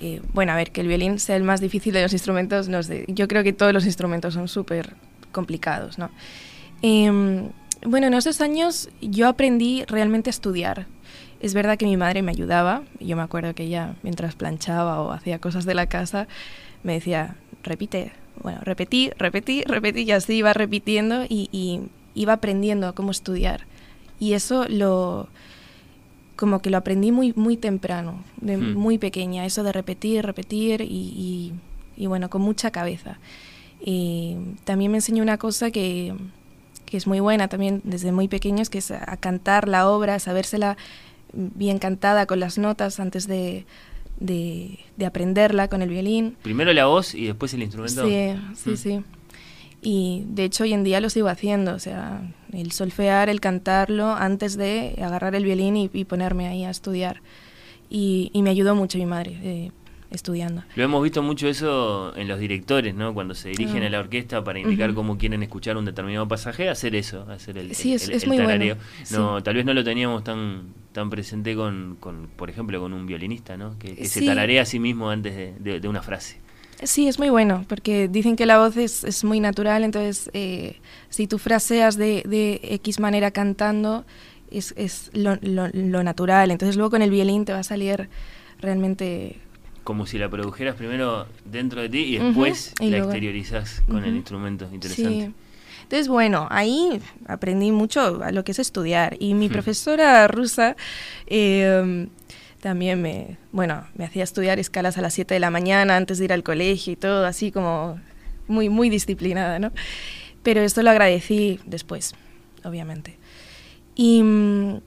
eh, bueno, a ver, que el violín sea el más difícil de los instrumentos, no sé. Yo creo que todos los instrumentos son súper complicados, ¿no? Em, bueno, en esos años yo aprendí realmente a estudiar. Es verdad que mi madre me ayudaba. Yo me acuerdo que ella, mientras planchaba o hacía cosas de la casa, me decía, repite. Bueno, repetí, repetí, repetí, y así iba repitiendo y, y iba aprendiendo a cómo estudiar. Y eso lo, como que lo aprendí muy, muy temprano, de Hmm. muy pequeña, eso de repetir, repetir y, y- y bueno, con mucha cabeza. Y también me enseñó una cosa que, que es muy buena también desde muy pequeños, que es a, a cantar la obra, a sabérsela bien cantada con las notas antes de, de, de aprenderla con el violín. Primero la voz y después el instrumento. Sí, sí, Mm. sí. Y de hecho hoy en día lo sigo haciendo, o sea, el solfear, el cantarlo antes de agarrar el violín y, y ponerme ahí a estudiar. Y, y me ayudó mucho mi madre eh, estudiando. Lo hemos visto mucho eso en los directores, ¿no? Cuando se dirigen Ah. a la orquesta para indicar cómo quieren escuchar un determinado pasaje, hacer eso, hacer el, Sí, el- es- el- es el muy bueno. No, sí. tal vez no lo teníamos tan tan presente con, con, por ejemplo, con un violinista, ¿no? Que, que se tararea a sí mismo antes de, de- de una frase. Sí, es muy bueno, porque dicen que la voz es, es muy natural, entonces eh, si tú fraseas de, de X manera cantando, es, es lo, lo- lo natural. Entonces luego con el violín te va a salir realmente... Como si la produjeras primero dentro de ti y después y la luego- exteriorizás con el instrumento. Interesante. Sí. Entonces, bueno, ahí aprendí mucho a lo que es estudiar. Y mi profesora rusa eh, también me, bueno, me hacía estudiar escalas a las 7 de la mañana antes de ir al colegio y todo, así como muy, muy disciplinada, ¿no? Pero esto lo agradecí después, obviamente. Y, mm,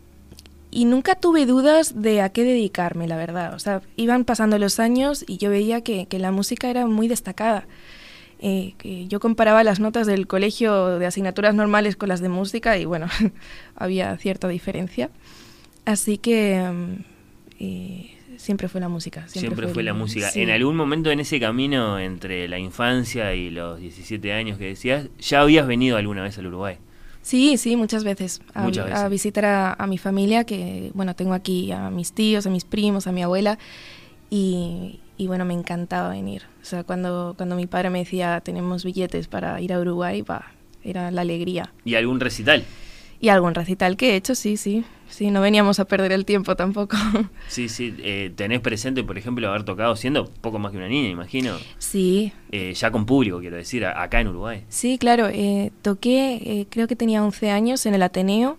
y nunca tuve dudas de a qué dedicarme, la verdad. O sea, iban pasando los años y yo veía que, que la música era muy destacada. Eh, que yo comparaba las notas del colegio de asignaturas normales con las de música y bueno, había cierta diferencia. Así que mm, eh, siempre fue la música. Siempre, fue la música. sí. En algún momento en ese camino entre la infancia y los 17 años que decías, ¿ya habías venido alguna vez al Uruguay? Sí, sí, muchas veces. A, Muchas veces. a visitar a, a mi familia, que bueno, tengo aquí a mis tíos, a mis primos, a mi abuela, y, y, bueno, me encantaba venir. O sea, cuando, cuando mi padre me decía, tenemos billetes para ir a Uruguay, va, era la alegría. ¿Y algún recital? Y algún recital que he hecho, sí, sí. Sí, no veníamos a perder el tiempo tampoco. Sí, sí. eh, ¿Tenés presente, por ejemplo, haber tocado siendo poco más que una niña, imagino? sí, Eh, ya con público, quiero decir, acá en Uruguay. Sí, claro, eh, toqué, eh, creo que tenía 11 años en el Ateneo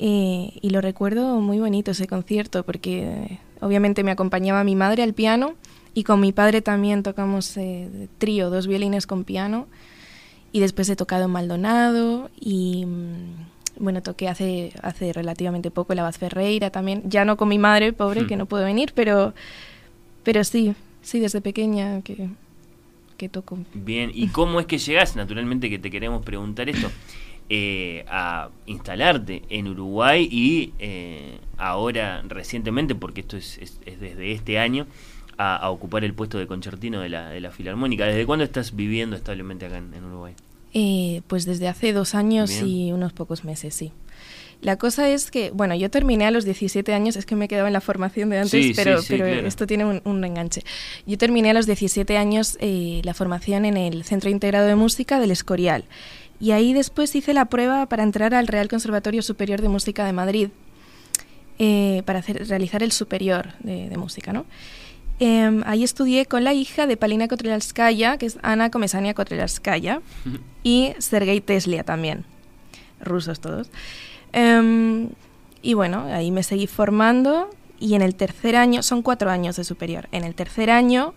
eh, y lo recuerdo muy bonito ese concierto porque obviamente me acompañaba mi madre al piano y con mi padre también tocamos trío, dos violines con piano y después he tocado en Maldonado y mm, bueno, toqué hace, hace relativamente poco la Baz Ferreira también, ya no con mi madre, pobre, Hmm. que no pudo venir, pero, pero sí, sí, desde pequeña que, que toco. Bien, ¿y cómo es que llegás? Naturalmente que te queremos preguntar esto. eh, a instalarte en Uruguay y eh, ahora recientemente, porque esto es, es- es desde este año, a, a ocupar el puesto de concertino de la, de la Filarmónica. ¿Desde cuándo estás viviendo establemente acá en, en Uruguay? Eh, pues desde hace dos años Bien. y unos pocos meses, sí. La cosa es que, bueno, yo terminé a los 17 años, es que me he quedado en la formación de antes, Sí, sí, pero, sí, pero claro. esto tiene un, un enganche. Yo terminé a los 17 años eh, la formación en el Centro Integrado de Música del Escorial Y ahí después hice la prueba para entrar al Real Conservatorio Superior de Música de Madrid, eh, para hacer, realizar el superior de, música, ¿no? Em, ahí estudié con la hija de Palina Kotryalskaya, que es Ana Komesania Kotryalskaya, y Sergei Teslia también, rusos todos. Em, y bueno, ahí me seguí formando y en el tercer año, son cuatro años de superior, en el tercer año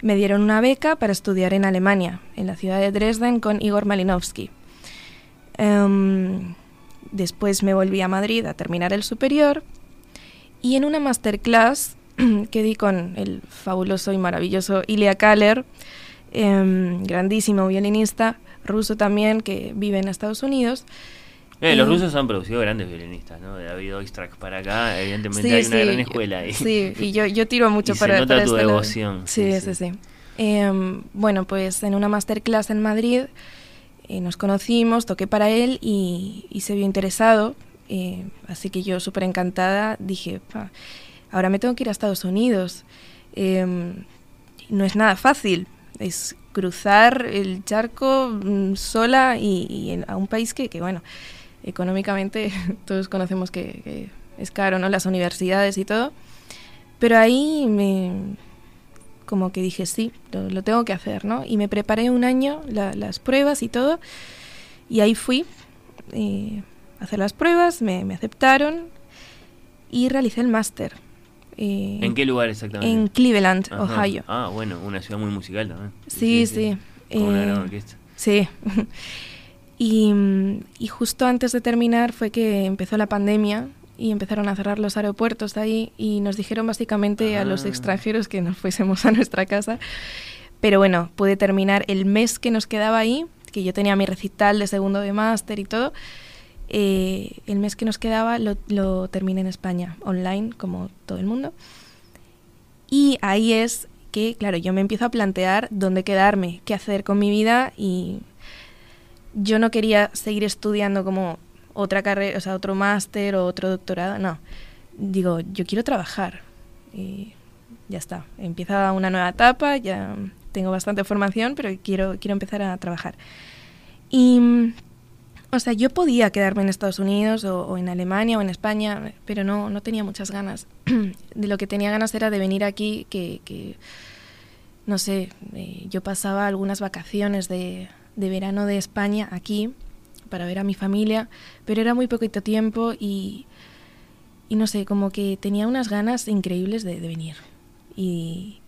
me dieron una beca para estudiar en Alemania, en la ciudad de Dresden, con Igor Malinowski. Em, después me volví a Madrid a terminar el superior y en una masterclass que di con el fabuloso y maravilloso Ilya Kaller, em, grandísimo violinista ruso también que vive en Estados Unidos, eh, los rusos han producido grandes violinistas, ¿no? De David Oistrakh para acá, evidentemente hay una gran escuela ahí. Sí, y yo, yo tiro mucho y para, se nota tu este devoción. Sí, sí, sí. Em, bueno, pues en una masterclass en Madrid eh, nos conocimos, toqué para él y, se vio interesado. Eh, así que yo, súper encantada, dije, ahora me tengo que ir a Estados Unidos. Em, no es nada fácil, es cruzar el charco mm, sola y, a un país que, que bueno, económicamente todos conocemos que, es caro, ¿no? Las universidades y todo. Pero ahí me, como que dije, sí, lo, tengo que hacer, ¿no? Y me preparé un año las pruebas y todo. Y ahí fui eh, a hacer las pruebas, me, aceptaron y realicé el máster. Eh, ¿En qué lugar exactamente? En Cleveland, Ohio. Ah, bueno, una ciudad muy musical también. Sí, sí. una gran eh, orquesta. Sí. Y, justo antes de terminar fue que empezó la pandemia y empezaron a cerrar los aeropuertos ahí y nos dijeron básicamente a los ah. extranjeros que nos fuésemos a nuestra casa. Pero bueno, pude terminar el mes que nos quedaba ahí, que yo tenía mi recital de segundo de máster y todo. Eh, el mes que nos quedaba lo, terminé en España, online, como todo el mundo. Y ahí es que, claro, yo me empiezo a plantear dónde quedarme, qué hacer con mi vida y yo no quería seguir estudiando como otra carrera, o sea, otro máster o otro doctorado, no. Digo, yo quiero trabajar. Y ya está. Empieza una nueva etapa, ya tengo bastante formación, pero quiero, quiero empezar a trabajar. Y, o sea, yo podía quedarme en Estados Unidos o, en Alemania o en España, pero no, no tenía muchas ganas. de lo que tenía ganas era de venir aquí, que, no sé, eh, yo pasaba algunas vacaciones de, de verano de España aquí para ver a mi familia, pero era muy poquito tiempo y, y no sé, como que tenía unas ganas increíbles de, venir. Y,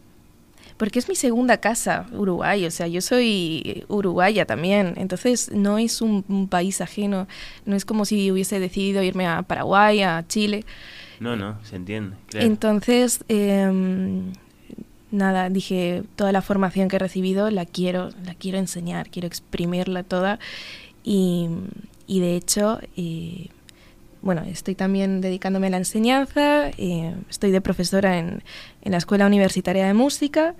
porque es mi segunda casa, Uruguay, o sea, yo soy uruguaya también, entonces no es un, país ajeno, no es como si hubiese decidido irme a Paraguay, a Chile. No, no, se entiende. Entonces, em, nada, dije, toda la formación que he recibido la quiero, la quiero enseñar, quiero exprimirla toda y, y de hecho, eh, bueno, estoy también dedicándome a la enseñanza, eh, estoy de profesora en, en, la Escuela Universitaria de Música.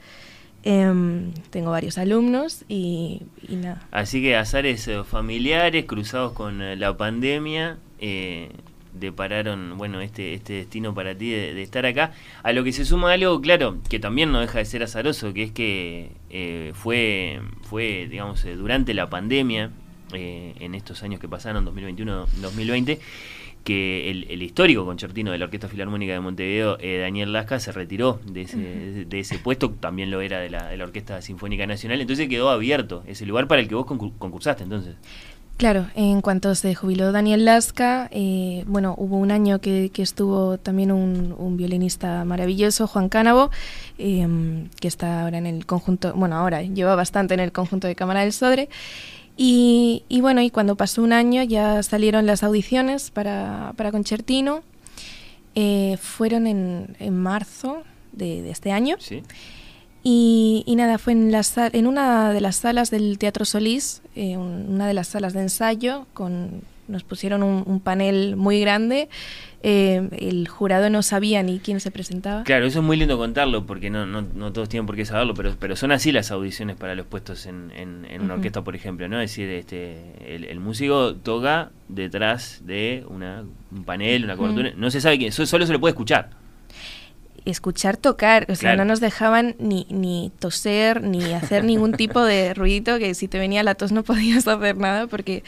Em, tengo varios alumnos y, nada. Así que azares eh, familiares cruzados con la pandemia, depararon bueno este este destino para ti de, estar acá a lo que se suma algo claro que también no deja de ser azaroso que es que eh, fue fue digamos eh, durante la pandemia eh, en estos años que pasaron 2021 2020 que el, histórico concertino de la Orquesta Filarmónica de Montevideo, Daniel Lasca, se retiró de ese, de ese puesto, también lo era de la, de la Orquesta Sinfónica Nacional, entonces quedó abierto ese lugar para el que vos concursaste entonces. Claro, en cuanto se jubiló Daniel Lasca, eh, bueno, hubo un año que, estuvo también un, violinista maravilloso, Juan Cánavo, em, que está ahora en el conjunto, bueno, ahora lleva bastante en el conjunto de Cámara del Sodre. Y, bueno, y cuando pasó un año ya salieron las audiciones para, Concertino. Eh, fueron en, en marzo de, de, este año. Sí. Y, nada, fue en, la, en una de las salas del Teatro Solís, eh, una de las salas de ensayo, con, nos pusieron un, panel muy grande. Eh, el jurado no sabía ni quién se presentaba. Claro, eso es muy lindo contarlo, porque no, no, no todos tienen por qué saberlo, pero, pero son así las audiciones para los puestos en, en, una orquesta, por ejemplo, ¿no? Es decir, este, el, músico toca detrás de una, un panel, una cobertura, no se sabe quién, solo se le puede escuchar. escuchar tocar, o sea, Claro. no nos dejaban ni, ni toser, ni hacer ningún tipo de ruidito, que si te venía la tos no podías hacer nada, porque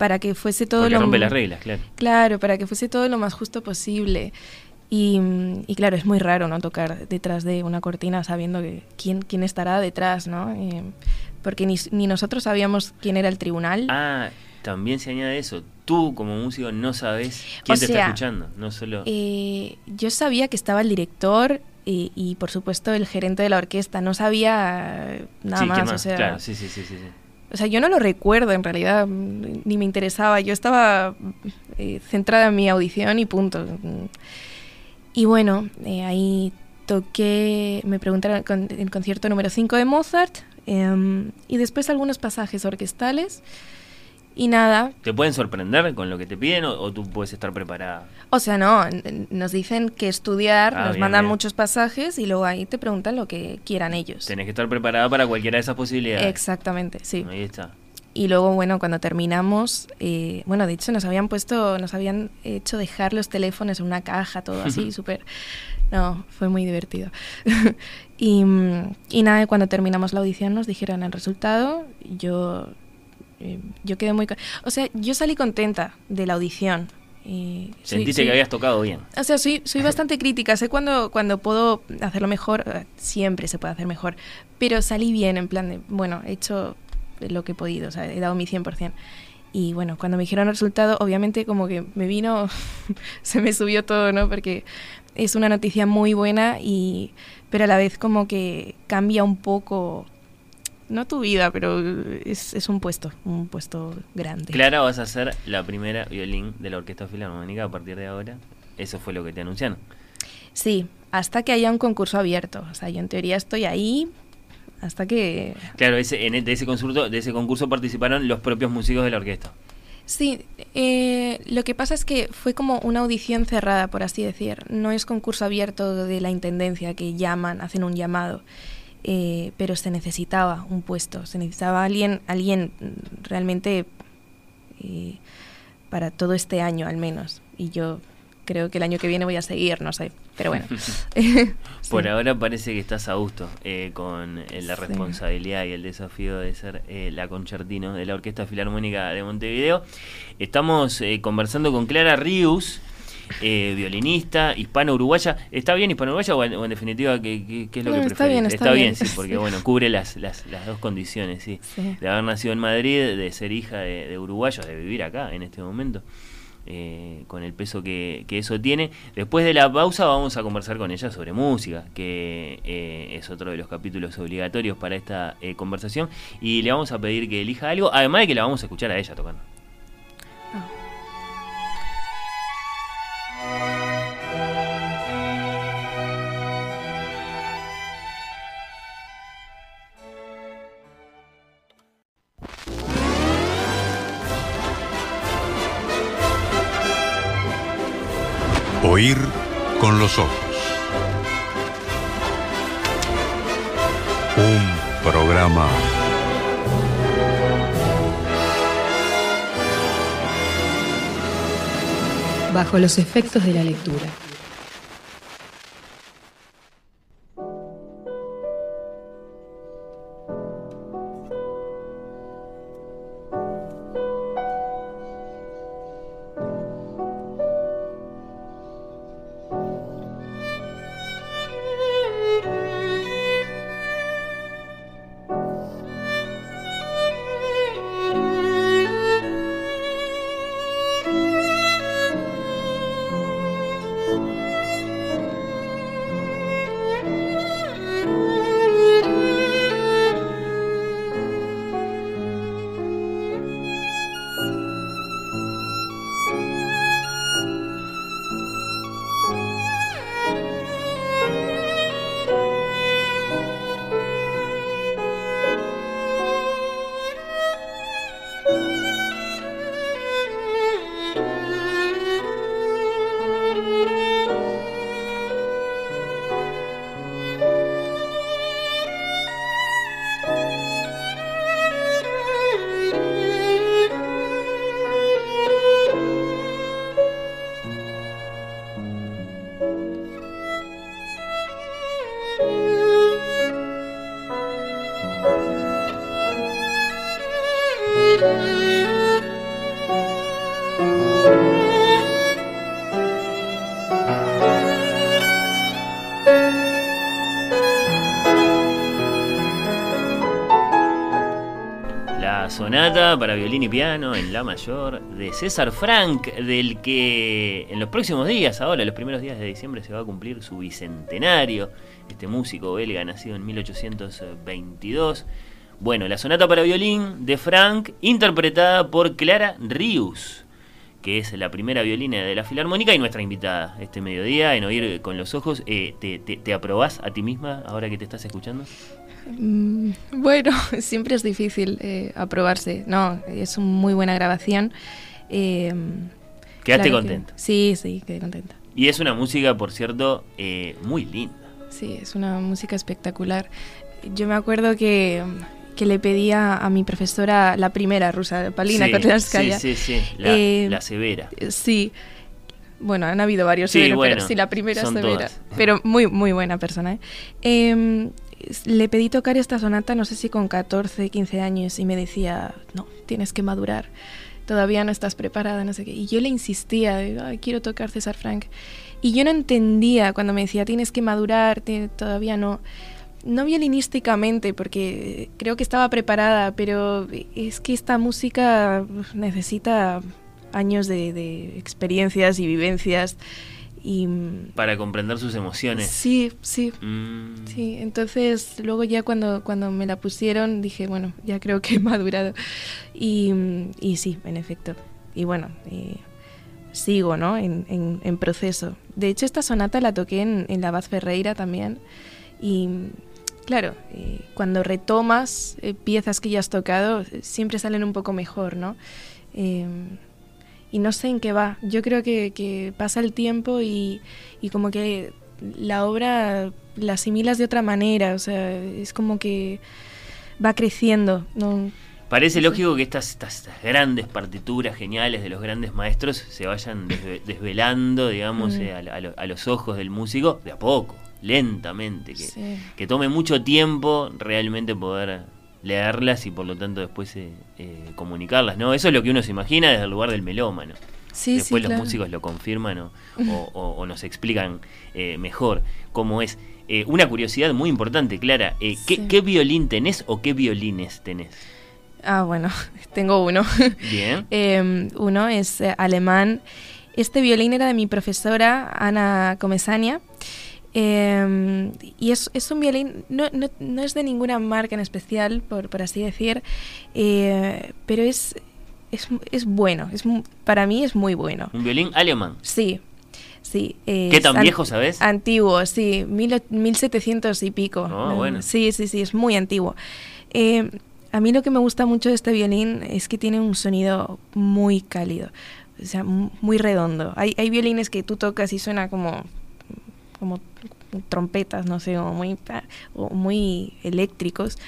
para que fuese todo Porque lo... rompe las reglas, claro. Claro, para que fuese todo lo más justo posible. Y, y claro, es muy raro no tocar detrás de una cortina sabiendo que quién, quién estará detrás, ¿no? Eh, porque ni, ni nosotros sabíamos quién era el tribunal. Ah, también se añade eso. Tú, como músico, no sabes quién O te está escuchando. No solo. Eh, yo sabía que estaba el director y, y, por supuesto el gerente de la orquesta. No sabía nada sí, ¿qué más. O sea, claro, sí, sí, sí, sí. sí. O sea, yo no lo recuerdo en realidad, ni me interesaba. Yo estaba eh, centrada en mi audición y punto. Y bueno, eh, ahí toqué, me preguntaron con, el concierto número 5 de Mozart em, y después algunos pasajes orquestales. Y nada, ¿Te pueden sorprender con lo que te piden o, o tú puedes estar preparada? o sea, no, nos dicen que estudiar, Ah, nos bien, mandan bien. muchos pasajes y luego ahí te preguntan lo que quieran ellos. Tenés que estar preparada para cualquiera de esas posibilidades. Exactamente, sí. Ahí está. Y luego, bueno, cuando terminamos, eh, bueno, de hecho nos habían puesto, nos habían hecho dejar los teléfonos en una caja, todo así, súper... No, fue muy divertido. y, mm, y nada, cuando terminamos la audición nos dijeron el resultado. Yo, eh, yo quedé muy... O sea, yo salí contenta de la audición. Soy- Sentiste soy- que habías tocado bien. o sea, soy, soy bastante crítica. Sé cuando, cuando puedo hacerlo mejor, eh, siempre se puede hacer mejor. Pero salí bien, en plan de, bueno, he hecho lo que he podido, o sea, he dado mi 100%. Y bueno, cuando me dijeron el resultado, obviamente como que me vino, se me subió todo, ¿no? Porque es una noticia muy buena, y, pero a la vez como que cambia un poco, no tu vida, pero es, es un puesto, un puesto grande. Clara, vas a ser la primera violín de la Orquesta Filarmónica a partir de ahora. Eso fue lo que te anunciaron. Sí, hasta que haya un concurso abierto. O sea, yo en teoría estoy ahí hasta que... Claro, ese, en, e- de, ese concurso, de ese concurso participaron los propios músicos de la orquesta. Sí, eh, lo que pasa es que fue como una audición cerrada, por así decir. No es concurso abierto de la Intendencia que llaman, hacen un llamado. Eh, pero se necesitaba un puesto, se necesitaba alguien, alguien realmente eh, para todo este año al menos. Y yo creo que el año que viene voy a seguir, no sé, pero bueno. Por ahora parece que estás a gusto eh, con eh, la Sí. responsabilidad y el desafío de ser eh, la concertino de la Orquesta Filarmónica de Montevideo. Estamos eh, conversando con Clara Rius, eh, violinista hispano-uruguaya. ¿Está bien hispano-uruguaya o, en- o en definitiva qué, qué- qué es lo No, que está preferís? bien, está bien. sí, porque bueno, cubre las, las, las dos condiciones, sí. Sí. De haber nacido en Madrid, de ser hija de, de uruguayos, de vivir acá en este momento. eh, con el peso que, que eso tiene. Después de la pausa vamos a conversar con ella sobre música, que eh, es otro de los capítulos obligatorios para esta eh, conversación. Y le vamos a pedir que elija algo, además de que la vamos a escuchar a ella tocando. Oír con los ojos. Un programa Bajo los efectos de la lectura. Sonata para violín y piano en La Mayor de César Frank, del que en los próximos días, ahora, los primeros días de diciembre, se va a cumplir su bicentenario. Este músico belga nacido en 1822. Bueno, la sonata para violín de Frank, interpretada por Clara Rius, que es la primera violina de la Filarmónica y nuestra invitada este mediodía en Oír con los Ojos. Eh, ¿te, te, te aprobás a ti misma ahora que te estás escuchando? Mm, Bueno, siempre es difícil eh, aprobarse. No, es una muy buena grabación. Eh, ¿Quedaste claro que- contenta? Sí, sí, quedé contenta. Y es una música, por cierto, eh, muy linda. Sí, es una música espectacular. Yo me acuerdo que, que le pedía a mi profesora, la primera rusa, Palina Sí, Kotlanskaya. Sí, sí, sí, la, eh, la severa. Sí. Bueno, han habido varios Sí, severos, bueno, pero sí, la primera severa. todas. Pero muy, muy buena persona. ¿eh? Em, le pedí tocar esta sonata, no sé si con 14, 15 años, y me decía, no, tienes que madurar. Todavía no estás preparada, no sé qué. Y yo le insistía, digo, "Ay, quiero tocar César Frank. Y yo no entendía cuando me decía, tienes que madurar, todavía no. No violinísticamente, porque creo que estaba preparada, pero es que esta música necesita años de experiencias y vivencias. Y Para comprender sus emociones. sí, sí, Mm, sí. Entonces, luego ya cuando, cuando me la pusieron, dije, bueno, ya creo que he madurado. Y, y sí, en efecto. Y bueno, eh, sigo, ¿no? En, en- en proceso. De hecho, esta sonata la toqué en, en la Baz Ferreira también. Y claro, eh, cuando retomas eh, piezas que ya has tocado, siempre salen un poco mejor, ¿no? Eh, y no sé en qué va. Yo creo que, que pasa el tiempo y, y como que la obra la asimilas de otra manera, o sea, es como que va creciendo. ¿no? Parece lógico que estas, estas, estas grandes partituras geniales de los grandes maestros se vayan desve- desvelando, digamos, Mm. eh, a, lo- a lo- a los ojos del músico de a poco, lentamente, que, Sí. que tome mucho tiempo realmente poder leerlas y por lo tanto después eh, eh, comunicarlas, ¿no? Eso es lo que uno se imagina desde el lugar del melómano. Sí, Después sí, los claro. músicos lo confirman o, o- o- o nos explican eh, mejor cómo es. Eh, una curiosidad muy importante, Clara, eh, ¿qué, Sí. ¿qué violín tenés o qué violines tenés? Ah, bueno, tengo uno. Bien. Eh, uno es alemán. Este violín era de mi profesora Ana Comesania. Eh, y es, es un violín, no, no, no es de ninguna marca en especial, por, por así decir, eh, pero es, es, es bueno. Es, para mí es muy bueno. Un violín alemán. Sí, sí. eh, ¿Qué tan an- viejo, sabes? Antiguo, sí, mil, och- 1700 y pico. Eh, bueno. Sí, sí, sí, es muy antiguo. Eh, a mí lo que me gusta mucho de este violín es que tiene un sonido muy cálido, o sea, mu- muy redondo. Hay, hay violines que tú tocas y suena como, como trompetas, no sé, o muy, o muy eléctricos.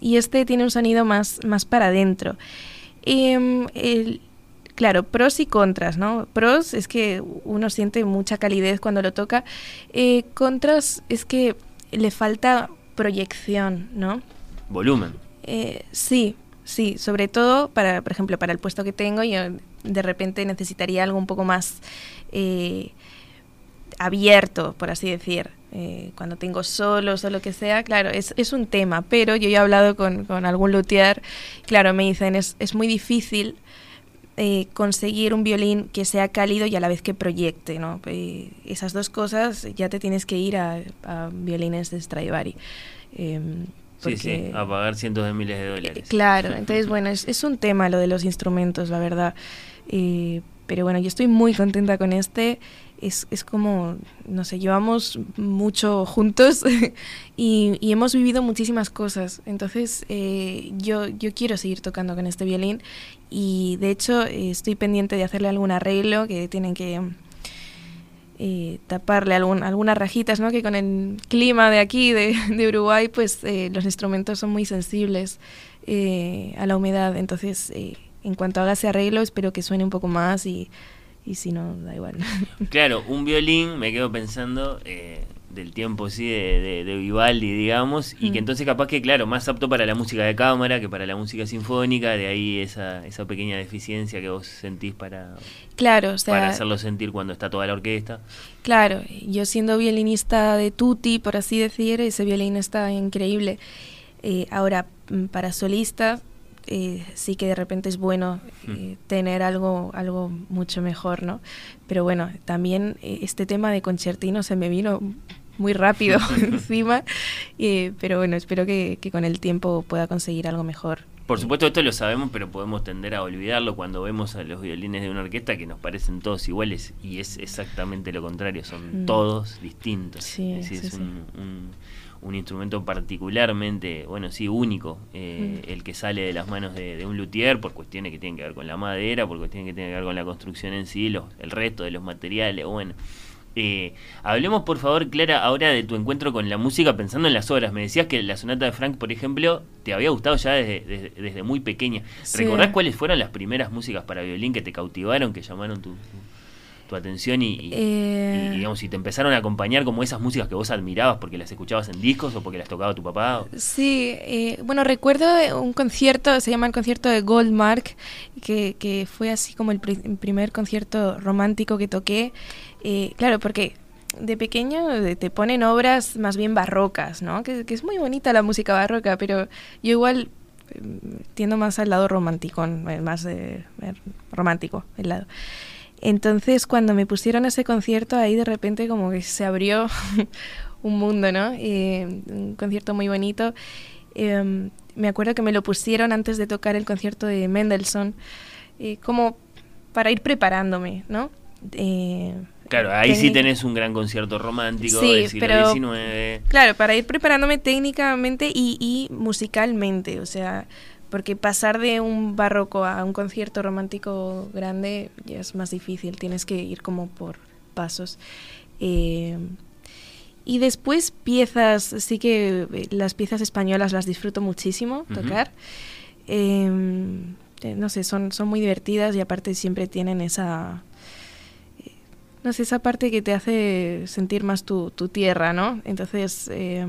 Y este tiene un sonido más, más para adentro. Em, el- claro, pros y contras, ¿no? Pros es que uno siente mucha calidez cuando lo toca. Eh, contras es que le falta proyección, ¿no? Volumen. Eh, sí, sí, sobre todo para, por ejemplo, para el puesto que tengo, yo de repente necesitaría algo un poco más eh, abierto, por así decir. Eh, cuando tengo solos o lo que sea, claro, es, es un tema, pero yo ya he hablado con, con algún luthier, claro, me dicen, es, es muy difícil eh, conseguir un violín que sea cálido y a la vez que proyecte, ¿no? Eh, esas dos cosas ya te tienes que ir a, a violines de Stradivari. Em, Sí, sí, a pagar cientos de miles de dólares. Claro, entonces bueno, es, es un tema lo de los instrumentos, la verdad. Eh, pero bueno, yo estoy muy contenta con este. Es, es como, no sé, llevamos mucho juntos y, y hemos vivido muchísimas cosas. Entonces eh, yo, yo quiero seguir tocando con este violín y de hecho eh, estoy pendiente de hacerle algún arreglo que tienen que eh, taparle algún, algunas rajitas, ¿no? Que con el clima de aquí, de, de Uruguay, pues eh, los instrumentos son muy sensibles eh, a la humedad. Entonces, eh, en cuanto haga ese arreglo, espero que suene un poco más y, y si no, da igual. Claro, un violín, me quedo pensando eh, del tiempo sí de, de- de Vivaldi, digamos, y que Mm. entonces capaz que, claro, más apto para la música de cámara que para la música sinfónica, de ahí esa, esa pequeña deficiencia que vos sentís para, Claro, o sea, para hacerlo sentir cuando está toda la orquesta. Claro, yo siendo violinista de tutti, por así decir, ese violín está increíble. Eh, ahora, mm, para solista, eh, sí que de repente es bueno eh, tener algo, algo mucho mejor, ¿no? Pero bueno, también eh, este tema de concertino se me vino muy rápido encima, eh, pero bueno, espero que, que con el tiempo pueda conseguir algo mejor. Por supuesto, esto lo sabemos, pero podemos tender a olvidarlo cuando vemos a los violines de una orquesta que nos parecen todos iguales y es exactamente lo contrario, son Mm. todos distintos. Sí, es, decir, sí, es sí. Un, un- instrumento particularmente, bueno, sí, único, eh, Mm. el que sale de las manos de, de un luthier por cuestiones que tienen que ver con la madera, por cuestiones que tienen que ver con la construcción en sí, los, el resto de los materiales, bueno. Eh, hablemos por favor, Clara, ahora de tu encuentro con la música pensando en las obras. Me decías que la sonata de Frank, por ejemplo, te había gustado ya desde, desde, desde muy pequeña. Sí. ¿Recordás cuáles fueron las primeras músicas para violín que te cautivaron, que llamaron tu, tu, atención y, y- Eh. y, digamos, si te empezaron a acompañar como esas músicas que vos admirabas porque las escuchabas en discos o porque las tocaba tu papá? Sí, eh, bueno, recuerdo un concierto, se llama el concierto de Goldmark, que, que fue así como el, pri- el primer concierto romántico que toqué. Eh, claro, porque de pequeño eh, te ponen obras más bien barrocas, ¿no? Que, que es muy bonita la música barroca, pero yo igual eh, tiendo más al lado romántico, eh, más eh, eh, romántico el lado. Entonces, cuando me pusieron ese concierto, ahí de repente como que se abrió un mundo, ¿no? Eh, un concierto muy bonito. Eh, me acuerdo que me lo pusieron antes de tocar el concierto de Mendelssohn, eh, como para ir preparándome, ¿no? Eh, Claro, ahí sí tenés un gran concierto romántico Sí, del siglo pero- XIX. Claro, para ir preparándome técnicamente y, y musicalmente, o sea, porque pasar de un barroco a un concierto romántico grande ya es más difícil, tienes que ir como por pasos. Eh, y después piezas, sí que eh, las piezas españolas las disfruto muchísimo tocar. Eh, no sé, son, son muy divertidas y aparte siempre tienen esa, no sé, esa parte que te hace sentir más tu, tu tierra, ¿no? Entonces, eh,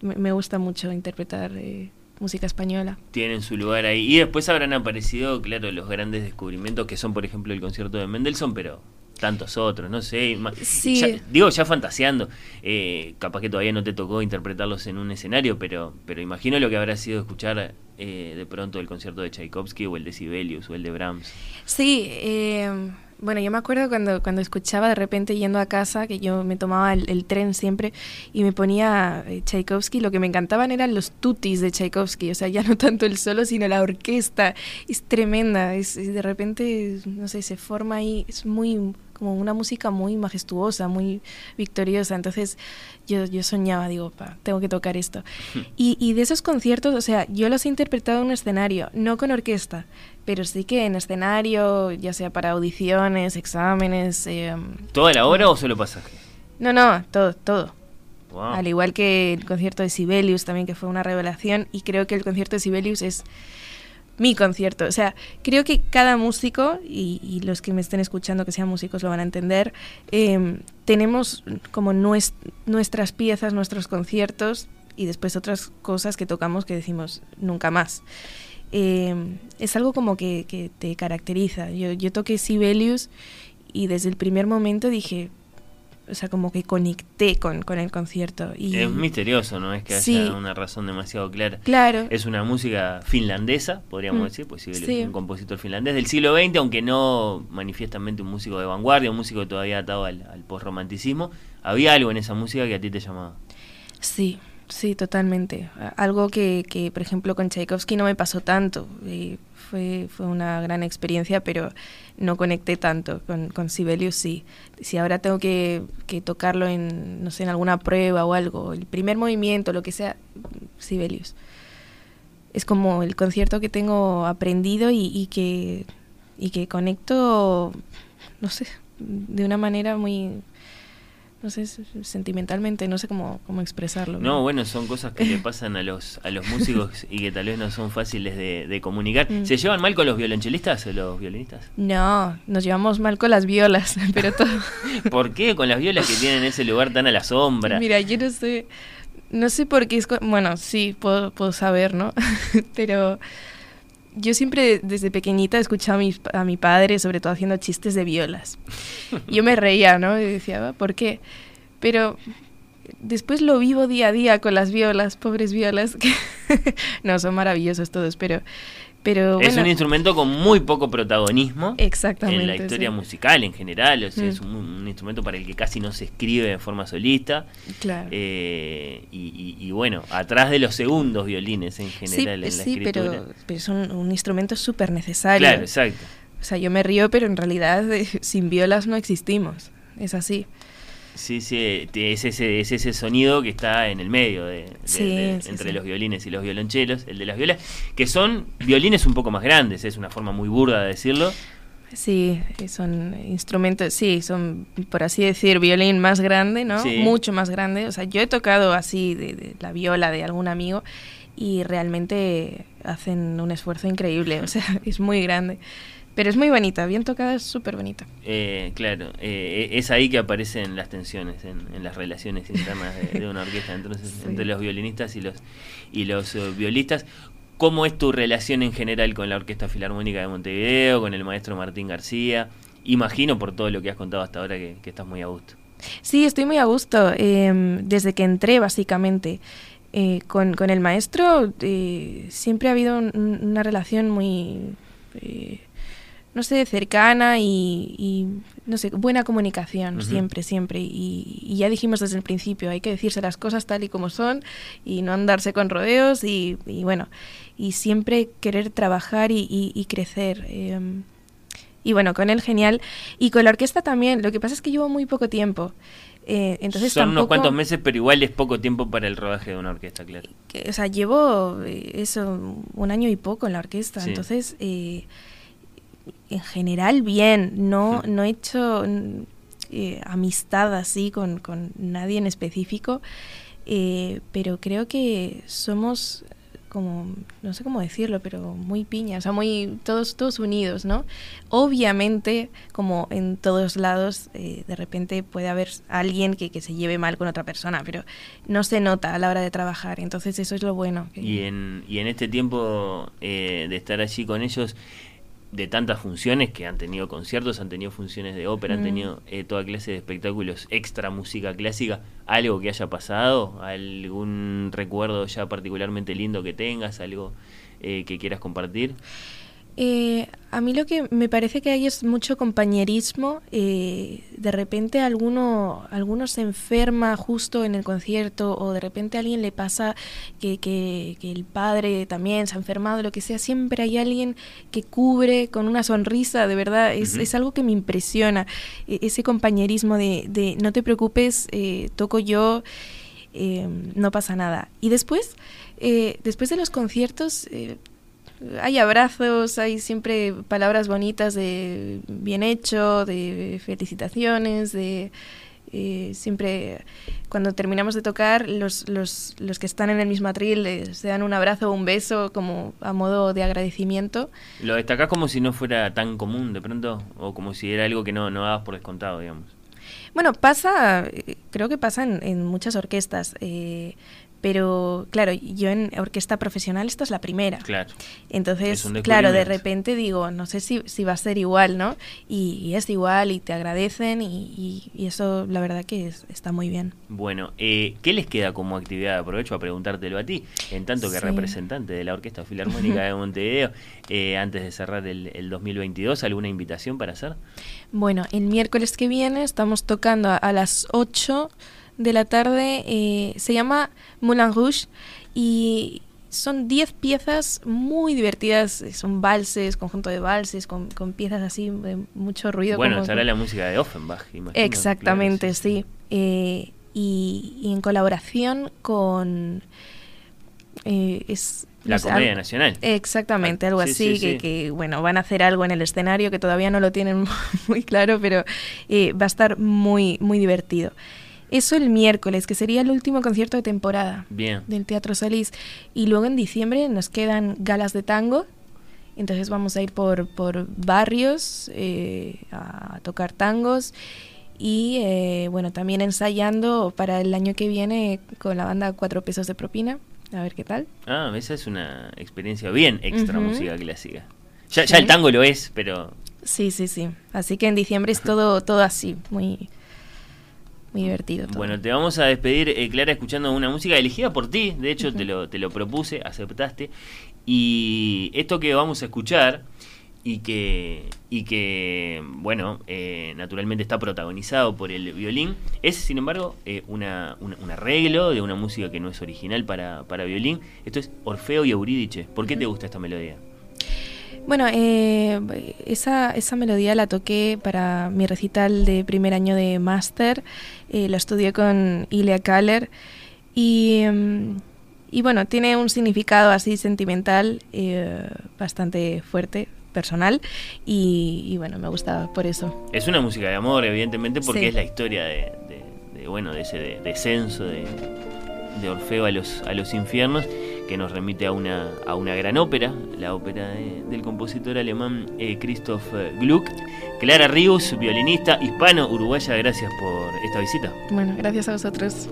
me, me gusta mucho interpretar eh, música española. tienen su lugar ahí. Y después habrán aparecido, claro, los grandes descubrimientos que son, por ejemplo, el concierto de Mendelssohn, pero tantos otros, no sé. Sí. ya- digo, ya fantaseando. eh, capaz que todavía no te tocó interpretarlos en un escenario, pero, pero imagino lo que habrá sido escuchar eh, de pronto el concierto de Tchaikovsky o el de Sibelius o el de Brahms. Sí, eh, bueno, yo me acuerdo cuando, cuando escuchaba de repente yendo a casa, que yo me tomaba el, tren siempre y me ponía eh, Tchaikovsky, lo que me encantaban eran los tutis de Tchaikovsky, o sea, ya no tanto el solo, sino la orquesta, es tremenda, es de repente, no sé, se forma ahí, es muy como una música muy majestuosa, muy victoriosa, entonces yo, yo soñaba, digo, pa, tengo que tocar esto. Y, y de esos conciertos, o sea, yo los he interpretado en un escenario, no con orquesta, pero sí que en escenario, ya sea para audiciones, exámenes. eh, ¿Toda la hora o solo pasaje? no, no, todo, todo. Wow. Al igual que el concierto de Sibelius también, que fue una revelación, y creo que el concierto de Sibelius es mi concierto. O sea, creo que cada músico, y, los que me estén escuchando que sean músicos lo van a entender, eh, tenemos como nues- nuestras piezas, nuestros conciertos, y después otras cosas que tocamos que decimos nunca más. Eh, es algo como que, que te caracteriza. Yo, yo toqué Sibelius y desde el primer momento dije, o sea, como que conecté con, con el concierto. Y, Es misterioso, no es que haya Sí. una razón demasiado clara. Claro. Es una música finlandesa, podríamos Mm, decir, pues sí. un compositor finlandés del siglo XX, aunque no manifiestamente un músico de vanguardia, un músico todavía atado al, al posromanticismo. Había algo en esa música que a ti te llamaba. Sí, sí, totalmente. Algo que, que, por ejemplo, con Tchaikovsky no me pasó tanto. Eh, fue, fue una gran experiencia, pero no conecté tanto. Con, Sibelius sí. Si ahora tengo que, que tocarlo en, no sé, en alguna prueba o algo, el primer movimiento, lo que sea, Sibelius. Es como el concierto que tengo aprendido y, y que, y que conecto, no sé, de una manera muy, no sé, sentimentalmente, no sé cómo, cómo expresarlo. No, bueno, son cosas que le pasan a los, a los músicos y que tal vez no son fáciles de, de comunicar. Mm. ¿Se llevan mal con los violonchelistas o los violinistas? No, nos llevamos mal con las violas, pero todo. ¿Por qué con las violas que tienen ese lugar tan a la sombra? Mira, yo no sé, no sé por qué es, bueno, sí, puedo, puedo saber, ¿no? pero yo siempre desde pequeñita escuchaba a mi, a mi padre, sobre todo haciendo chistes de violas. Yo me reía, ¿no? Y decía, "Ah, ¿por qué? Pero después lo vivo día a día con las violas, pobres violas, que no, son maravillosos todos, pero Pero es bueno, un instrumento con muy poco protagonismo Exactamente, en la historia sí. musical en general. O sea, Mm. es un, un instrumento para el que casi no se escribe de forma solista. Claro. Eh, y, y- y bueno, atrás de los segundos violines en sí, general en la sí, escritura. pero, pero es un, un instrumento súper necesario. Claro, exacto. O sea, yo me río, pero en realidad eh, sin violas no existimos. Es así. Sí, sí, es ese, es ese sonido que está en el medio de, de- Sí, de- sí, entre sí. los violines y los violonchelos, el de las violas, que son violines un poco más grandes, es una forma muy burda de decirlo. Sí, son instrumentos, sí, son, por así decir, violín más grande, ¿no? Sí. Mucho más grande. O sea, yo he tocado así de, de la viola de algún amigo y realmente hacen un esfuerzo increíble. O sea, es muy grande. Pero es muy bonita, bien tocada, es súper bonita. Eh, claro, eh, es ahí que aparecen las tensiones en, en las relaciones internas de, de una orquesta, entonces Sí. entre los violinistas y los y los eh, violistas. ¿Cómo es tu relación en general con la Orquesta Filarmónica de Montevideo, con el maestro Martín García? Imagino por todo lo que has contado hasta ahora que, que estás muy a gusto. Sí, estoy muy a gusto. eh, desde que entré, básicamente, eh, con, con el maestro, eh, siempre ha habido un- un- una relación muy, no sé, cercana y, y, no sé, buena comunicación, siempre, siempre. Y, y ya dijimos desde el principio, hay que decirse las cosas tal y como son y no andarse con rodeos y, y bueno, y siempre querer trabajar y, crecer. eh, y bueno, con él genial. Y con la orquesta también. Lo que pasa es que llevo muy poco tiempo. Eh, entonces Son unos tampoco- cuantos meses, pero igual es poco tiempo para el rodaje de una orquesta, claro. que- o sea, llevo eh, eso, un año y poco en la orquesta. Sí. Entonces, eh, en general, bien. No, no he hecho eh, amistad así con, con nadie en específico. eh, pero creo que somos como, no sé cómo decirlo, pero muy piña, o sea, muy todos, todos unidos, ¿no? Obviamente, como en todos lados, eh, de repente puede haber alguien que, que se lleve mal con otra persona, pero no se nota a la hora de trabajar, entonces eso es lo bueno. que- Y en, y en este tiempo eh, de estar allí con ellos, de tantas funciones que han tenido conciertos, han tenido funciones de ópera, han Mm. tenido eh, toda clase de espectáculos extra música clásica, algo que haya pasado, algún recuerdo ya particularmente lindo que tengas, algo eh, que quieras compartir. Eh, a mí lo que me parece que hay es mucho compañerismo. eh, de repente alguno, alguno se enferma justo en el concierto o de repente a alguien le pasa que, que- que el padre también se ha enfermado, lo que sea. Siempre hay alguien que cubre con una sonrisa, de verdad. Es, es algo que me impresiona. e- ese compañerismo de, de no te preocupes, eh, toco yo. eh, no pasa nada. Y después, eh, después de los conciertos, eh, hay abrazos, hay siempre palabras bonitas de bien hecho, de felicitaciones, de eh, siempre cuando terminamos de tocar, los, los, los que están en el mismo atril eh, se dan un abrazo o un beso como a modo de agradecimiento. Lo destacás como si no fuera tan común de pronto, o como si era algo que no, no dabas por descontado, digamos. Bueno, pasa, eh, creo que pasa en, en muchas orquestas, eh, pero claro, yo en orquesta profesional esta es la primera. Claro. Entonces, claro, de repente digo, no sé si, si va a ser igual, ¿no? Y, y es igual y te agradecen y, y- y eso la verdad que es- está muy bien. Bueno, eh, ¿qué les queda como actividad? Aprovecho a preguntártelo a ti, en tanto que Sí. representante de la Orquesta Filarmónica de Montevideo, eh, antes de cerrar el, el 2022, ¿alguna invitación para hacer? Bueno, el miércoles que viene estamos tocando a, a las 8 de la tarde, eh, se llama Moulin Rouge y son 10 piezas muy divertidas, eh, son valses, conjunto de valses, con, con piezas así de mucho ruido. bueno, estará la música de Offenbach, imagino. Exactamente, sí. Eh, y, y en colaboración con... eh, es, La no sé, Comedia algo- Nacional. Exactamente, algo Sí, así, sí, que, sí. que, bueno, van a hacer algo en el escenario que todavía no lo tienen muy claro, pero eh, va a estar muy, muy divertido. Eso el miércoles, que sería el último concierto de temporada Bien. del Teatro Solís. Y luego en diciembre nos quedan galas de tango. Entonces vamos a ir por, por barrios eh, a tocar tangos. Y eh, bueno, también ensayando para el año que viene con la banda Cuatro Pesos de Propina. A ver qué tal. Ah, esa es una experiencia bien extra música clásica. Ya, el tango lo es, pero Sí, sí, sí. Así que en diciembre es todo, todo así, muy, muy divertido. todo. Bueno, te vamos a despedir, eh, Clara, escuchando una música elegida por ti. De hecho, te, lo, te lo propuse, aceptaste. Y esto que vamos a escuchar y que, y que bueno, eh, naturalmente está protagonizado por el violín, es sin embargo eh, una, una- un arreglo de una música que no es original para, para violín. Esto es Orfeo y Eurídice. ¿Por qué te gusta esta melodía? Bueno, eh, esa, esa melodía la toqué para mi recital de primer año de máster. eh, la estudié con Ilia Kaller y, mm, y bueno, tiene un significado así sentimental eh, bastante fuerte, personal y, y bueno, me gusta por eso. Es una música de amor, evidentemente, porque Sí. es la historia de, de- de, bueno, de ese de- descenso de, de Orfeo a los, a los infiernos, que nos remite a una, a una gran ópera, la ópera de- del compositor alemán eh, Christoph eh, Gluck. Clara Rius, violinista hispano-uruguaya, gracias por esta visita. Bueno, gracias a vosotros.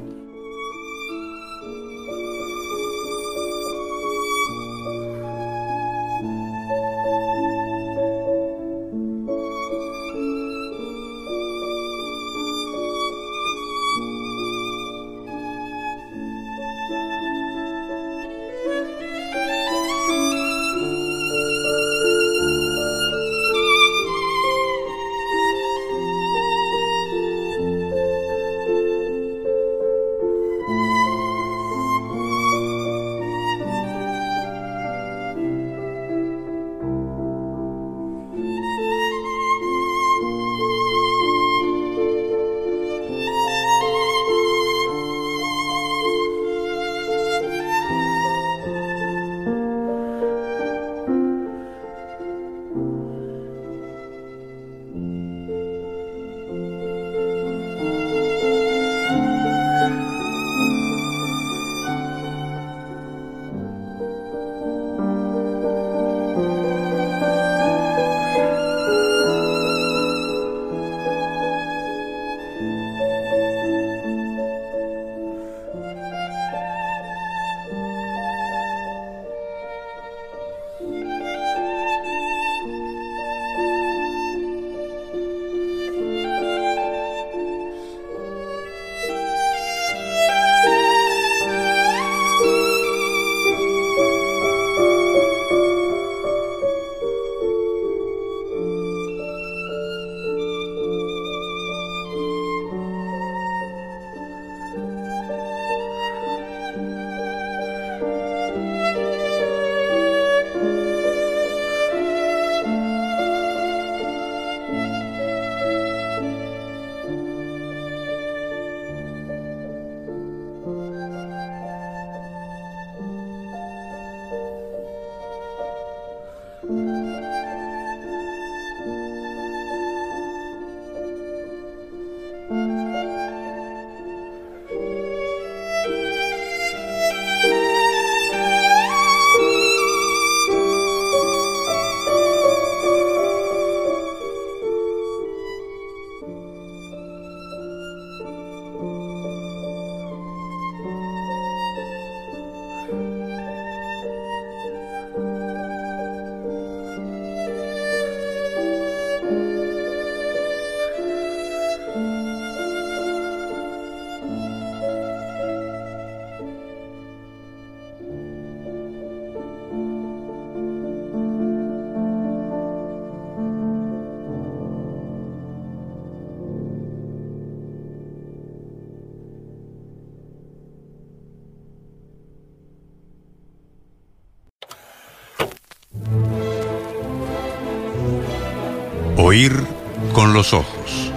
Oír con los ojos.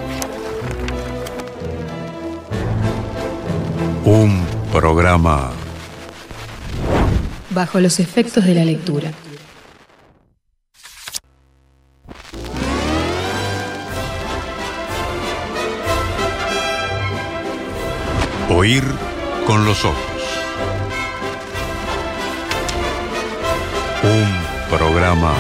Un programa Bajo los efectos de la lectura. Oír con los ojos. Un programa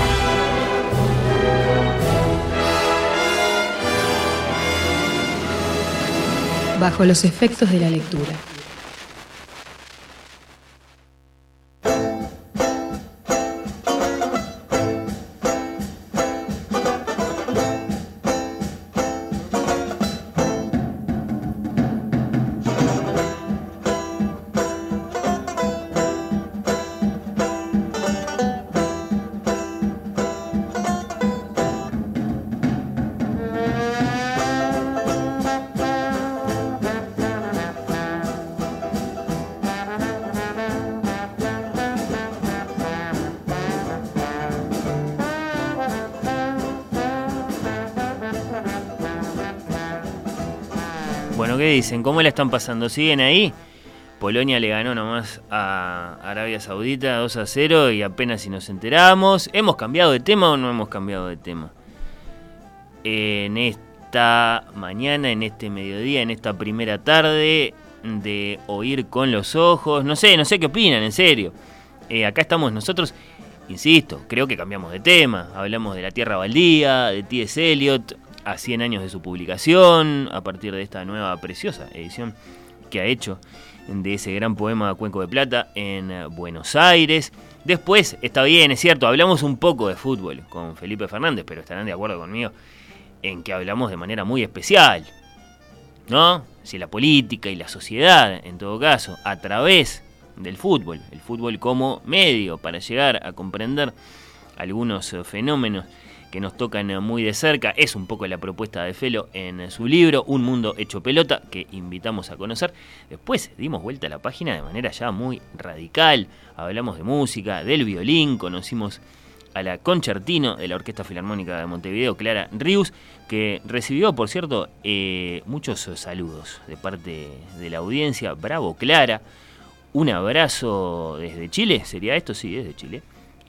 Bajo los efectos de la lectura. ¿Cómo la están pasando? ¿Siguen ahí? Polonia le ganó nomás a Arabia Saudita 2 a 0 y apenas si nos enteramos. ¿Hemos cambiado de tema o no hemos cambiado de tema? En esta mañana, en este mediodía, en esta primera tarde de oír con los ojos. No sé, no sé qué opinan, en serio. Eh, acá estamos nosotros, insisto, creo que cambiamos de tema. Hablamos de la Tierra Baldía, de T.S. Eliot, a 100 años de su publicación, a partir de esta nueva preciosa edición que ha hecho de ese gran poema Cuenco de Plata en Buenos Aires. Después, está bien, es cierto, hablamos un poco de fútbol con Felipe Fernández, pero estarán de acuerdo conmigo en que hablamos de manera muy especial, ¿no? Si la política y la sociedad, en todo caso, a través del fútbol, el fútbol como medio para llegar a comprender algunos fenómenos que nos tocan muy de cerca. Es un poco la propuesta de Felo en su libro Un mundo hecho pelota, que invitamos a conocer. Después dimos vuelta a la página de manera ya muy radical. Hablamos de música, del violín, conocimos a la concertino de la Orquesta Filarmónica de Montevideo, Clara Rius, que recibió, por cierto, eh, muchos saludos de parte de la audiencia. Bravo, Clara. Un abrazo desde Chile, ¿sería esto? Sí, desde Chile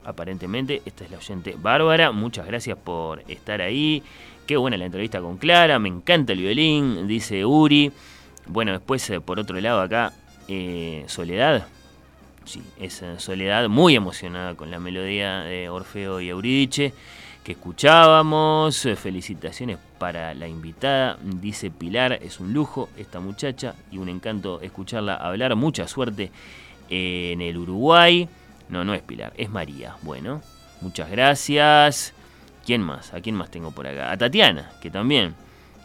aparentemente. Esta es la oyente Bárbara. Muchas gracias por estar ahí. Qué buena la entrevista con Clara. Me encanta el violín, dice Uri. Bueno, después, eh, por otro lado, acá, eh, Soledad. Sí, es eh, Soledad muy emocionada con la melodía de Orfeo y Euridice que escuchábamos. Felicitaciones para la invitada. Dice Pilar, es un lujo esta muchacha y un encanto escucharla hablar. Mucha suerte en el Uruguay. No, no es Pilar, es María. Bueno, muchas gracias. ¿Quién más? ¿A quién más tengo por acá? A Tatiana, que también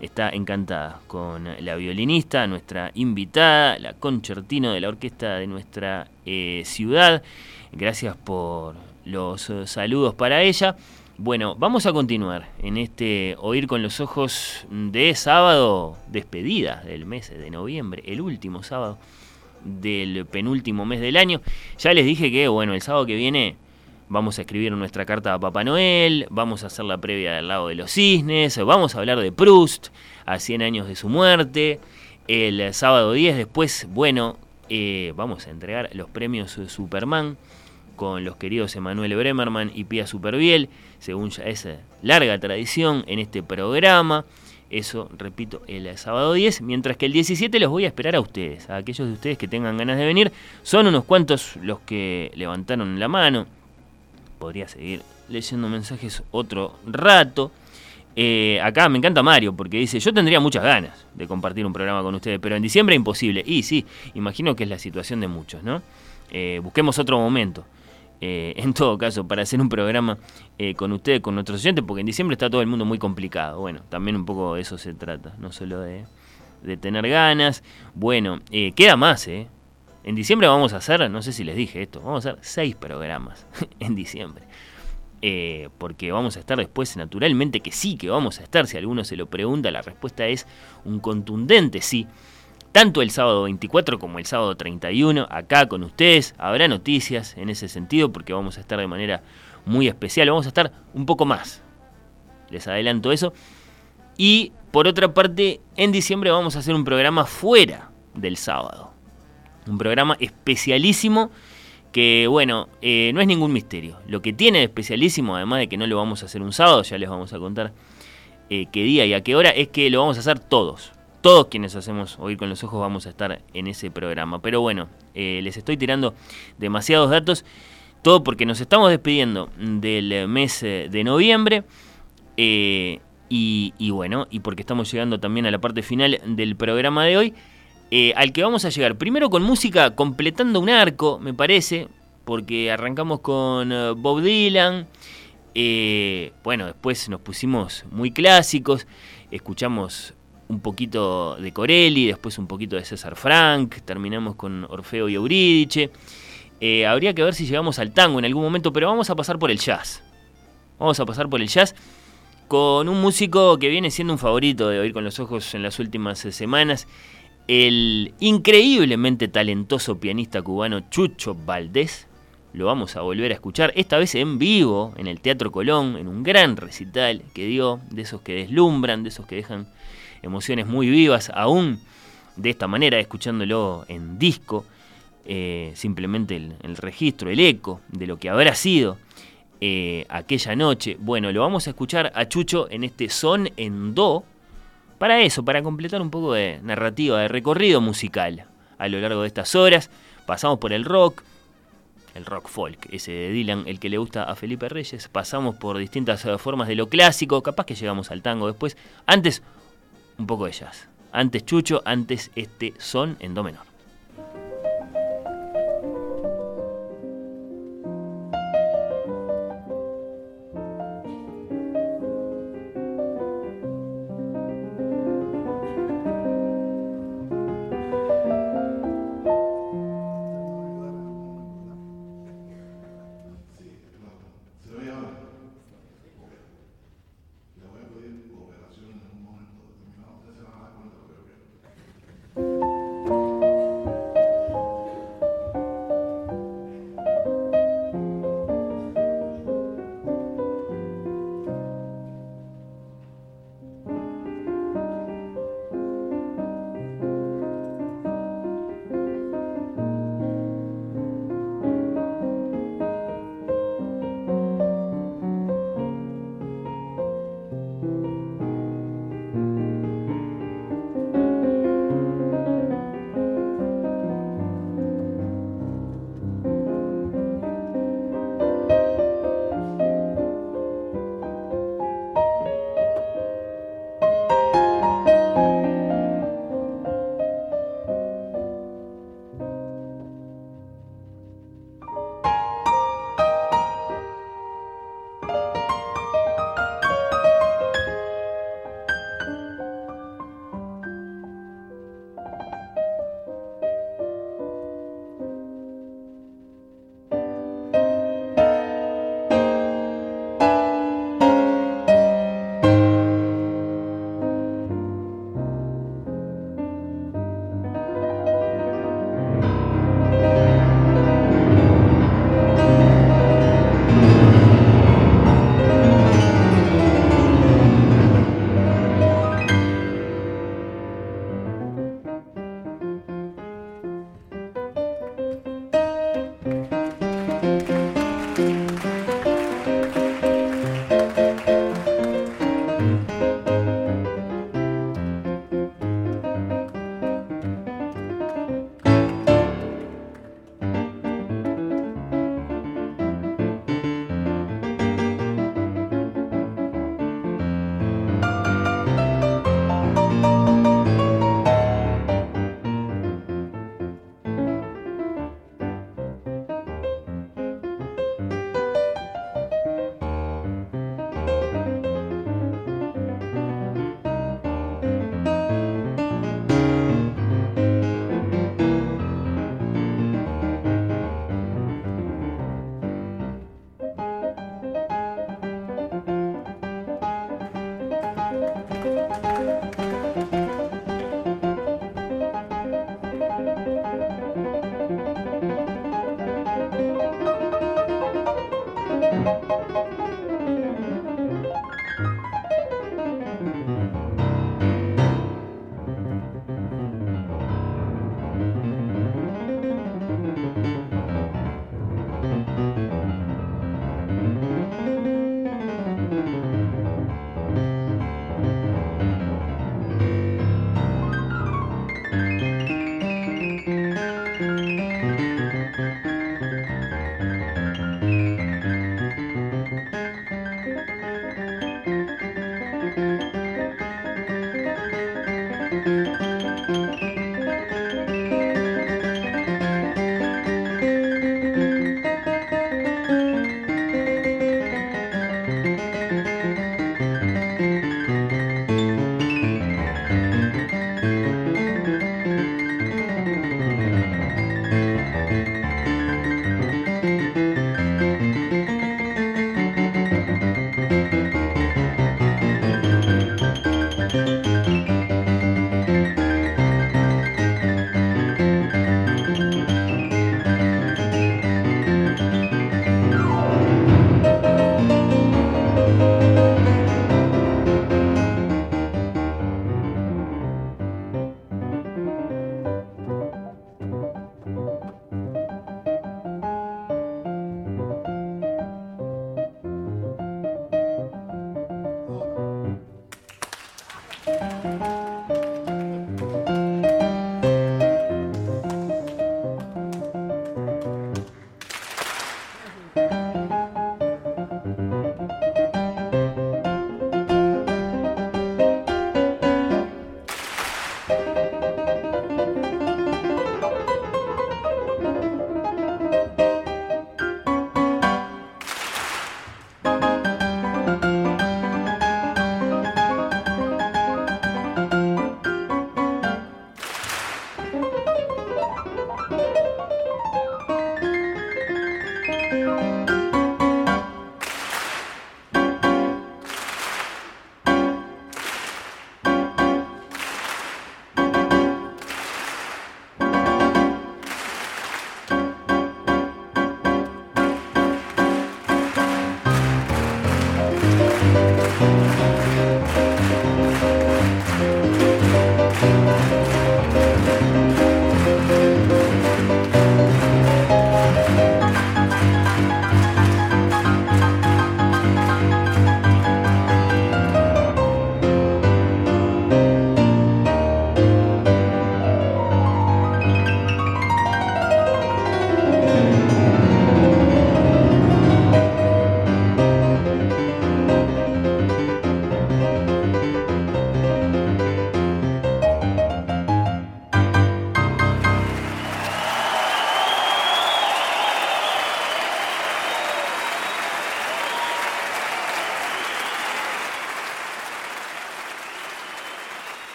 está encantada con la violinista, nuestra invitada, la concertino de la orquesta de nuestra eh, ciudad. Gracias por los eh, saludos para ella. Bueno, vamos a continuar en este Oír con los Ojos de sábado, despedida del mes de noviembre, el último sábado del penúltimo mes del año. Ya les dije que, bueno, el sábado que viene vamos a escribir nuestra carta a Papá Noel, vamos a hacer la previa del lado de los cisnes, vamos a hablar de Proust a 100 años de su muerte. El sábado 10 después, bueno, eh, vamos a entregar los premios Superman con los queridos Emanuel Bremerman y Pia Superbiel, según ya es larga tradición en este programa. Eso, repito, el sábado 10, mientras que el 17 los voy a esperar a ustedes, a aquellos de ustedes que tengan ganas de venir. Son unos cuantos los que levantaron la mano. Podría seguir leyendo mensajes otro rato. Eh, acá me encanta Mario porque dice, yo tendría muchas ganas de compartir un programa con ustedes, pero en diciembre imposible. Y sí, imagino que es la situación de muchos, ¿no? Eh, busquemos otro momento. Eh, en todo caso, para hacer un programa eh, con ustedes, con nuestros oyentes, porque en diciembre está todo el mundo muy complicado. Bueno, también un poco de eso se trata, no solo de, tener ganas. Bueno, eh, queda más, ¿eh? En diciembre vamos a hacer, no sé si les dije esto, vamos a hacer seis programas en diciembre. porque vamos a estar después, naturalmente que sí, que vamos a estar. Si alguno se lo pregunta, la respuesta es un contundente sí tanto el sábado 24 como el sábado 31, acá con ustedes. Habrá noticias en ese sentido porque vamos a estar de manera muy especial, vamos a estar un poco más. Les adelanto eso. Y por otra parte, en diciembre vamos a hacer un programa fuera del sábado. Un programa especialísimo que, bueno, eh, no es ningún misterio. Lo que tiene de especialísimo, además de que no lo vamos a hacer un sábado, ya les vamos a contar eh, qué día y a qué hora, es que lo vamos a hacer todos todos quienes hacemos Oír con los Ojos vamos a estar en ese programa. Pero bueno, eh, les estoy tirando demasiados datos, todo porque nos estamos despidiendo del mes eh, de noviembre. Eh, y, bueno, y porque estamos llegando también a la parte final del programa de hoy, al que vamos a llegar primero con música completando un arco, me parece, porque arrancamos con Bob Dylan, bueno, después nos pusimos muy clásicos, escuchamos un poquito de Corelli, después un poquito de César Frank, terminamos con Orfeo y Eurídice. Eh, habría que ver si llegamos al tango en algún momento, pero vamos a pasar por el jazz. Vamos a pasar por el jazz con un músico que viene siendo un favorito de Oír con los Ojos en las últimas semanas, el increíblemente talentoso pianista cubano Chucho Valdés. Lo vamos a volver a escuchar, esta vez en vivo, en el Teatro Colón, en un gran recital que dio, de esos que deslumbran, de esos que dejan emociones muy vivas aún de esta manera, escuchándolo en disco, eh, simplemente el, registro, el eco de lo que habrá sido eh, aquella noche. Bueno, lo vamos a escuchar a Chucho en este son en do, para eso, para completar un poco de narrativa, de recorrido musical a lo largo de estas horas. Pasamos por el rock, el rock folk, ese de Dylan, el que le gusta a Felipe Reyes. Pasamos por distintas eh, formas de lo clásico, capaz que llegamos al tango después. Antes, un poco de jazz. Antes Chucho, antes este son en do menor.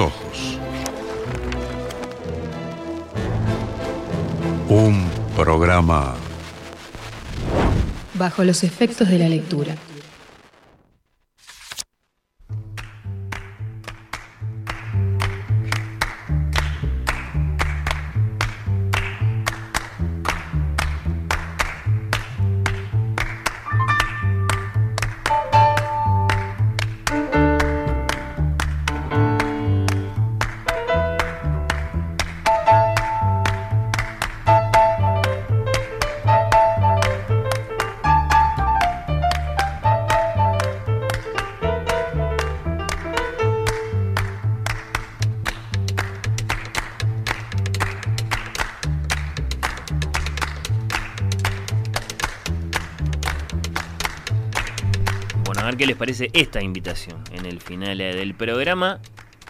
Ojos. Un programa Bajo los efectos de la lectura. Parece esta invitación en el final del programa.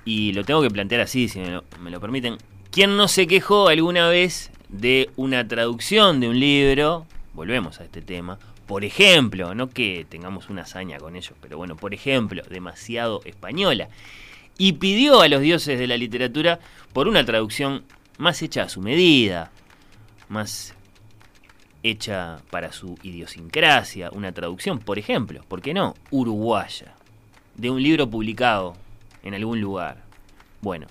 Y lo tengo que plantear así, si me lo, me lo permiten. ¿Quién no se quejó alguna vez de una traducción de un libro? Volvemos a este tema. Por ejemplo, no que tengamos una hazaña con ellos, pero bueno, por ejemplo, demasiado española. Y pidió a los dioses de la literatura por una traducción más hecha a su medida, más hecha para su idiosincrasia, una traducción, por ejemplo, ¿por qué no? Uruguaya, de un libro publicado en algún lugar. Bueno,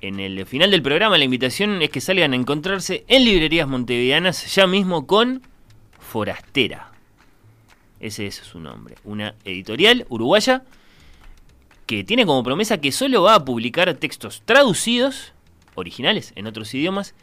en el final del programa la invitación es que salgan a encontrarse en librerías montevideanas ya mismo con Forastera. Ese es su nombre. Una editorial uruguaya que tiene como promesa que solo va a publicar textos traducidos, originales en otros idiomas,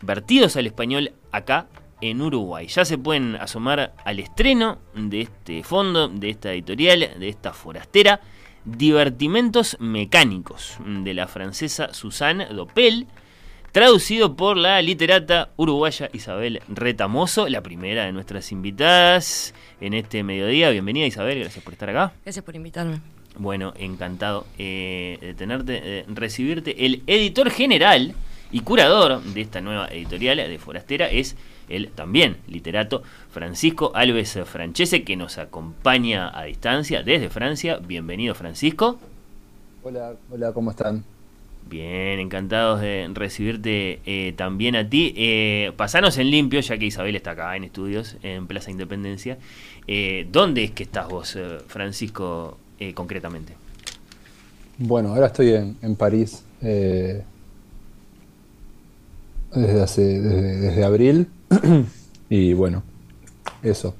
vertidos al español acá en Uruguay. Ya se pueden asomar al estreno de este fondo, de esta editorial, de esta forastera, Divertimentos Mecánicos, de la francesa Suzanne Doppel, traducido por la literata uruguaya Isabel Retamoso, la primera de nuestras invitadas en este mediodía. Bienvenida Isabel, gracias por estar acá. Gracias por invitarme. Bueno, encantado eh, de tenerte, de recibirte. El editor general y curador de esta nueva editorial de Forastera es el también literato Francisco Alves Francese, que nos acompaña a distancia desde Francia. Bienvenido, Francisco. Hola, hola, ¿cómo están? Bien, encantados de recibirte eh, también a ti. Eh, pasanos en limpio, ya que Isabel está acá en estudios, en Plaza Independencia. Eh, ¿Dónde es que estás vos, eh, Francisco, concretamente? Bueno, ahora estoy en, en París desde, hace, desde, desde abril y bueno, eso.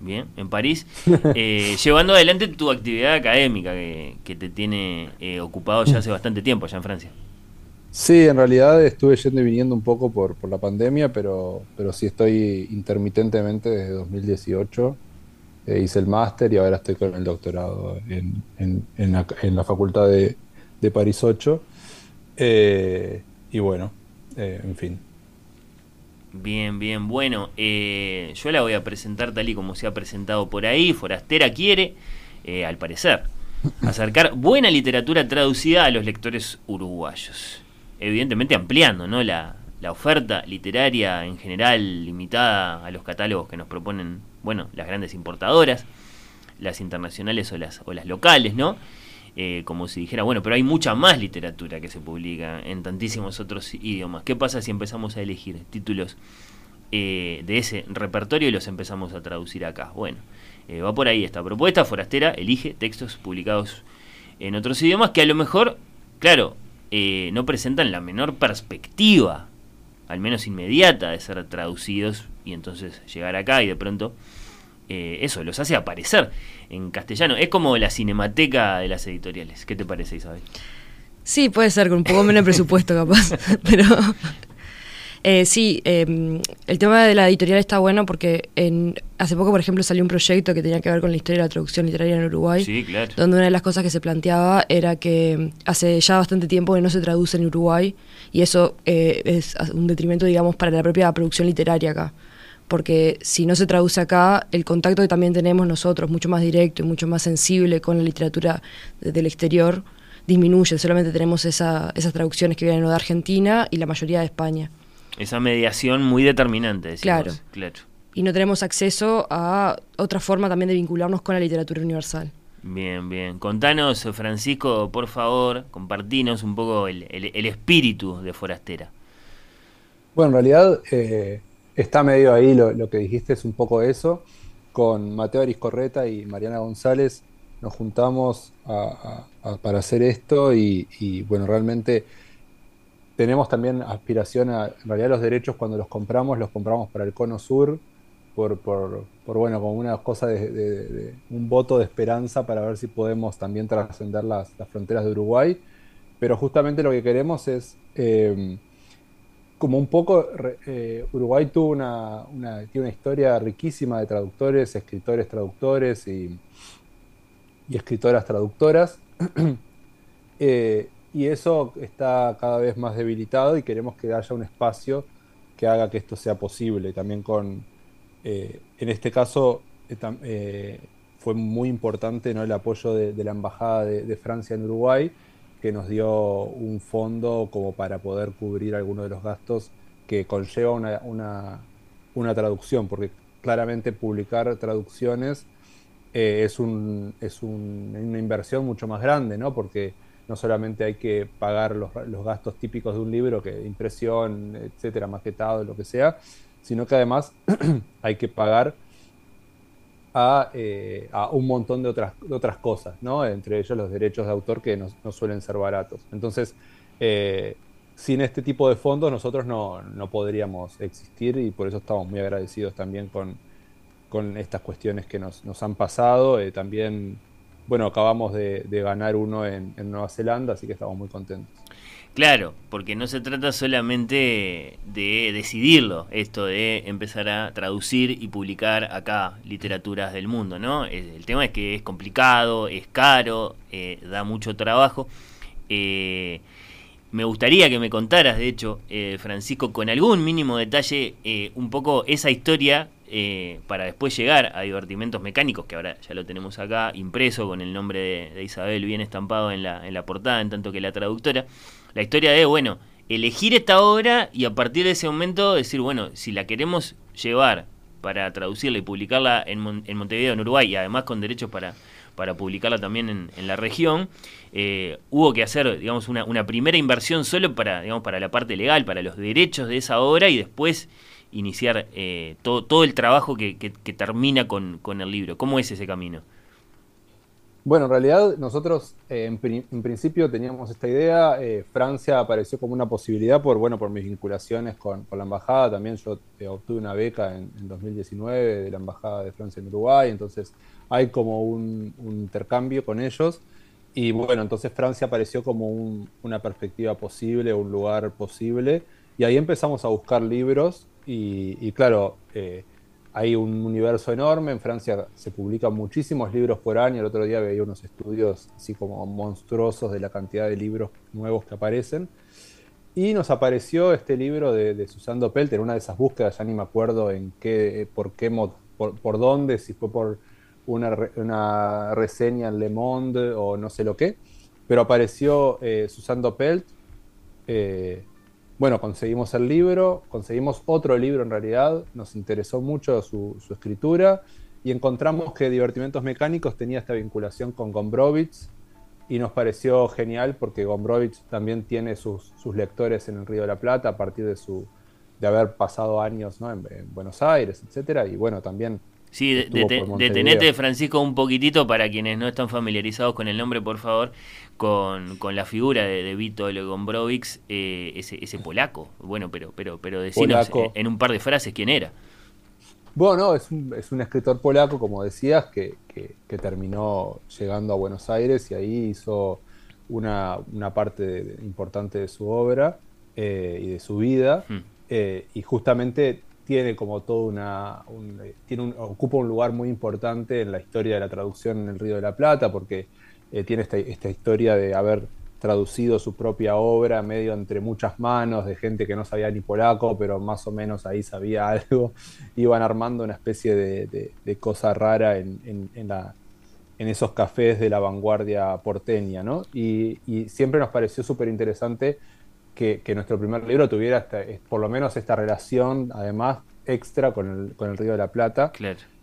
Bien, en París, eh, llevando adelante tu actividad académica que, que te tiene eh, ocupado ya hace bastante tiempo allá en Francia. Sí, en realidad estuve yendo y viniendo un poco por, por la pandemia, pero, pero sí estoy intermitentemente desde 2018. Eh, hice el máster y ahora estoy con el doctorado en, en, en, la, en la Facultad de, de París 8. Eh, y bueno, eh, en fin. Bien, bien, bueno, eh, yo la voy a presentar tal y como se ha presentado por ahí. Forastera quiere, eh, al parecer, acercar buena literatura traducida a los lectores uruguayos. Evidentemente ampliando ¿no? la, la oferta literaria en general limitada a los catálogos que nos proponen, bueno, las grandes importadoras, las internacionales o las, o las locales, ¿no? Eh, como si dijera, bueno, pero hay mucha más literatura que se publica en tantísimos otros idiomas. ¿Qué pasa si empezamos a elegir títulos eh, de ese repertorio y los empezamos a traducir acá? Bueno, eh, va por ahí esta propuesta. Forastera elige textos publicados en otros idiomas que a lo mejor, claro, eh, no presentan la menor perspectiva, al menos inmediata, de ser traducidos y entonces llegar acá y de pronto eh, eso los hace aparecer en castellano. Es como la cinemateca de las editoriales. ¿Qué te parece, Isabel? Sí, puede ser, con un poco menos de presupuesto capaz, pero eh, sí, eh, el tema de la editorial está bueno porque en, hace poco, por ejemplo, salió un proyecto que tenía que ver con la historia de la traducción literaria en Uruguay, Sí, claro. donde una de las cosas que se planteaba era que hace ya bastante tiempo que no se traduce en Uruguay y eso eh, es un detrimento, digamos, para la propia producción literaria acá. Porque si no se traduce acá, el contacto que también tenemos nosotros, mucho más directo y mucho más sensible con la literatura de- del exterior, disminuye. Solamente tenemos esa, esas traducciones que vienen de Argentina y la mayoría de España. Esa mediación muy determinante, decimos. Claro. claro. Y no tenemos acceso a otra forma también de vincularnos con la literatura universal. Bien, bien. Contanos, Francisco, por favor, compartinos un poco el, espíritu de Forastera. Bueno, en realidad eh, está medio ahí lo, que dijiste, es un poco eso. Con Mateo Ariscorreta y Mariana González nos juntamos para hacer esto y, bueno, realmente tenemos también aspiración a, en realidad los derechos cuando los compramos, los compramos para el Cono Sur, por, por, por bueno, como una cosa de, un voto de esperanza para ver si podemos también trascender las, fronteras de Uruguay. Pero justamente lo que queremos es, em, como un poco, eh, Uruguay tuvo una, tiene una historia riquísima de traductores, escritores traductores y, escritoras traductoras. Eh, y eso está cada vez más debilitado y queremos que haya un espacio que haga que esto sea posible, también con eh, en este caso eh, fue muy importante ¿no? el apoyo de, la Embajada de, Francia en Uruguay, que nos dio un fondo como para poder cubrir algunos de los gastos que conlleva una, una, traducción, porque claramente publicar traducciones es, un, es una inversión mucho más grande, ¿no? porque no solamente hay que pagar los, los, gastos típicos de un libro, que impresión, etcétera, maquetado, lo que sea, sino que además hay que pagar eh, a, un montón de otras, otras cosas, ¿no? entre ellos los derechos de autor que no, suelen ser baratos. Entonces, eh, sin este tipo de fondos nosotros no, podríamos existir y por eso estamos muy agradecidos también con, con estas cuestiones que nos, han pasado. Eh, también, bueno, acabamos de, ganar uno en, en Nueva Zelanda, así que estamos muy contentos. Claro, porque no se trata solamente de decidirlo, esto de empezar a traducir y publicar acá literaturas del mundo, ¿no? El tema es que es complicado, es caro, eh, da mucho trabajo. Eh, me gustaría que me contaras, de hecho, eh, Francisco, con algún mínimo detalle, un poco esa historia para después llegar a divertimentos mecánicos, que ahora ya lo tenemos acá impreso con el nombre de, Isabel bien estampado en la, en la portada, en tanto que la traductora la historia de, bueno, elegir esta obra y a partir de ese momento decir, bueno, si la queremos llevar para traducirla y publicarla en, Montevideo, en Uruguay, y además con derechos para, para publicarla también en, la región, eh, hubo que hacer, digamos, una, primera inversión solo para, digamos, para la parte legal, para los derechos de esa obra y después iniciar eh, todo, todo el trabajo que, termina con, con el libro. ¿Cómo es ese camino? Bueno, en realidad nosotros eh, en, principio teníamos esta idea. Eh, Francia apareció como una posibilidad por, bueno, por mis vinculaciones con, la embajada. También yo eh, obtuve una beca en, 2019 de la embajada de Francia en Uruguay. Entonces hay como un, intercambio con ellos. Y bueno, entonces Francia apareció como una perspectiva posible, un lugar posible. Y ahí empezamos a buscar libros. Y, y claro, hay un universo enorme, en Francia se publican muchísimos libros por año, el otro día veía unos estudios así como monstruosos de la cantidad de libros nuevos que aparecen. Y nos apareció este libro de, de Susan Doppelt, en una de esas búsquedas, ya ni me acuerdo en qué, por qué, por, por dónde, si fue por una, reseña en Le Monde o no sé lo qué, pero apareció eh, Susan Doppelt, eh, bueno, conseguimos el libro, conseguimos otro libro en realidad, nos interesó mucho su, escritura y encontramos que Divertimentos Mecánicos tenía esta vinculación con Gombrowicz y nos pareció genial porque Gombrowicz también tiene sus, lectores en el Río de la Plata a partir de, su, de haber pasado años en, en Buenos Aires, etcétera, y bueno, también Sí, detenete, Francisco, un poquitito para quienes no están familiarizados con el nombre, por favor, con, la figura de, de Vito Gombrowicz, eh, ese, ese polaco. Bueno, pero pero pero decinos en un par de frases quién era. Bueno, es un, es un escritor polaco, como decías, que, que, terminó llegando a Buenos Aires y ahí hizo una, una parte importante de su obra eh, y de su vida. Hmm. Eh, y justamente tiene como todo una. tiene un, ocupa un lugar muy importante en la historia de la traducción en el Río de la Plata, porque eh, tiene esta, historia de haber traducido su propia obra medio entre muchas manos de gente que no sabía ni polaco, pero más o menos ahí sabía algo. Iban armando una especie de, de, cosa rara en, en, la, en, esos cafés de la vanguardia porteña, ¿no? Y, y siempre nos pareció súper interesante que, nuestro primer libro tuviera por lo menos esta relación, además, extra con el, con el Río de la Plata.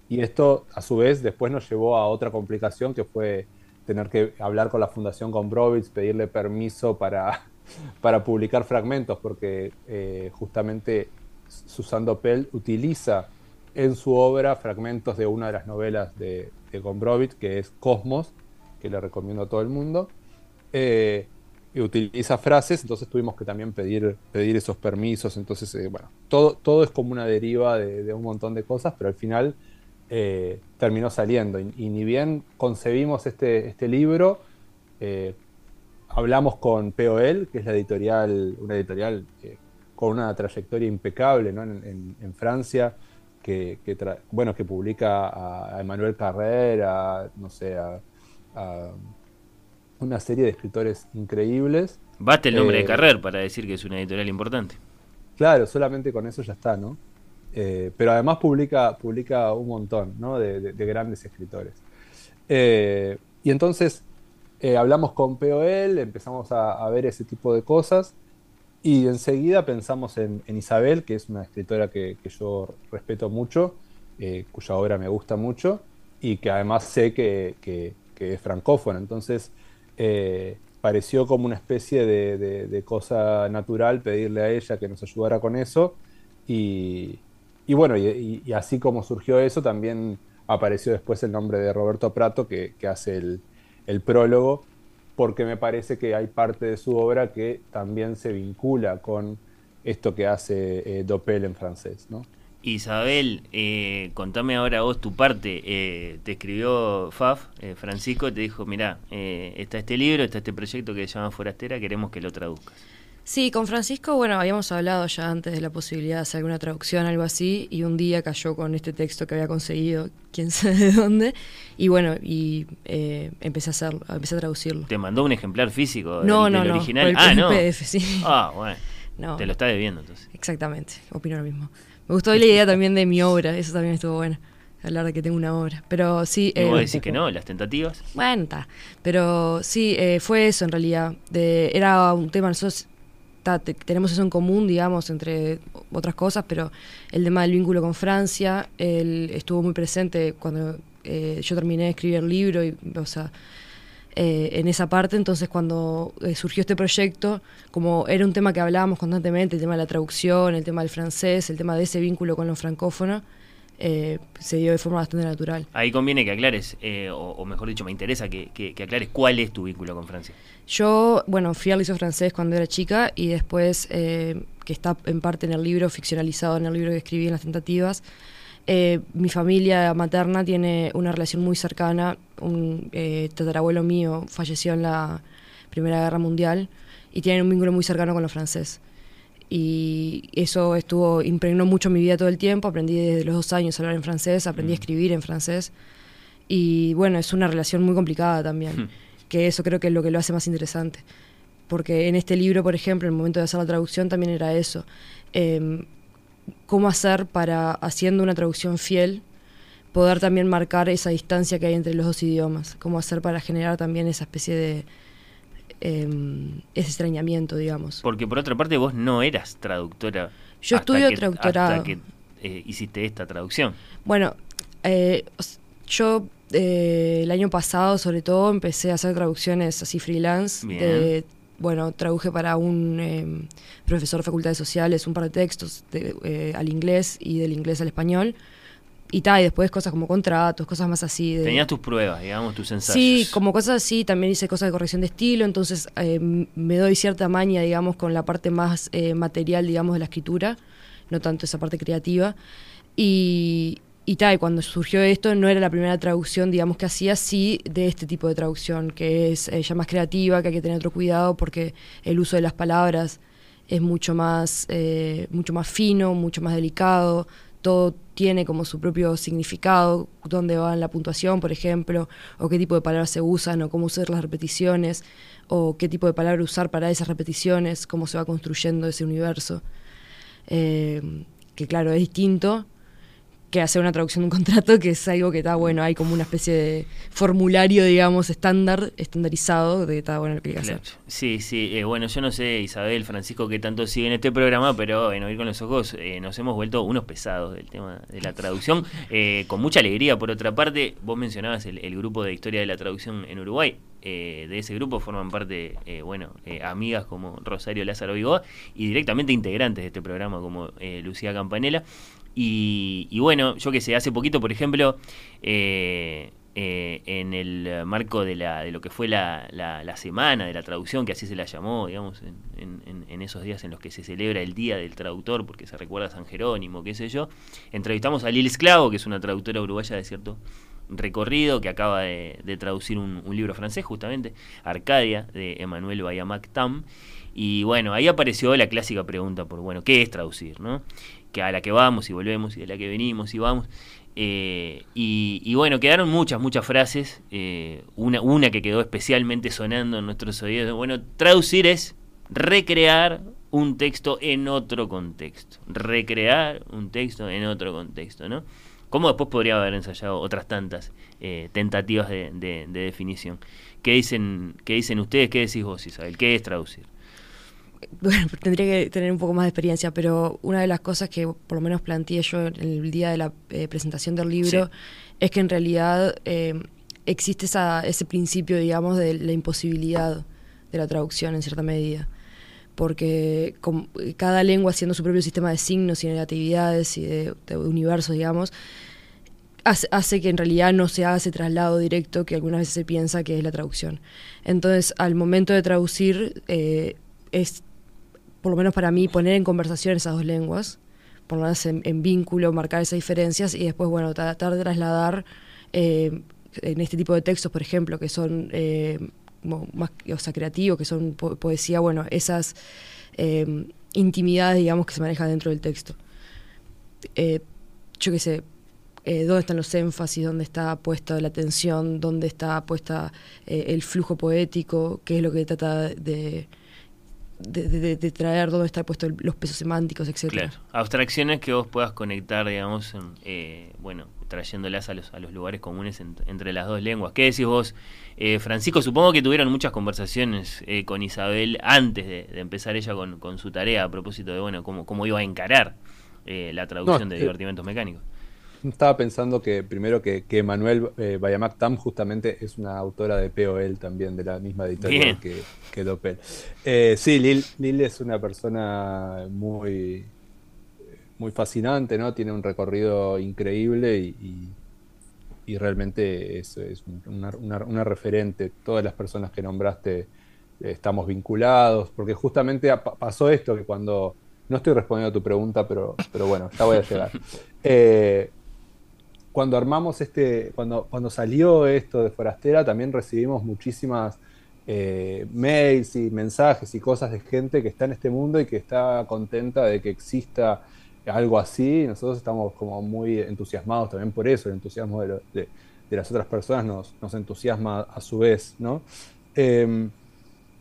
Y esto, a su vez, después nos llevó a otra complicación que fue tener que hablar con la Fundación Gombrowicz, pedirle permiso para, para publicar fragmentos, porque eh, justamente Susan Doppel utiliza en su obra fragmentos de una de las novelas de, de Gombrowicz, que es Cosmos, que le recomiendo a todo el mundo. Eh, utiliza frases, entonces tuvimos que también pedir, pedir esos permisos. Entonces, eh, bueno, todo, todo es como una deriva de, un montón de cosas, pero al final eh, terminó saliendo. Y, ni bien concebimos este, este libro, hablamos con POL, que es la editorial, una editorial con una trayectoria impecable en, Francia, que, bueno, que publica a, a Emmanuel Carrera, no sé, a una serie de escritores increíbles. Bate el nombre de Eh, Carrer para decir que es una editorial importante. Claro, solamente con eso ya está, ¿no? Eh, pero además publica, publica un montón, ¿no? De, de- de grandes escritores. Eh, y entonces hablamos con POL, empezamos a, a ver ese tipo de cosas y enseguida pensamos en, en Isabel, que es una escritora que, que yo respeto mucho, cuya obra me gusta mucho y que además sé que, que- que es francófona. Entonces eh, pareció como una especie de, cosa natural pedirle a ella que nos ayudara con eso. Y, bueno, y, así como surgió eso, también apareció después el nombre de Roberto Prato, que, hace el, el prólogo, porque me parece que hay parte de su obra que también se vincula con esto que hace eh, Doppel en francés, ¿no? Isabel, eh, contame ahora vos tu parte. Eh, te escribió Faf, eh, Francisco, te dijo, mirá, eh, está este libro, está este proyecto que se llama Forastera, queremos que lo traduzcas. Sí, con Francisco, bueno, habíamos hablado ya antes de la posibilidad de hacer alguna traducción, algo así, y un día cayó con este texto que había conseguido, quién sabe de dónde, y bueno, y eh, empecé a hacerlo, empecé a traducirlo. ¿Te mandó un ejemplar físico del, No, no, del no, original? el ah, no. PDF, sí. Ah, bueno. No. Te lo está debiendo entonces. Exactamente, opino lo mismo. Me gustó la idea también de mi obra, eso también estuvo bueno, hablar de que tengo una obra. Pero sí... ¿Y vos eh, decís que no? ¿Las tentativas? Bueno, está. Pero sí, eh, fue eso en realidad. De, era un tema, nosotros ta, te- tenemos eso en común, digamos, entre otras cosas, pero el tema del vínculo con Francia, él estuvo muy presente cuando eh, yo terminé de escribir el libro, y, o sea, eh, en esa parte, entonces cuando eh, surgió este proyecto, como era un tema que hablábamos constantemente, el tema de la traducción, el tema del francés, el tema de ese vínculo con lo francófono, eh, se dio de forma bastante natural. Ahí conviene que aclares, eh, o, o mejor dicho, me interesa que, que- que aclares cuál es tu vínculo con Francia. Yo, bueno, fui al liceo francés cuando era chica y después, que está en parte en el libro, ficcionalizado en el libro que escribí en las tentativas, eh, mi familia materna tiene una relación muy cercana. Un eh, tatarabuelo mío falleció en la Primera Guerra Mundial y tienen un vínculo muy cercano con lo francés. Y eso estuvo, impregnó mucho mi vida todo el tiempo. Aprendí desde los dos años a hablar en francés, aprendí a escribir en francés. Y bueno, es una relación muy complicada también, que eso creo que es lo que lo hace más interesante. Porque en este libro, por ejemplo, en el momento de hacer la traducción también era eso. Em, cómo hacer para, haciendo una traducción fiel, poder también marcar esa distancia que hay entre los dos idiomas. Cómo hacer para generar también esa especie de... em, ese extrañamiento, digamos. Porque por otra parte vos no eras traductora. Yo estudio que- traductorado. Hasta que eh, hiciste esta traducción. Bueno, eh, yo eh, el año pasado sobre todo empecé a hacer traducciones así freelance. Bien. de- bueno, traduje para un eh, profesor de facultades sociales un par de textos de, eh, al inglés y del inglés al español. Y tal, y después cosas como contratos, cosas más así. De, Tenías tus pruebas, digamos, tus ensayos. Sí, como cosas así, también hice cosas de corrección de estilo, entonces eh, me doy cierta maña, digamos, con la parte más eh, material, digamos, de la escritura, no tanto esa parte creativa. Y, y tal, cuando surgió esto, no era la primera traducción, digamos, que hacía, sí, de este tipo de traducción, que es eh, ya más creativa, que hay que tener otro cuidado porque el uso de las palabras es mucho más, eh, mucho más fino, mucho más delicado, todo tiene como su propio significado, dónde va la puntuación, por ejemplo, o qué tipo de palabras se usan, o cómo usar las repeticiones, o qué tipo de palabra usar para esas repeticiones, cómo se va construyendo ese universo. Eh, que claro, es distinto que hacer una traducción de un contrato, que es algo que está bueno, hay como una especie de formulario, digamos, estándar, estandarizado, de que está bueno lo que hay que. Sí, sí, eh, bueno, yo no sé, Isabel, Francisco, qué tanto siguen este programa, pero en Oír con los Ojos eh, nos hemos vuelto unos pesados del tema de la traducción, eh, con mucha alegría, por otra parte, vos mencionabas el, grupo de historia de la traducción en Uruguay, de ese grupo forman parte, bueno, amigas como Rosario Lázaro Vigoa y directamente integrantes de este programa como Lucía Campanella. Y, y bueno, yo que sé, hace poquito, por ejemplo, eh, eh, en el marco de, la, de lo que fue la, la, la semana de la traducción, que así se la llamó, digamos, en, en, en esos días en los que se celebra el Día del Traductor, porque se recuerda a San Jerónimo, qué sé yo, entrevistamos a Lil Esclavo, que es una traductora uruguaya de cierto recorrido que acaba de, traducir un, libro francés, justamente, Arcadia, de Emmanuel Bayamac Tam. Y bueno, ahí apareció la clásica pregunta por, bueno, ¿qué es traducir? ¿no? Que a la que vamos y volvemos y a la que venimos y vamos. Eh, y, bueno, quedaron muchas, muchas frases. Eh, una, una que quedó especialmente sonando en nuestros oídos. Bueno, traducir es recrear un texto en otro contexto. Recrear un texto en otro contexto, ¿no? Como después podría haber ensayado otras tantas eh, tentativas de, de, de, definición. ¿Qué dicen, ¿Qué dicen ustedes? ¿Qué decís vos, Isabel? ¿Qué es traducir? Bueno, tendría que tener un poco más de experiencia, pero una de las cosas que por lo menos planteé yo en el día de la eh, presentación del libro sí. es que en realidad eh, existe esa, ese principio, digamos, de la imposibilidad de la traducción en cierta medida porque con, cada lengua haciendo su propio sistema de signos y negatividades y de, de universos, digamos, hace, hace, que en realidad no se haga ese traslado directo que algunas veces se piensa que es la traducción. Entonces, al momento de traducir, eh, es, por lo menos para mí, poner en conversación esas dos lenguas, ponerlas en, en vínculo, marcar esas diferencias y después, bueno, tratar de trasladar eh, en este tipo de textos, por ejemplo, que son eh, más o sea, creativos, que son po poesía, bueno, esas eh, intimidades, digamos, que se manejan dentro del texto. Yo qué sé, dónde están los énfasis, dónde está puesta la atención, dónde está puesta el flujo poético, qué es lo que trata de, de, de, de traer, dónde están puestos los pesos semánticos, etc. Claro, abstracciones que vos puedas conectar, digamos, en, eh, bueno, trayéndolas a los, a los lugares comunes en, entre las dos lenguas. ¿Qué decís vos, eh, Francisco? Supongo que tuvieron muchas conversaciones eh, con Isabel antes de, de, empezar ella con, con, su tarea a propósito de, bueno, cómo, cómo iba a encarar eh, la traducción no, de divertimentos mecánicos. Estaba pensando que primero que, que Manuel eh, Bayamac Tam justamente es una autora de POL también, de la misma editorial que, que Doppel. Eh, sí, Lil, Lil es una persona muy, muy fascinante, ¿no? Tiene un recorrido increíble y, y, y realmente es, es una, una, una, referente. Todas las personas que nombraste eh, estamos vinculados, porque justamente pasó esto que cuando... No estoy respondiendo a tu pregunta, pero, pero bueno, ya voy a llegar. Eh, cuando armamos este, cuando, cuando salió esto de Forastera, también recibimos muchísimas eh, mails y mensajes y cosas de gente que está en este mundo y que está contenta de que exista algo así. Nosotros estamos como muy entusiasmados también por eso, el entusiasmo de, las otras personas nos, entusiasma a su vez, ¿no? Eh,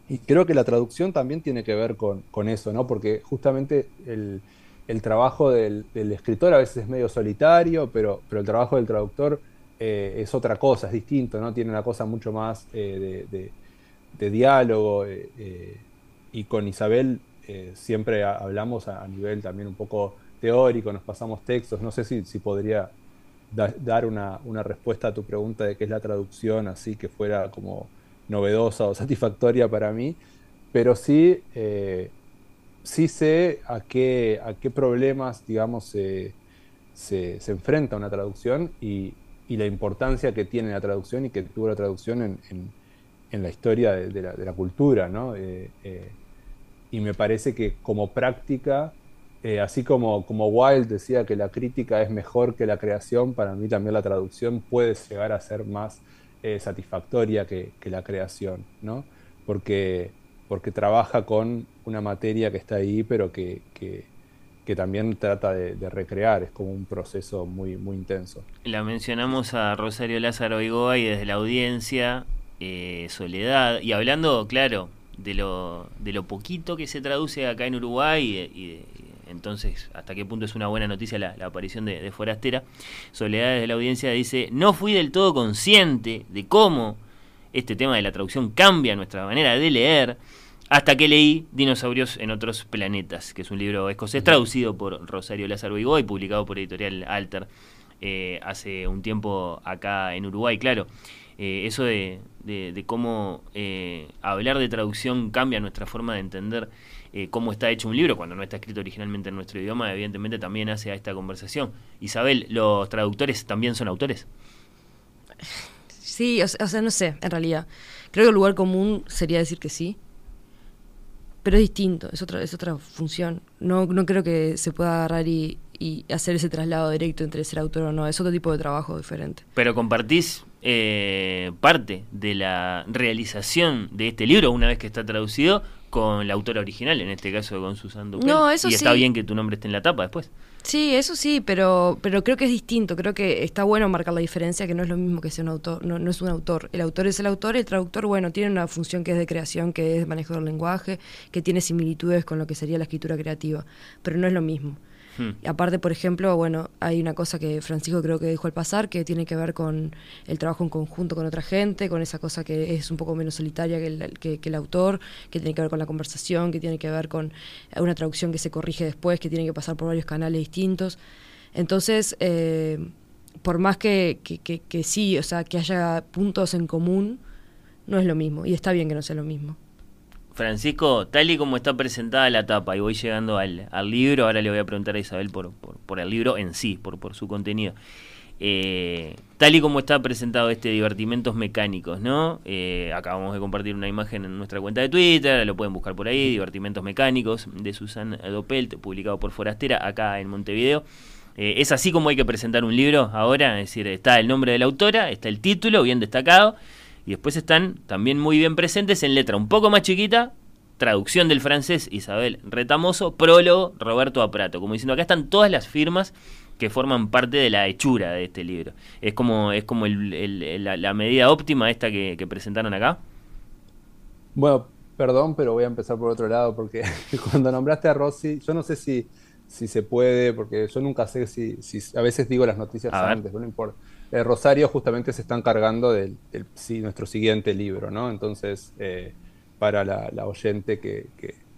y creo que la traducción también tiene que ver con, con eso, ¿no? Porque justamente el, el trabajo del, escritor a veces es medio solitario, pero, pero el trabajo del traductor eh, es otra cosa, es distinto, ¿no? Tiene una cosa mucho más eh, de, diálogo. Eh, y con Isabel siempre hablamos a, nivel también un poco teórico, nos pasamos textos. No sé si, si podría da, dar una, respuesta a tu pregunta de qué es la traducción, así que fuera como novedosa o satisfactoria para mí, pero sí sí sé a qué, a qué problemas, digamos, se, se, se enfrenta una traducción y, y, la importancia que tiene la traducción y que tuvo la traducción en, en, la historia de, la, de, la, cultura, ¿no? Eh, eh, y me parece que como práctica, eh, así como, como Wilde decía que la crítica es mejor que la creación, para mí también la traducción puede llegar a ser más satisfactoria que, que, la creación, ¿no? Porque, porque trabaja con una materia que está ahí, pero que, que, también trata de, de, recrear, es como un proceso muy, muy intenso. La mencionamos a Rosario Lázaro Igoa y desde la audiencia, eh, Soledad, y hablando, claro, de lo, de lo poquito que se traduce acá en Uruguay y, de, de, entonces, ¿hasta qué punto es una buena noticia la, aparición de, Forastera? Soledad de la audiencia dice, no fui del todo consciente de cómo este tema de la traducción cambia nuestra manera de leer hasta que leí Dinosaurios en otros planetas, que es un libro escocés traducido por Rosario Lázaro Vigo y publicado por Editorial Alter eh, hace un tiempo acá en Uruguay, claro. Eh, eso de, cómo eh, hablar de traducción cambia nuestra forma de entender cómo está hecho un libro cuando no está escrito originalmente en nuestro idioma, evidentemente también hace a esta conversación. Isabel, ¿los traductores también son autores? Sí, o sea, no sé, en realidad. Creo que el lugar común sería decir que sí pero es distinto, es otra, es otra función. No, no creo que se pueda agarrar y, hacer ese traslado directo entre ser autor o no, es otro tipo de trabajo diferente. Pero compartís eh, parte de la realización de este libro una vez que está traducido con la autora original, en este caso con Susan Duquel. No, eso y está bien que tu nombre esté en la tapa después. Sí, eso sí, pero, pero creo que es distinto. Creo que está bueno marcar la diferencia, que no es lo mismo que ser un autor. No, no es un autor. El autor es el autor, el traductor, bueno, tiene una función que es de creación, que es manejo del lenguaje, que tiene similitudes con lo que sería la escritura creativa, pero no es lo mismo. Hmm. Aparte, por ejemplo, bueno, hay una cosa que Francisco creo que dejó al pasar, que tiene que ver con el trabajo en conjunto con otra gente, con esa cosa que es un poco menos solitaria que el, que, el autor, que tiene que ver con la conversación, que tiene que ver con una traducción que se corrige después, que tiene que pasar por varios canales distintos. Entonces, eh, por más que, que, que sí, o sea, que haya puntos en común, no es lo mismo, y está bien que no sea lo mismo. Francisco, tal y como está presentada la tapa, y voy llegando al, libro, ahora le voy a preguntar a Isabel por, por, el libro en sí, por, por su contenido. Eh, tal y como está presentado este Divertimentos Mecánicos, ¿no? Eh, acabamos de compartir una imagen en nuestra cuenta de Twitter, lo pueden buscar por ahí, Divertimentos Mecánicos, de Susan Dopelt, publicado por Forastera, acá en Montevideo. Eh, es así como hay que presentar un libro ahora, es decir, está el nombre de la autora, está el título bien destacado, y después están también muy bien presentes en letra un poco más chiquita, traducción del francés Isabel Retamoso, prólogo Roberto Aprato. Como diciendo, acá están todas las firmas que forman parte de la hechura de este libro. Es como, es como la, medida óptima esta que, presentaron acá. Bueno, perdón, pero voy a empezar por otro lado, porque cuando nombraste a Rossi, yo no sé si, si se puede, porque yo nunca sé si, si a veces digo las noticias antes, no importa. Eh, Rosario justamente se está encargando del, nuestro siguiente libro, ¿no? Entonces, eh, para la, oyente que,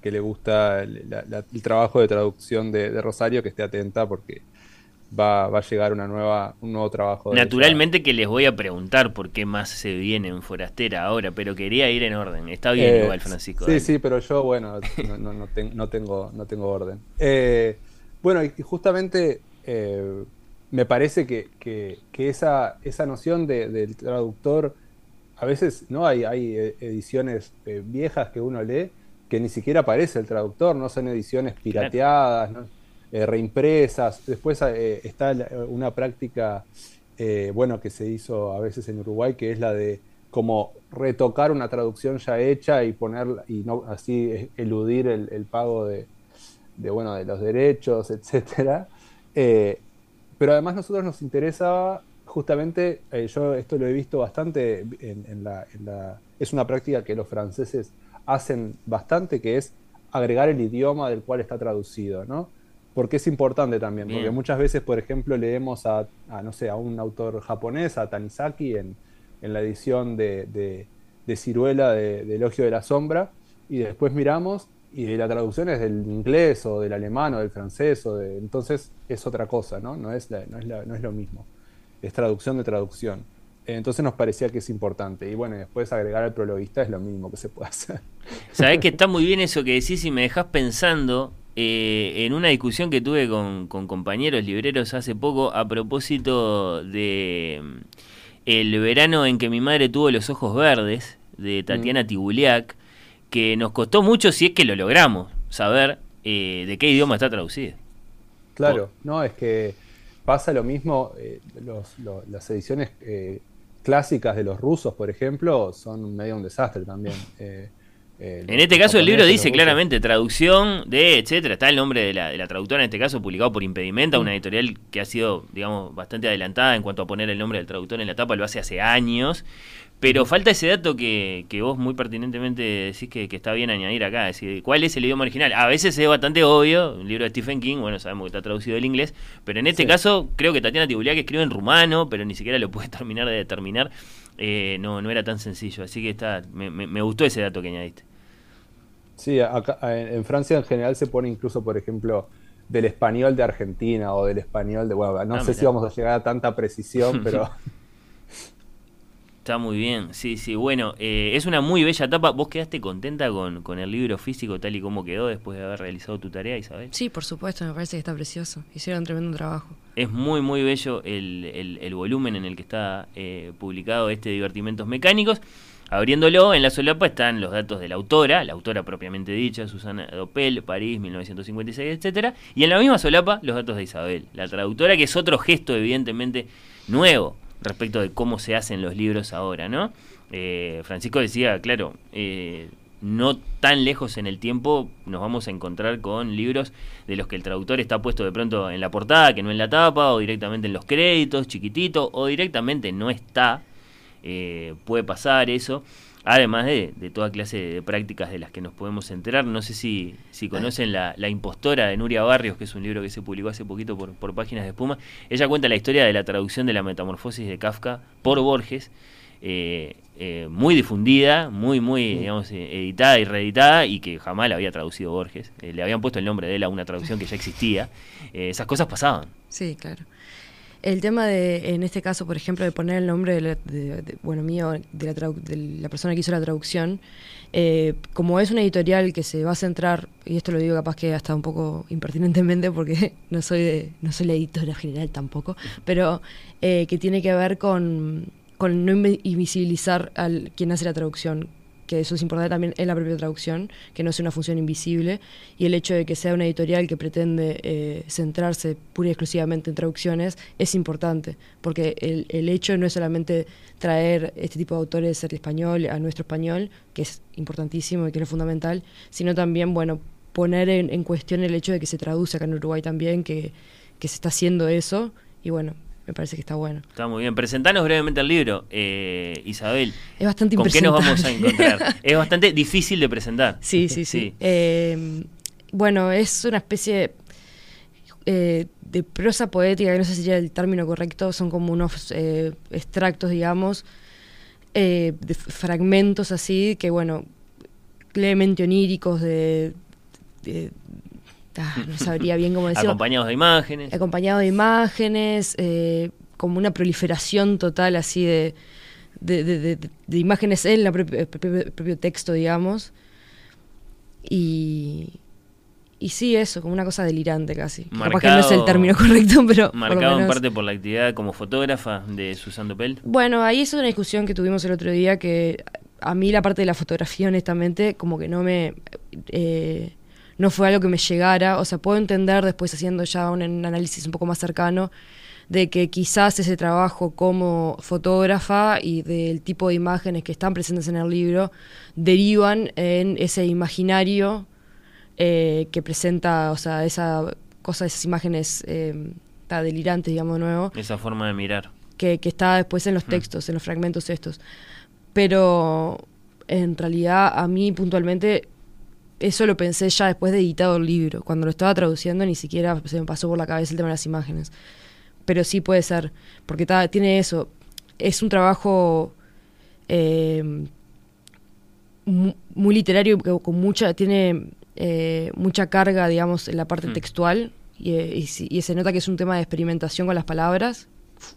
le gusta el, trabajo de traducción de, Rosario, que esté atenta porque va, a llegar una nueva, un nuevo trabajo. Naturalmente que les voy a preguntar por qué más se viene en Forastera ahora, pero quería ir en orden. Está bien eh, igual, Francisco. Sí, sí, pero yo, bueno, no, tengo, no tengo orden. bueno, y justamente me parece que, esa, esa, noción del traductor, a veces no hay, hay ediciones eh, viejas que uno lee que ni siquiera aparece el traductor, no son ediciones pirateadas, eh, reimpresas. Después eh, está una práctica, bueno, que se hizo a veces en Uruguay, que es la de como retocar una traducción ya hecha y poner y no así eludir el, pago de, bueno de los derechos, etcétera. Pero además nosotros nos interesaba justamente, eh, yo esto lo he visto bastante en, la, Es una práctica que los franceses hacen bastante, que es agregar el idioma del cual está traducido, ¿no? Porque es importante también, porque muchas veces, por ejemplo, leemos a, no sé, a un autor japonés, a Tanizaki, en, la edición de, de, Ciruela de Elogio de la Sombra, y después miramos y la traducción es del inglés o del alemán o del francés, o de, entonces es otra cosa, ¿no? No es, no, es no es lo mismo. Es traducción de traducción. Entonces nos parecía que es importante. Y bueno, después agregar al prologuista es lo mismo que se puede hacer. Sabés que está muy bien eso que decís y me dejás pensando eh, en una discusión que tuve con, compañeros libreros hace poco a propósito de mm, el verano en que mi madre tuvo los ojos verdes, de Tatiana mm. Tibuliak que nos costó mucho si es que lo logramos saber eh, de qué idioma está traducido. Claro, no, es que pasa lo mismo, eh, las ediciones eh, clásicas de los rusos, por ejemplo, son medio un desastre también. eh, En este caso el libro dice los claramente traducción de etcétera. Está el nombre de la, de la traductora, en este caso publicado por Impedimenta, una editorial que ha sido, digamos, bastante adelantada en cuanto a poner el nombre del traductor en la tapa, lo hace hace años. Pero falta ese dato que, que vos muy pertinentemente decís que, que está bien añadir acá. Es decir, ¿cuál es el idioma original? A veces es bastante obvio, un libro de Stephen King, bueno, sabemos que está traducido del inglés, pero en este Sí. caso creo que Tatiana Tibuliá que escribe en rumano, pero ni siquiera lo puede terminar de determinar, eh, no, no era tan sencillo. Así que está me, me- me gustó ese dato que añadiste. Sí, acá, en, en Francia en general se pone incluso, por ejemplo, del español de Argentina o del español de. Bueno, no Ah, sé mirá. si vamos a llegar a tanta precisión, pero. Está muy bien, sí, sí. Bueno, eh, es una muy bella tapa. ¿Vos quedaste contenta con, con el libro físico tal y como quedó después de haber realizado tu tarea, Isabel? Sí, por supuesto, me parece que está precioso. Hicieron un tremendo trabajo. Es muy, muy bello el, el- el volumen en el que está eh, publicado este Divertimentos Mecánicos. Abriéndolo, en la solapa están los datos de la autora, la autora propiamente dicha, Susana Dopel, París, 1956, etcétera, Y en la misma solapa, los datos de Isabel, la traductora, que es otro gesto evidentemente nuevo respecto de cómo se hacen los libros ahora, ¿no? Eh, Francisco decía, claro, eh, no tan lejos en el tiempo nos vamos a encontrar con libros de los que el traductor está puesto de pronto en la portada, que no en la tapa, o directamente en los créditos, chiquitito, o directamente no está. Eh, puede pasar eso. Además de, de toda clase de prácticas de las que nos podemos enterar. No sé si, si conocen la, la impostora de Nuria Barrios, que es un libro que se publicó hace poquito por, por Páginas de Espuma. Ella cuenta la historia de la traducción de la metamorfosis de Kafka por Borges. eh, eh, muy difundida, muy, muy, digamos, eh, editada y reeditada, y que jamás la había traducido Borges. Eh, le habían puesto el nombre de él a una traducción que ya existía. Esas cosas pasaban. Sí, claro. El tema de, en este caso, por ejemplo, de poner el nombre de, la- de- bueno, mío, de la, de la persona que hizo la traducción, eh, como es una editorial que se va a centrar, y esto lo digo capaz que hasta un poco impertinentemente porque no soy, de, no soy la editora general tampoco, pero eh, que tiene que ver con, con no invi- invisibilizar al quien hace la traducción, que eso es importante también en la propia traducción, que no sea una función invisible, y el hecho de que sea una editorial que pretende eh, centrarse pura y exclusivamente en traducciones es importante, porque el, el hecho no es solamente traer este tipo de autores del español a nuestro español, que es importantísimo y que es fundamental, sino también, bueno, poner en, en cuestión el hecho de que se traduce acá en Uruguay también, que, que se está haciendo eso, y bueno, me parece que está bueno. Está muy bien. Presentanos brevemente el libro, eh, Isabel. Es bastante ¿Con qué nos vamos a encontrar? es bastante difícil de presentar. Sí, sí, sí. Eh, bueno, es una especie eh, de prosa poética, que no sé si sería el término correcto, son como unos eh, extractos, digamos, de fragmentos así, que bueno, levemente oníricos de... de- ah, no sabría bien cómo decirlo. Acompañados de imágenes. Acompañado de imágenes, eh, como una proliferación total así de, de, de- de- de imágenes en la el propio, el propio texto, digamos. Y, y sí, eso, como una cosa delirante casi. Capaz que no es el término correcto, pero... Marcado en parte por la actividad como fotógrafa de Susan Dopel. Bueno, ahí es una discusión que tuvimos el otro día que a mí la parte de la fotografía, honestamente, como que no me... eh, no fue algo que me llegara. O sea, puedo entender después haciendo ya un, un análisis un poco más cercano de que quizás ese trabajo como fotógrafa y del tipo de imágenes que están presentes en el libro derivan en ese imaginario eh, que presenta, o sea, esa cosa, esas imágenes eh, delirantes, digamos de nuevo, Esa forma de mirar. que, que está después en los Mm. textos, en los fragmentos estos. Pero en realidad a mí puntualmente eso lo pensé ya después de editado el libro. Cuando lo estaba traduciendo ni siquiera se me pasó por la cabeza el tema de las imágenes. Pero sí puede ser, porque tiene eso. Es un trabajo eh, mu- muy literario, que con mucha, tiene eh, mucha carga, digamos, en la parte Mm. textual. Y, eh, y se nota que es un tema de experimentación con las palabras.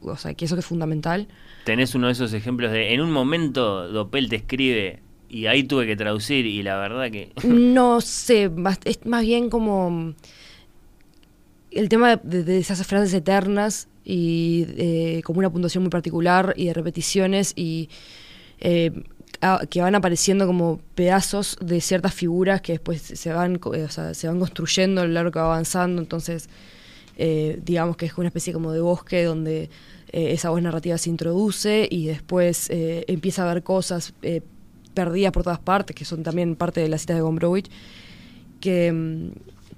O sea, que eso que es fundamental. Tenés uno de esos ejemplos de en un momento Dopel te escribe y ahí tuve que traducir y la verdad que No sé, es más bien como el tema de, esas frases eternas y eh, como una puntuación muy particular y de repeticiones y eh, que van apareciendo como pedazos de ciertas figuras que después se van, eh, o sea, se van construyendo a lo largo que va avanzando, entonces eh, digamos que es una especie como de bosque donde esa voz narrativa se introduce y después empieza a ver cosas perdidas por todas partes, que son también parte de las citas de Gombrowicz, que, mm,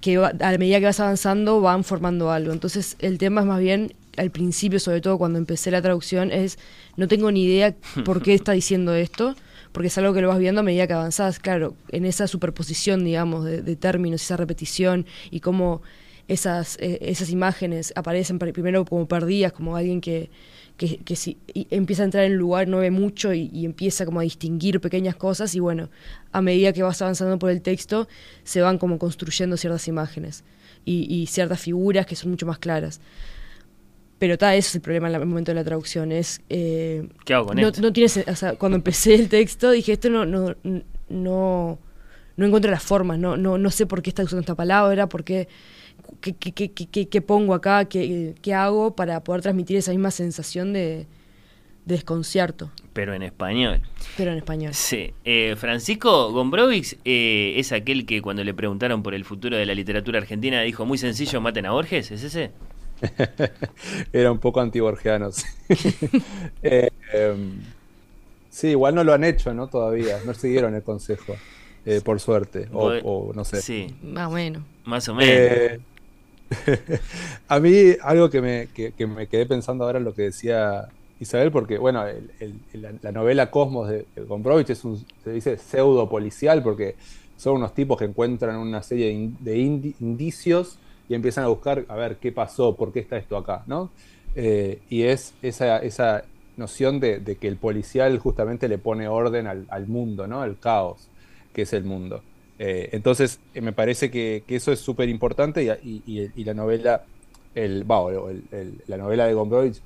que a medida que vas avanzando van formando algo. Entonces el tema es más bien, al principio, sobre todo cuando empecé la traducción, es no tengo ni idea por qué está diciendo esto, porque es algo que lo vas viendo a medida que avanzás, claro, en esa superposición, digamos, de, de términos, esa repetición y cómo esas, eh, esas imágenes aparecen pri- primero como perdidas, como alguien que, que, que si empieza a entrar en el lugar, no ve mucho y, y empieza como a distinguir pequeñas cosas y bueno, a medida que vas avanzando por el texto, se van como construyendo ciertas imágenes y, y ciertas figuras que son mucho más claras. Pero está, ese es el problema en el momento de la traducción, es... eh, ¿Qué hago con no, esto? no tiene sen- o sea, cuando empecé el texto dije, esto no, no, no, no encuentro las formas, no, no, no sé por qué está usando esta palabra, por qué, qué, qué- qué- qué- qué- qué pongo acá, qué, qué hago para poder transmitir esa misma sensación de, de desconcierto, Pero en español. pero en español. Sí. Eh, Francisco Gombrowicz eh, es aquel que cuando le preguntaron por el futuro de la literatura argentina dijo muy sencillo, maten a Borges, ¿es ese? Era un poco antiborgiano. sí. Eh, em, sí, igual no lo han hecho, ¿no? Todavía. No siguieron el consejo, eh, por suerte. O, no sé. Sí, Más o menos. más o menos. Eh, a mí, algo que me, que, me quedé pensando ahora en lo que decía Isabel, porque, bueno, la, la novela Cosmos de, de es un, se dice pseudo policial, porque son unos tipos que encuentran una serie de, in- de indi- indicios y empiezan a buscar, a ver, qué pasó, por qué está esto acá, ¿no? Eh, y es esa, esa noción de, de que el policial justamente le pone orden al, al mundo, ¿no? Al caos que es el mundo. Eh, entonces, eh, me parece que, eso es súper importante y, la novela, la novela de Gombrowicz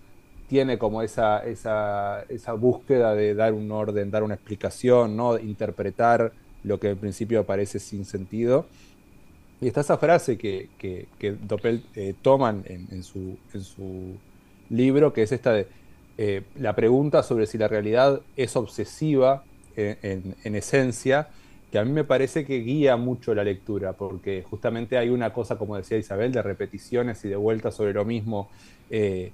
tiene como esa, esa, esa búsqueda de dar un orden, dar una explicación, ¿no? interpretar lo que al principio parece sin sentido. Y está esa frase que, que, Doppel eh, toman en, su, en su libro, que es esta de eh, la pregunta sobre si la realidad es obsesiva en esencia, que a mí me parece que guía mucho la lectura, porque justamente hay una cosa, como decía Isabel, de repeticiones y de vueltas sobre lo mismo, eh,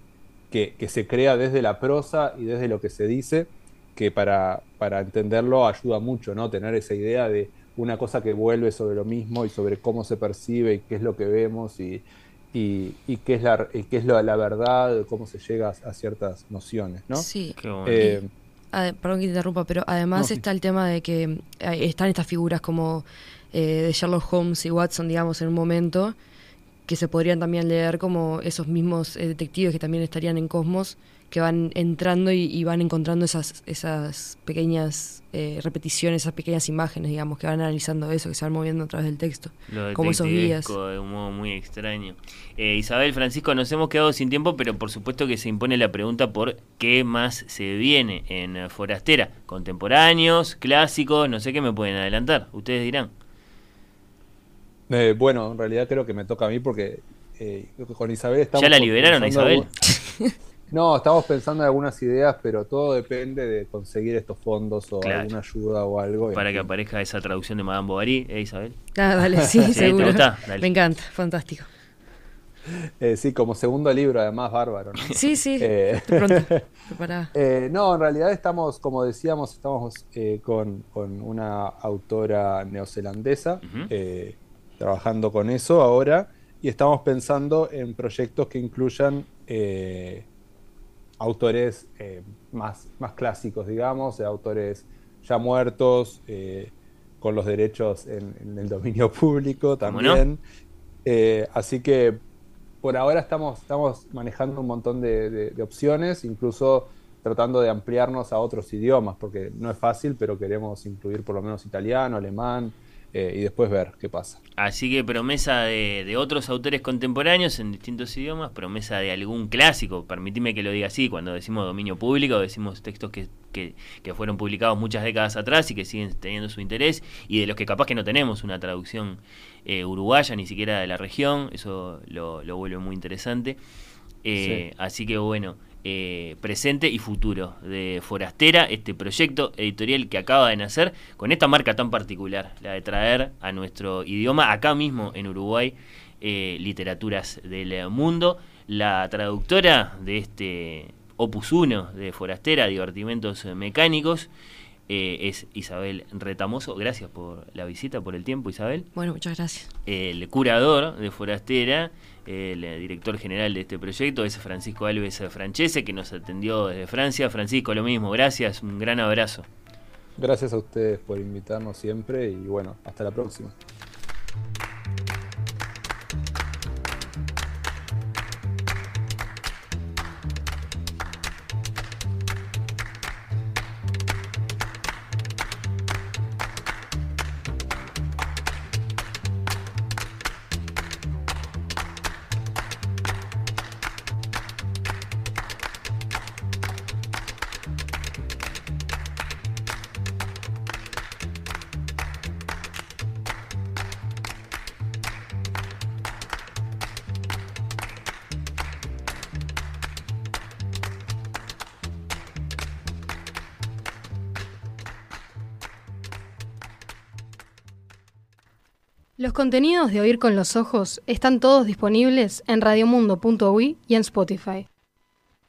que, que se crea desde la prosa y desde lo que se dice, que para, para entenderlo ayuda mucho, ¿no? Tener esa idea de una cosa que vuelve sobre lo mismo y sobre cómo se percibe y qué es lo que vemos y, y, y qué es, la, y qué es la, la verdad, cómo se llega a, a ciertas nociones, ¿no? Sí. Eh, Perdón que te interrumpa, pero además No, sí. está el tema de que eh, están estas figuras como eh, de Sherlock Holmes y Watson, digamos, en un momento, que se podrían también leer como esos mismos eh, detectives que también estarían en Cosmos, que van entrando y, y van encontrando esas, esas pequeñas eh, repeticiones, esas pequeñas imágenes, digamos, que van analizando eso, que se van moviendo a través del texto. Lo como esos guías. de un modo muy extraño. Eh, Isabel, Francisco, nos hemos quedado sin tiempo, pero por supuesto que se impone la pregunta por qué más se viene en eh, Forastera. Contemporáneos, clásicos, no sé qué me pueden adelantar. Ustedes dirán. eh, bueno, en realidad creo que me toca a mí porque eh, con Isabel estamos... ¿Ya la liberaron a Isabel? No, estamos pensando en algunas ideas, pero todo depende de conseguir estos fondos o Claro. alguna ayuda o algo. Para que aparezca esa traducción de Madame Bovary, ¿eh, Isabel? Ah, dale, sí, ¿te seguro. gusta? Dale. Me encanta, fantástico. Eh, sí, como segundo libro, además, bárbaro. ¿no? Sí, sí, Eh, pronto, preparada. eh, no, en realidad estamos, como decíamos, estamos eh, con, con una autora neozelandesa eh, trabajando con eso ahora y estamos pensando en proyectos que incluyan eh, autores eh, más, más clásicos, digamos, de autores ya muertos, eh, con los derechos en, en el dominio público también. Eh, así que por ahora estamos, estamos manejando un montón de, de- de opciones, incluso tratando de ampliarnos a otros idiomas, porque no es fácil, pero queremos incluir por lo menos italiano, alemán, eh, y después ver qué pasa. Así que promesa de, de otros autores contemporáneos en distintos idiomas, promesa de algún clásico, permitime que lo diga así, cuando decimos dominio público, decimos textos que, que, que fueron publicados muchas décadas atrás y que siguen teniendo su interés, y de los que capaz que no tenemos una traducción eh, uruguaya, ni siquiera de la región, eso lo, lo vuelve muy interesante. Eh, Así que bueno, eh, presente y futuro de Forastera, este proyecto editorial que acaba de nacer con esta marca tan particular, la de traer a nuestro idioma acá mismo en Uruguay eh, literaturas del mundo. La traductora de este Opus 1 de Forastera, Divertimentos Mecánicos, eh, es Isabel Retamoso. Gracias por la visita, por el tiempo, Isabel. Bueno, muchas gracias. El curador de Forastera, el director general de este proyecto, es Francisco Alves Francese, que nos atendió desde Francia. Francisco, lo mismo, gracias, un gran abrazo. Gracias a ustedes por invitarnos siempre y bueno, hasta la próxima. Contenidos de Oír con los Ojos están todos disponibles en radiomundo.ui y en Spotify.